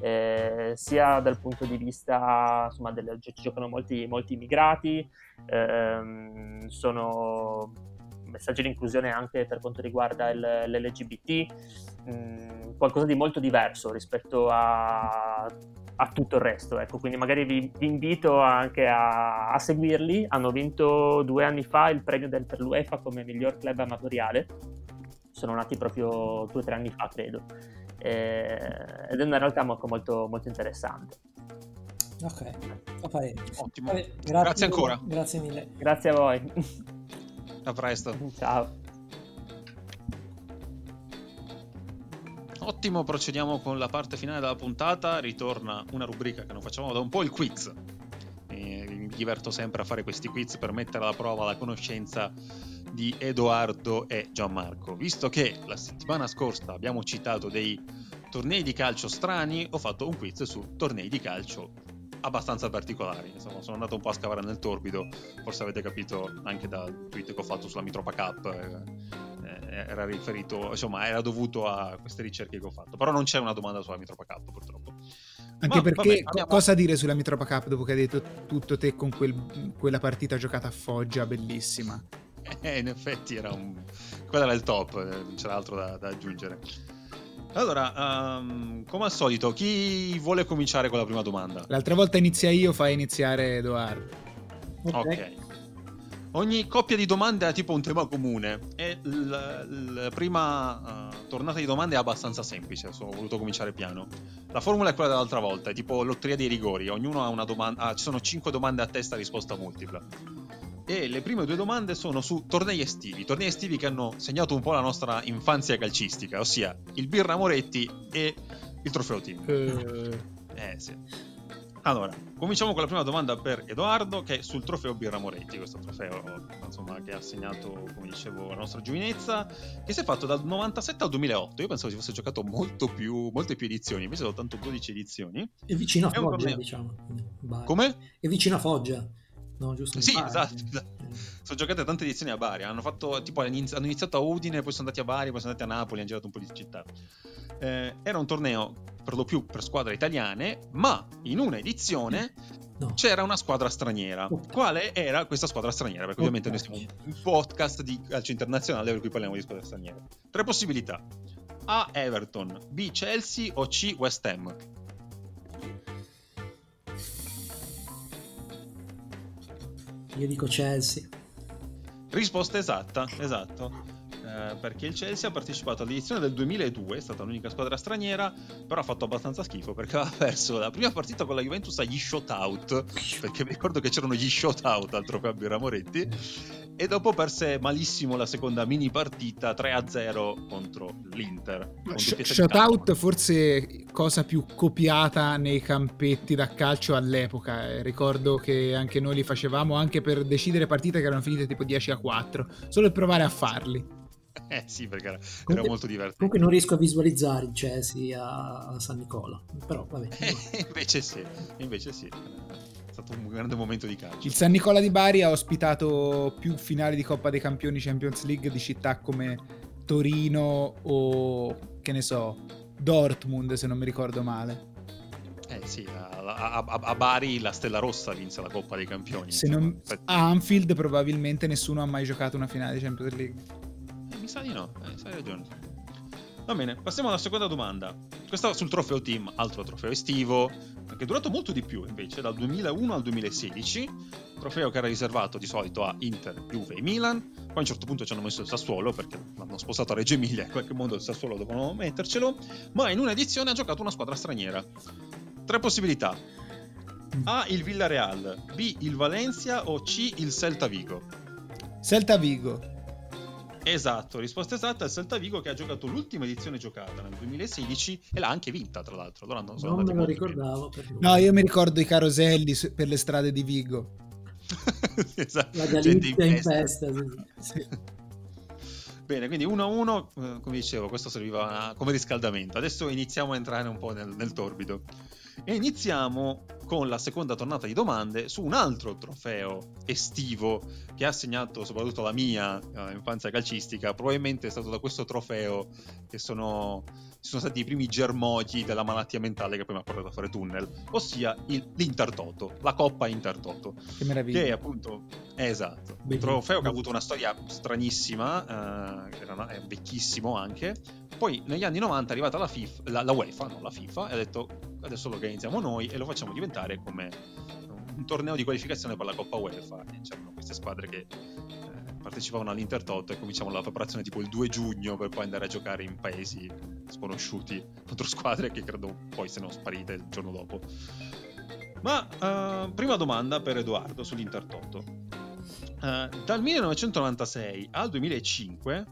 eh, sia dal punto di vista, insomma, delle, ci giocano molti, molti immigrati, ehm, sono messaggi di inclusione anche per quanto riguarda il, l'LGBT, mh, mm, qualcosa di molto diverso rispetto a, a tutto il resto. Ecco, quindi magari vi, vi invito anche a, a, seguirli. Hanno vinto due anni fa il premio del, per l'UEFA come miglior club amatoriale. Sono nati proprio due o tre anni fa, credo eh, ed è una realtà molto, molto, molto interessante. Ok. Ottimo. Vabbè, grazie, grazie ancora. Grazie mille. Grazie a voi. A presto. Ciao. Ottimo, procediamo con la parte finale della puntata. Ritorna una rubrica che non facciamo da un po', il quiz. E mi diverto sempre a fare questi quiz per mettere alla prova la conoscenza di Edoardo e Gianmarco. Visto che la settimana scorsa abbiamo citato dei tornei di calcio strani, ho fatto un quiz su tornei di calcio abbastanza particolari. Insomma, sono andato un po' a scavare nel torbido, forse avete capito anche dal tweet che ho fatto sulla Mitropa Cup. Eh, eh, era riferito, insomma, era dovuto a queste ricerche che ho fatto. Però non c'è una domanda sulla Mitropa Cup, purtroppo. Anche Ma, perché vabbè, cosa dire sulla Mitropa Cup dopo che hai detto tutto te con quel, quella partita giocata a Foggia, bellissima? Eh, in effetti era un... quello era il top, eh, non c'era altro da, da aggiungere. Allora, um, come al solito, chi vuole cominciare con la prima domanda? L'altra volta inizia io, fai iniziare Edoardo. Ok. okay. Ogni coppia di domande ha tipo un tema comune e la prima uh, tornata di domande è abbastanza semplice, ho voluto cominciare piano. La formula è quella dell'altra volta, è tipo lotteria dei rigori, ognuno ha una domanda, ah, ci sono 5 domande a testa risposta multipla e le prime due domande sono su tornei estivi, tornei estivi che hanno segnato un po' la nostra infanzia calcistica, ossia il Birra Moretti e il Trofeo Team. Uh... Eh sì. Allora, cominciamo con la prima domanda per Edoardo, che è sul trofeo Birra Moretti, questo trofeo insomma, che ha segnato, come dicevo, la nostra giovinezza, che si è fatto dal 97 al 2008. Io pensavo si fosse giocato molto più, molte più edizioni, invece soltanto 12 edizioni. È vicino a Foggia, diciamo. Come? È vicino a Foggia. No, giusto? Sì, esatto, esatto. Sono giocate tante edizioni a Bari. Hanno fatto tipo hanno iniziato a Udine, poi sono andati a Bari, poi sono andati a Napoli, hanno girato un po' di città. Eh, era un torneo per lo più per squadre italiane, ma in una edizione no. c'era una squadra straniera. Okay. Quale era questa squadra straniera? Perché okay. ovviamente noi siamo un podcast di calcio internazionale per cui parliamo di squadre straniere. Tre possibilità: A. Everton, B. Chelsea o C. West Ham. Io dico Chelsea. Risposta esatta, esatto. Eh, perché il Chelsea ha partecipato all'edizione del 2002, è stata l'unica squadra straniera, però ha fatto abbastanza schifo perché aveva (laughs) perso la prima partita con la Juventus agli shootout, perché mi ricordo che c'erano gli shootout al trofeo Birra Moretti, e dopo perse malissimo la seconda mini partita 3-0 contro l'Inter. Sh- shootout forse cosa più copiata nei campetti da calcio all'epoca, eh, ricordo che anche noi li facevamo anche per decidere partite che erano finite tipo 10 4, solo per provare a farli. Eh sì, perché era, comunque, era, molto divertente. Comunque non riesco a visualizzare il Chelsea a, a San Nicola, però vabbè. (laughs) invece sì, invece sì. È stato un grande momento di calcio. Il San Nicola di Bari ha ospitato più finali di Coppa dei Campioni Champions League di città come Torino o che ne so, Dortmund se non mi ricordo male. Eh sì, a, a, a, Bari la Stella Rossa vinse la Coppa dei Campioni. Se non, a Anfield probabilmente nessuno ha mai giocato una finale di Champions League. Eh, mi sa di no, eh, hai ragione. Va bene, passiamo alla seconda domanda. Questa sul trofeo team, altro trofeo estivo, che è durato molto di più invece, dal 2001 al 2016, trofeo che era riservato di solito a Inter, Juve e Milan, poi a un certo punto ci hanno messo il Sassuolo perché l'hanno spostato a Reggio Emilia, in qualche modo il Sassuolo dovevano mettercelo, ma in un'edizione ha giocato una squadra straniera. Tre possibilità. A. Il Villarreal, B. Il Valencia o C. Il Celta Vigo. Celta Vigo. Esatto, risposta esatta è il Celta Vigo che ha giocato l'ultima edizione giocata nel 2016 e l'ha anche vinta tra l'altro. Allora non, non me lo ricordavo. No, io mi ricordo i caroselli per le strade di Vigo. (laughs) esatto. La Galizia in festa. Sì. Sì. (laughs) Bene, quindi 1-1, eh, come dicevo, questo serviva come riscaldamento. Adesso iniziamo a entrare un po' nel, nel torbido. E iniziamo con la seconda tornata di domande su un altro trofeo estivo che ha segnato soprattutto la mia uh, infanzia calcistica. Probabilmente è stato da questo trofeo che sono, sono stati i primi germogli della malattia mentale che poi mi ha portato a fare tunnel, ossia il, l'Intertoto, la Coppa Intertoto. Che meraviglia. Che è appunto, esatto, un trofeo che ha avuto una storia stranissima, uh, era, è vecchissimo anche, poi negli anni 90 è arrivata la, FIFA, la, la UEFA, non la FIFA, e ha detto adesso lo organizziamo noi e lo facciamo diventare come un torneo di qualificazione per la Coppa UEFA. E c'erano queste squadre che eh, partecipavano all'Intertoto e cominciamo la preparazione tipo il 2 giugno per poi andare a giocare in paesi sconosciuti contro squadre che credo poi siano sparite il giorno dopo. Ma uh, prima domanda per Edoardo sull'Intertoto. Uh, dal 1996 al 2005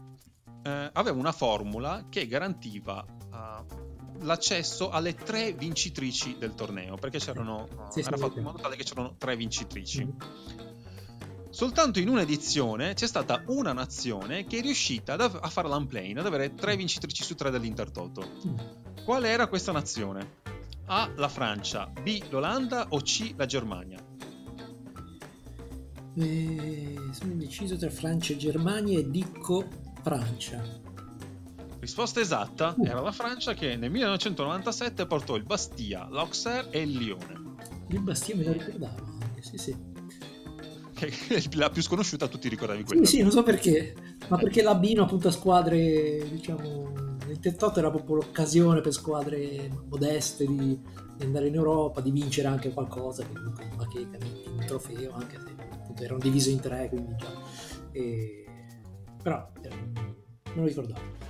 eh, aveva una formula che garantiva uh, l'accesso alle tre vincitrici del torneo, perché c'erano, uh, sì, era sì, fatto in modo tale che c'erano tre vincitrici. Mm. Soltanto in un'edizione c'è stata una nazione che è riuscita ad, a fare l'unplane, ad avere tre vincitrici su tre dell'Intertoto. Mm. Qual era questa nazione? A. La Francia, B. L'Olanda o C. La Germania? Eh, sono indeciso tra Francia e Germania e dico Francia. Risposta esatta uh. era la Francia che nel 1997 portò il Bastia, l'Auxerre e il Lione. Il Bastia me lo ricordavo sì sì. Che è (laughs) la più sconosciuta, tutti ricordavi quella. Sì, sì, non so perché, ma perché l'abbino appunto a squadre, diciamo, il Tettotto era proprio l'occasione per squadre modeste di, di, andare in Europa, di vincere anche qualcosa, che comunque in bacheca, un trofeo, anche se appunto erano divisi in tre, quindi già... E però eh, me lo ricordavo.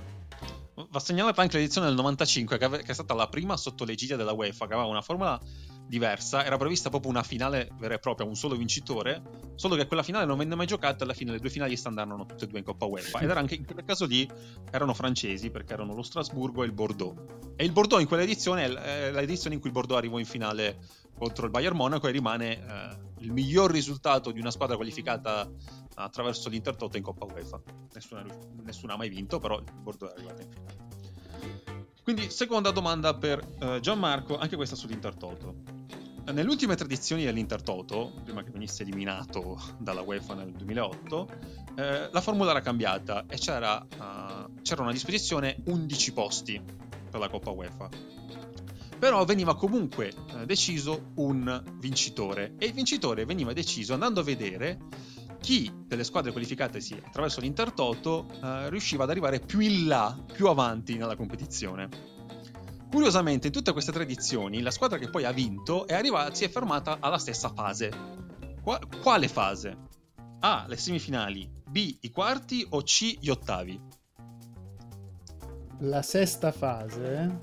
Va segnalata anche l'edizione del 95, che, è stata la prima sotto l'egidia della UEFA, che aveva una formula diversa. Era prevista proprio una finale vera e propria, un solo vincitore. Solo che quella finale non venne mai giocata. Alla fine le due finaliste andarono tutte e due in Coppa UEFA. Ed era anche in quel caso lì erano francesi, perché erano lo Strasburgo e il Bordeaux. E il Bordeaux in quell'edizione è l'edizione in cui il Bordeaux arrivò in finale contro il Bayern Monaco e rimane eh, il miglior risultato di una squadra qualificata attraverso l'Intertoto in Coppa UEFA. Nessuno, nessuno ha mai vinto, però il Bordeaux è arrivato in finale. Quindi, seconda domanda per uh, Gianmarco, anche questa sull'Intertoto. Nelle ultime tre edizioni dell'Intertoto, prima che venisse eliminato dalla UEFA nel 2008, eh, la formula era cambiata e c'era, uh, c'erano a disposizione 11 posti per la Coppa UEFA. Però veniva comunque eh, deciso un vincitore e il vincitore veniva deciso andando a vedere chi delle squadre qualificatesi attraverso l'Intertoto eh, riusciva ad arrivare più in là, più avanti nella competizione. Curiosamente, in tutte queste tre edizioni, la squadra che poi ha vinto è arrivata, si è fermata alla stessa fase. Qua, quale fase? A. Le semifinali, B. I quarti o C. Gli ottavi? La sesta fase.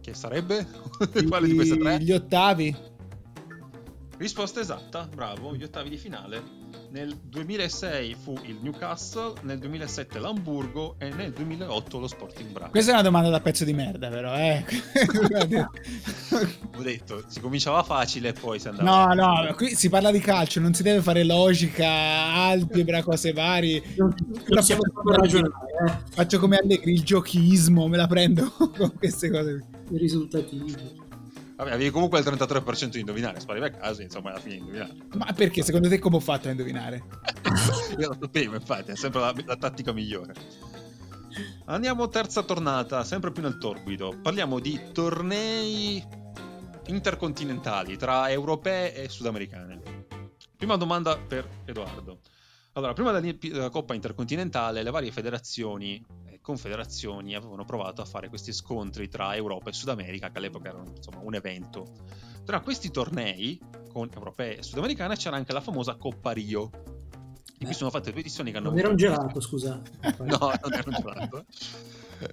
Che sarebbe? (laughs) Quale di queste tre? Gli ottavi. Risposta esatta, bravo, gli ottavi di finale. nel 2006 fu il Newcastle, nel 2007 l'Hamburgo e nel 2008 lo Sporting Braga. Questa è una domanda da pezzo di merda, però, eh. (laughs) Ho detto, si cominciava facile e poi si andava... No, no, qui si parla di calcio, non si deve fare logica, algebra, cose varie. Non, non siamo proprio ragionare. Eh. Faccio come Allegri, il giochismo, me la prendo (laughs) con queste cose. I risultativi. Vabbè, avevi comunque il 33% di indovinare, spariva a casa, insomma, alla fine di indovinare. Ma perché? Secondo te come ho fatto a indovinare? (laughs) Io lo sapevo, infatti, è sempre la, la tattica migliore. Andiamo terza tornata, sempre più nel torbido. Parliamo di tornei intercontinentali tra europee e sudamericane. Prima domanda per Edoardo. Allora, prima della Coppa intercontinentale, le varie federazioni confederazioni avevano provato a fare questi scontri tra Europa e Sud America, che all'epoca erano insomma, un evento. Tra questi tornei, con europee e sudamericane, c'era anche la famosa Coppa Rio, di cui sono fatte due edizioni che hanno... Non era un gelato, scusa. (laughs) no, non era un gelato.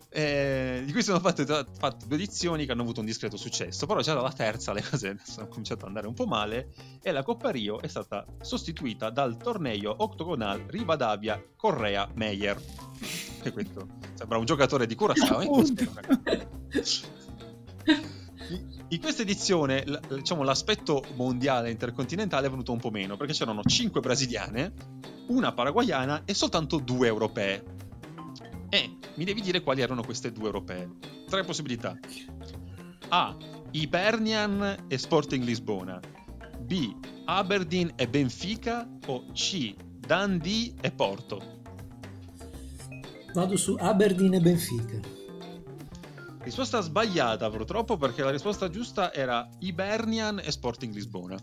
Eh, di cui sono fatte, fatte, due edizioni che hanno avuto un discreto successo, però già dalla terza le cose (laughs) sono cominciate ad andare un po' male e la Coppa Rio è stata sostituita dal torneo octogonal Rivadavia Correa Meyer. Che questo sembra un giocatore di Curaçao. In questa edizione, diciamo, l'aspetto mondiale intercontinentale è venuto un po' meno, perché c'erano 5 brasiliane, una paraguayana e soltanto due europee. E mi devi dire quali erano queste due europee. Tre possibilità. A. Ibernian e Sporting Lisbona. B. Aberdeen e Benfica. O C. Dundee e Porto. Vado su Aberdeen e Benfica. Risposta sbagliata purtroppo perché la risposta giusta era Ibernian e Sporting Lisbona.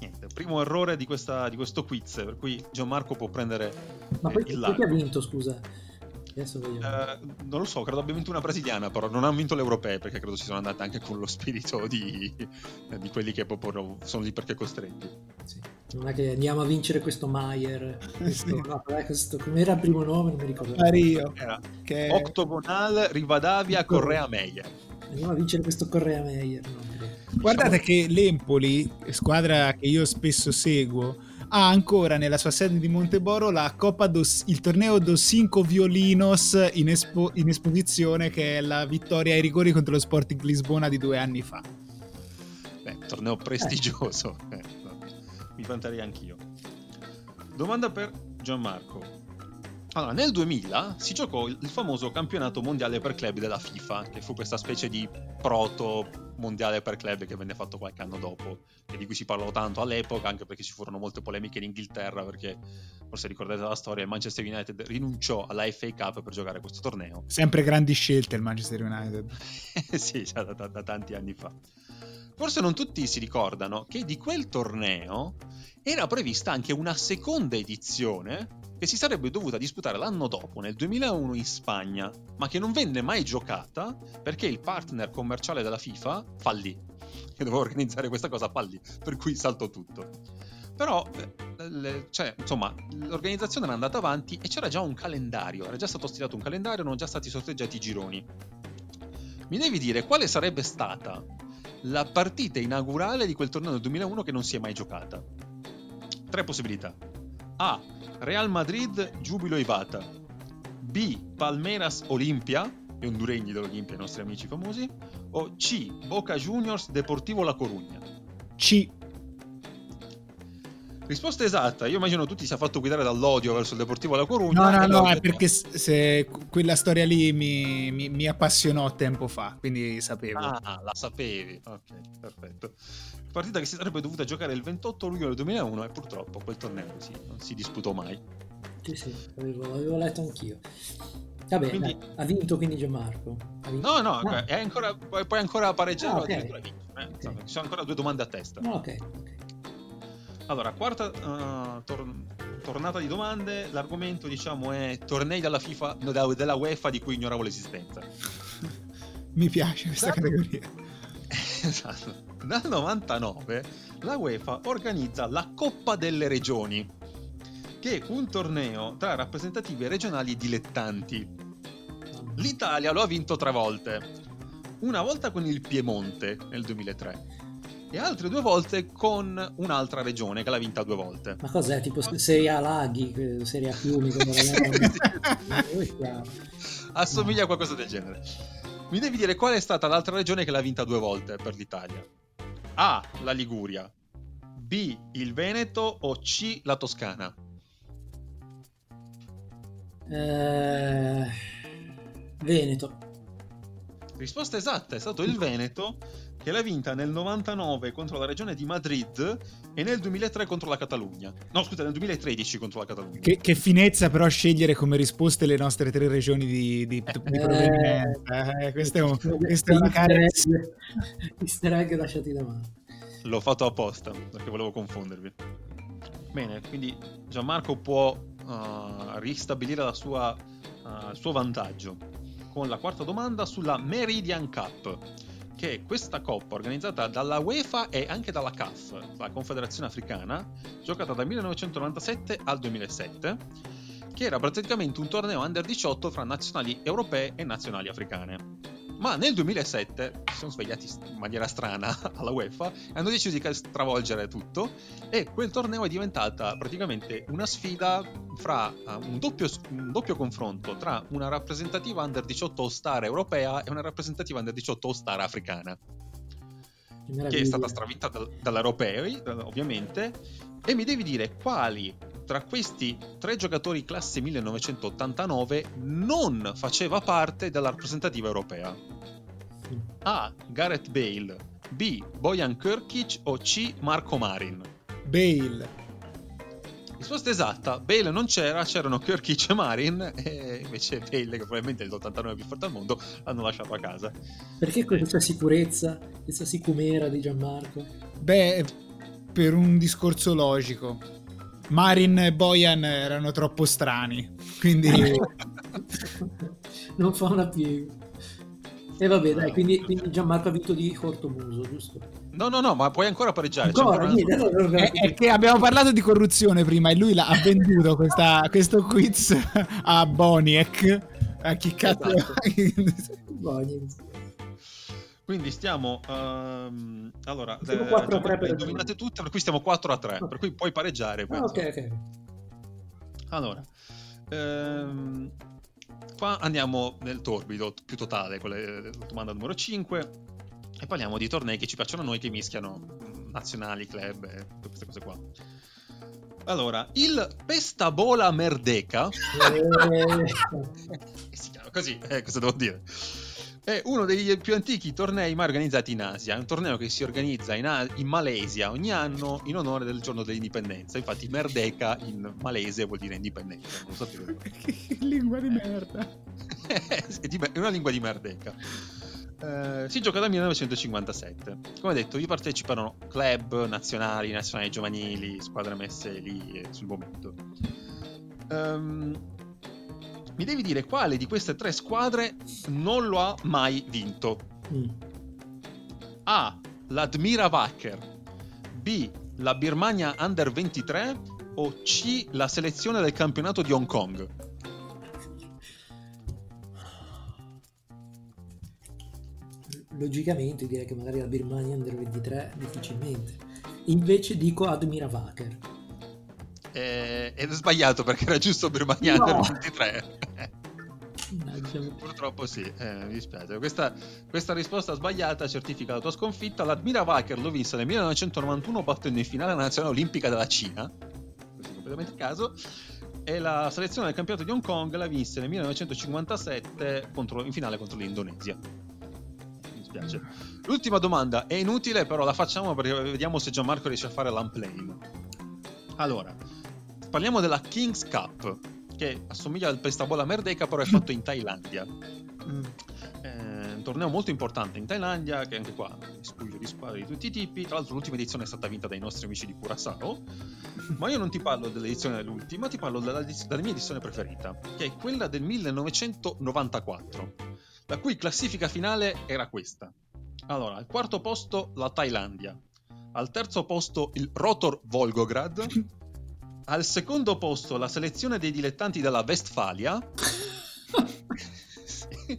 Niente, primo errore di, questa, di questo quiz, per cui Gianmarco può prendere Ma poi chi ha vinto, scusa? Eh, non lo so, credo abbia vinto una brasiliana, però non hanno vinto l'europeo perché credo ci sono andate anche con lo (laughs) spirito di, di quelli che proprio sono lì perché costretti. Sì. Non è che andiamo a vincere questo Maier. (laughs) Questo, sì. no, questo, come era il primo nome? Non mi ricordo. Mario. Era che... Octogonal Rivadavia Correa Meyer. Andiamo a vincere questo Correa Meyer. No, Guardate che l'Empoli, squadra che io spesso seguo, ha ancora nella sua sede di Monteboro la Coppa dos, il torneo dos Cinco Violinos in, espo, in, esposizione che è la vittoria ai rigori contro lo Sporting Lisbona di due anni fa. Beh, torneo prestigioso, eh. mi vanterei anch'io. Domanda per Gianmarco. Allora, nel 2000 si giocò il famoso campionato mondiale per club della FIFA, che fu questa specie di proto mondiale per club che venne fatto qualche anno dopo, e di cui si parlò tanto all'epoca, anche perché ci furono molte polemiche in Inghilterra, perché forse ricordate la storia, il Manchester United rinunciò alla FA Cup per giocare questo torneo. Sempre grandi scelte il Manchester United. (laughs) sì, già da, da, da tanti anni fa. Forse non tutti si ricordano che di quel torneo era prevista anche una seconda edizione che si sarebbe dovuta disputare l'anno dopo, nel 2001 in Spagna, ma che non venne mai giocata perché il partner commerciale della FIFA fallì. Che doveva organizzare questa cosa fallì, per cui saltò tutto. Però, eh, cioè, insomma, l'organizzazione era andata avanti e c'era già un calendario, era già stato stilato un calendario, erano già stati sorteggiati i gironi. Mi devi dire quale sarebbe stata la partita inaugurale di quel torneo del 2001 che non si è mai giocata? Tre possibilità. A Real Madrid Giubilo Ivata, B Palmeiras Olimpia, e honduregni dell'Olimpia, i nostri amici famosi, o C Boca Juniors Deportivo La Corugna? C. Risposta esatta, io immagino tutti si sia fatto guidare dall'odio verso il Deportivo La Corugna. No, no, no, è perché se, quella storia lì mi, mi, mi, appassionò tempo fa, quindi sapevo. Ah, la sapevi, ok, perfetto partita che si sarebbe dovuta giocare il 28 luglio del 2001 e purtroppo quel torneo si, non si disputò mai. Sì, sì, avevo, avevo letto anch'io. Vabbè, quindi... dai, ha vinto quindi Gianmarco. No, no, ah. è ancora, puoi, ancora pareggiare ah, okay. Eh? Okay. Ci sono ancora due domande a testa. Ah, ok, ok. Allora, quarta uh, tor- tornata di domande. L'argomento, diciamo, è tornei della FIFA, no, della UEFA di cui ignoravo l'esistenza. Mi piace questa categoria. (laughs) esatto. Dal 99 la UEFA organizza la Coppa delle Regioni, che è un torneo tra rappresentative regionali e dilettanti. L'Italia lo ha vinto tre volte. Una volta con il Piemonte nel 2003, e altre due volte con un'altra regione che l'ha vinta due volte. Ma cos'è? Tipo Serie A Laghi, Serie A Fiumi? Come (laughs) (laughs) Assomiglia a qualcosa del genere. Mi devi dire qual è stata l'altra regione che l'ha vinta due volte per l'Italia? A. La Liguria. B. Il Veneto o C. La Toscana? Eh... Veneto. Risposta esatta, è stato il Veneto che l'ha vinta nel 99 contro la regione di Madrid e nel 2003 contro la Catalogna. No, scusa, nel 2013 contro la Catalogna. Che, che finezza però scegliere come risposte le nostre tre regioni di, di, di Eh, provenienza. Eh, questo è, un, questo è una carezza. Easter egg lasciati da mano. L'ho fatto apposta perché volevo confondervi. Bene, quindi Gianmarco può uh, ristabilire la sua, uh, il suo vantaggio con la quarta domanda sulla Meridian Cup, che questa coppa organizzata dalla UEFA e anche dalla CAF, la Confederazione Africana, giocata dal 1997 al 2007, che era praticamente un torneo under 18 fra nazionali europee e nazionali africane. Ma nel 2007 si sono svegliati in maniera strana (laughs) alla UEFA e hanno deciso di stravolgere tutto e quel torneo è diventata praticamente una sfida fra uh, un, doppio, un, doppio, confronto tra una rappresentativa under 18 all-star europea e una rappresentativa under 18 all-star africana che è stata stravinta dal, dall'europei ovviamente e mi devi dire quali tra questi tre giocatori classe 1989 non faceva parte della rappresentativa europea. A. Gareth Bale, B. Bojan Kirkic o C. Marco Marin? Bale. Risposta esatta, Bale non c'era, c'erano Kirkic e Marin e invece Bale, che probabilmente è l'89 più forte al mondo, l'hanno lasciato a casa. Perché questa sicurezza, questa sicumera di Gianmarco? Beh, per un discorso logico. Marin e Bojan erano troppo strani, quindi... (laughs) non fa una piega. E vabbè, dai, quindi, quindi, Gianmarco ha vinto di cortomuso, giusto? No, no, no, ma puoi ancora pareggiare. Ancora, ancora niente, allora, è, è, che abbiamo parlato di corruzione prima e lui l'ha venduto questa, questo quiz a Boniek. A chi cazzo... Esatto. Quindi stiamo. Um, allora, stiamo 4 a 3 per indovinate tutte, per cui stiamo 4 a 3. Per cui puoi pareggiare. Ah, ok, ok. Allora, ehm, qua andiamo nel torbido più totale con la domanda numero 5 e parliamo di tornei che ci piacciono a noi che mischiano nazionali, club e tutte queste cose qua. Allora, il Pestabola Merdeca Eh, (laughs) si chiama così, eh, cosa devo dire? È uno dei più antichi tornei mai organizzati in Asia. È un torneo che si organizza in, A- in Malesia ogni anno in onore del giorno dell'indipendenza. Infatti, Merdeka in malese vuol dire indipendenza. Non se (laughs) che lingua di merda. è una lingua di Merdeka. Eh, si gioca dal 1957. Come detto, vi partecipano club nazionali, nazionali giovanili, squadre messe lì sul momento. Um, mi devi dire quale di queste tre squadre non lo ha mai vinto. Mm. A. L'Admira Wacker. B. La Birmania Under 23. O C. La selezione del campionato di Hong Kong. Logicamente direi che magari la Birmania Under 23 difficilmente. Invece dico Admira Wacker. Eh, ed è sbagliato perché era giusto Birmania No. Under 23. Mannaggia. Purtroppo sì, eh, mi dispiace. Questa, questa risposta sbagliata certifica la tua sconfitta. L'Admira Wacker lo vinse nel 1991 battendo in finale la nazionale olimpica della Cina. Questo è completamente a caso. E la selezione del campionato di Hong Kong la vinse nel 1957 contro- in finale contro l'Indonesia. Mi dispiace. L'ultima domanda è inutile, però la facciamo perché vediamo se Gianmarco riesce a fare l'unplane. Allora, parliamo della Kings Cup, che assomiglia al Pestabola Merdeka, però è fatto in Thailandia. Mm. È un torneo molto importante in Thailandia, che anche qua spuglio di squadre di tutti i tipi. Tra l'altro, l'ultima edizione è stata vinta dai nostri amici di Curaçao. (laughs) Ma io non ti parlo dell'edizione dell'ultima, ti parlo della, della mia edizione preferita, che è quella del 1994, la cui classifica finale era questa. Allora, al quarto posto la Thailandia, al terzo posto il Rotor Volgograd, (laughs) al secondo posto la selezione dei dilettanti della Westfalia. (laughs) Sì.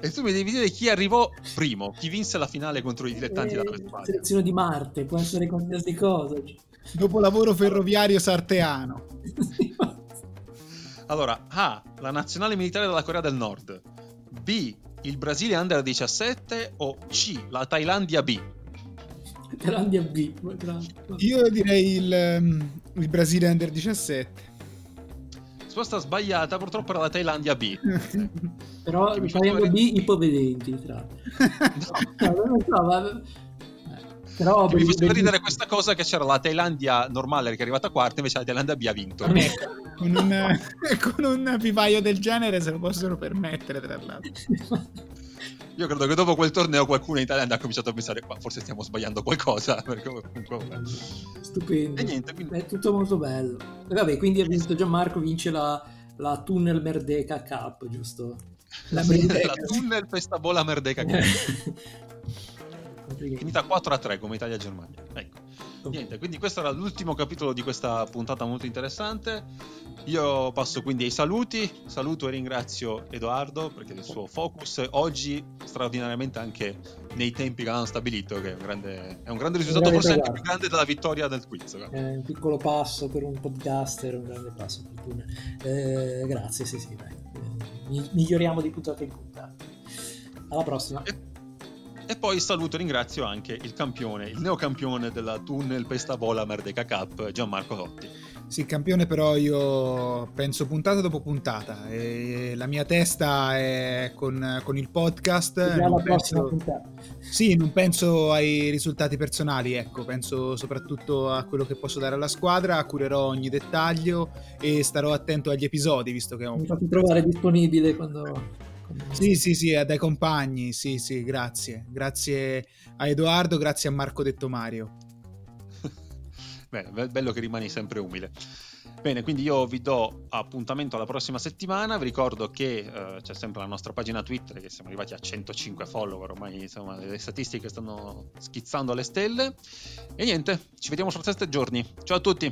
E tu mi devi dire chi arrivò primo, chi vinse la finale contro i dilettanti eh, della Westfalia. Selezione di Marte, può essere qualsiasi cosa. Dopo lavoro ferroviario sarteano. (laughs) Allora, A. La nazionale militare della Corea del Nord. B. Il Brasile Under 17 o C. La Thailandia B. Thailandia B. Io direi il, um, il Brasile Under 17. Risposta sbagliata, purtroppo era la Thailandia B. (laughs) Però Thailandia B ipovedenti, tra no. no, non so, ma... Però mi faceva ridere questa cosa che c'era la Thailandia normale che è arrivata quarta, invece la Thailandia B ha vinto. con, un, (laughs) con un vivaio del genere se lo possono permettere, tra l'altro. (laughs) Io credo che dopo quel torneo qualcuno in Italia ha cominciato a pensare, ma forse stiamo sbagliando qualcosa. (laughs) Perché comunque... Stupendo. Niente, quindi... È tutto molto bello. E vabbè, quindi ha vinto Gianmarco, vince la, la Tunnel Merdeka Cup, giusto? La, la Tunnel Pestabola Merdeka (laughs) Cup. finita 4 a 3 come Italia-Germania. Ecco. Niente, quindi questo era l'ultimo capitolo di questa puntata molto interessante. Io passo quindi ai saluti. Saluto e ringrazio Edoardo perché il suo focus oggi straordinariamente anche nei tempi che hanno stabilito, che è un grande, è un grande risultato, forse anche più grande della vittoria del quiz. È un piccolo passo per un podcaster, un grande passo per eh, Grazie, sì, sì, dai. Eh, miglioriamo di puntata in puntata. Alla prossima. E e poi saluto e ringrazio anche il campione, il neocampione della Tunnel Pestabola Merdeka Cup, Gianmarco Totti. Sì, campione però io penso puntata dopo puntata e la mia testa è con, con il podcast. Non penso, sì, non penso ai risultati personali, ecco, penso soprattutto a quello che posso dare alla squadra, curerò ogni dettaglio e starò attento agli episodi, visto che ho... Mi fate trovare disponibile quando sì, sì, sì, dai compagni, sì, sì, grazie. Grazie a Edoardo, grazie a Marco Detto Mario. (laughs) Bene, bello che rimani sempre umile. Bene, quindi io vi do appuntamento alla prossima settimana. Vi ricordo che eh, c'è sempre la nostra pagina Twitter, che siamo arrivati a 105 follower. Ormai insomma, le statistiche stanno schizzando alle stelle. E niente, ci vediamo fra sette giorni. Ciao a tutti.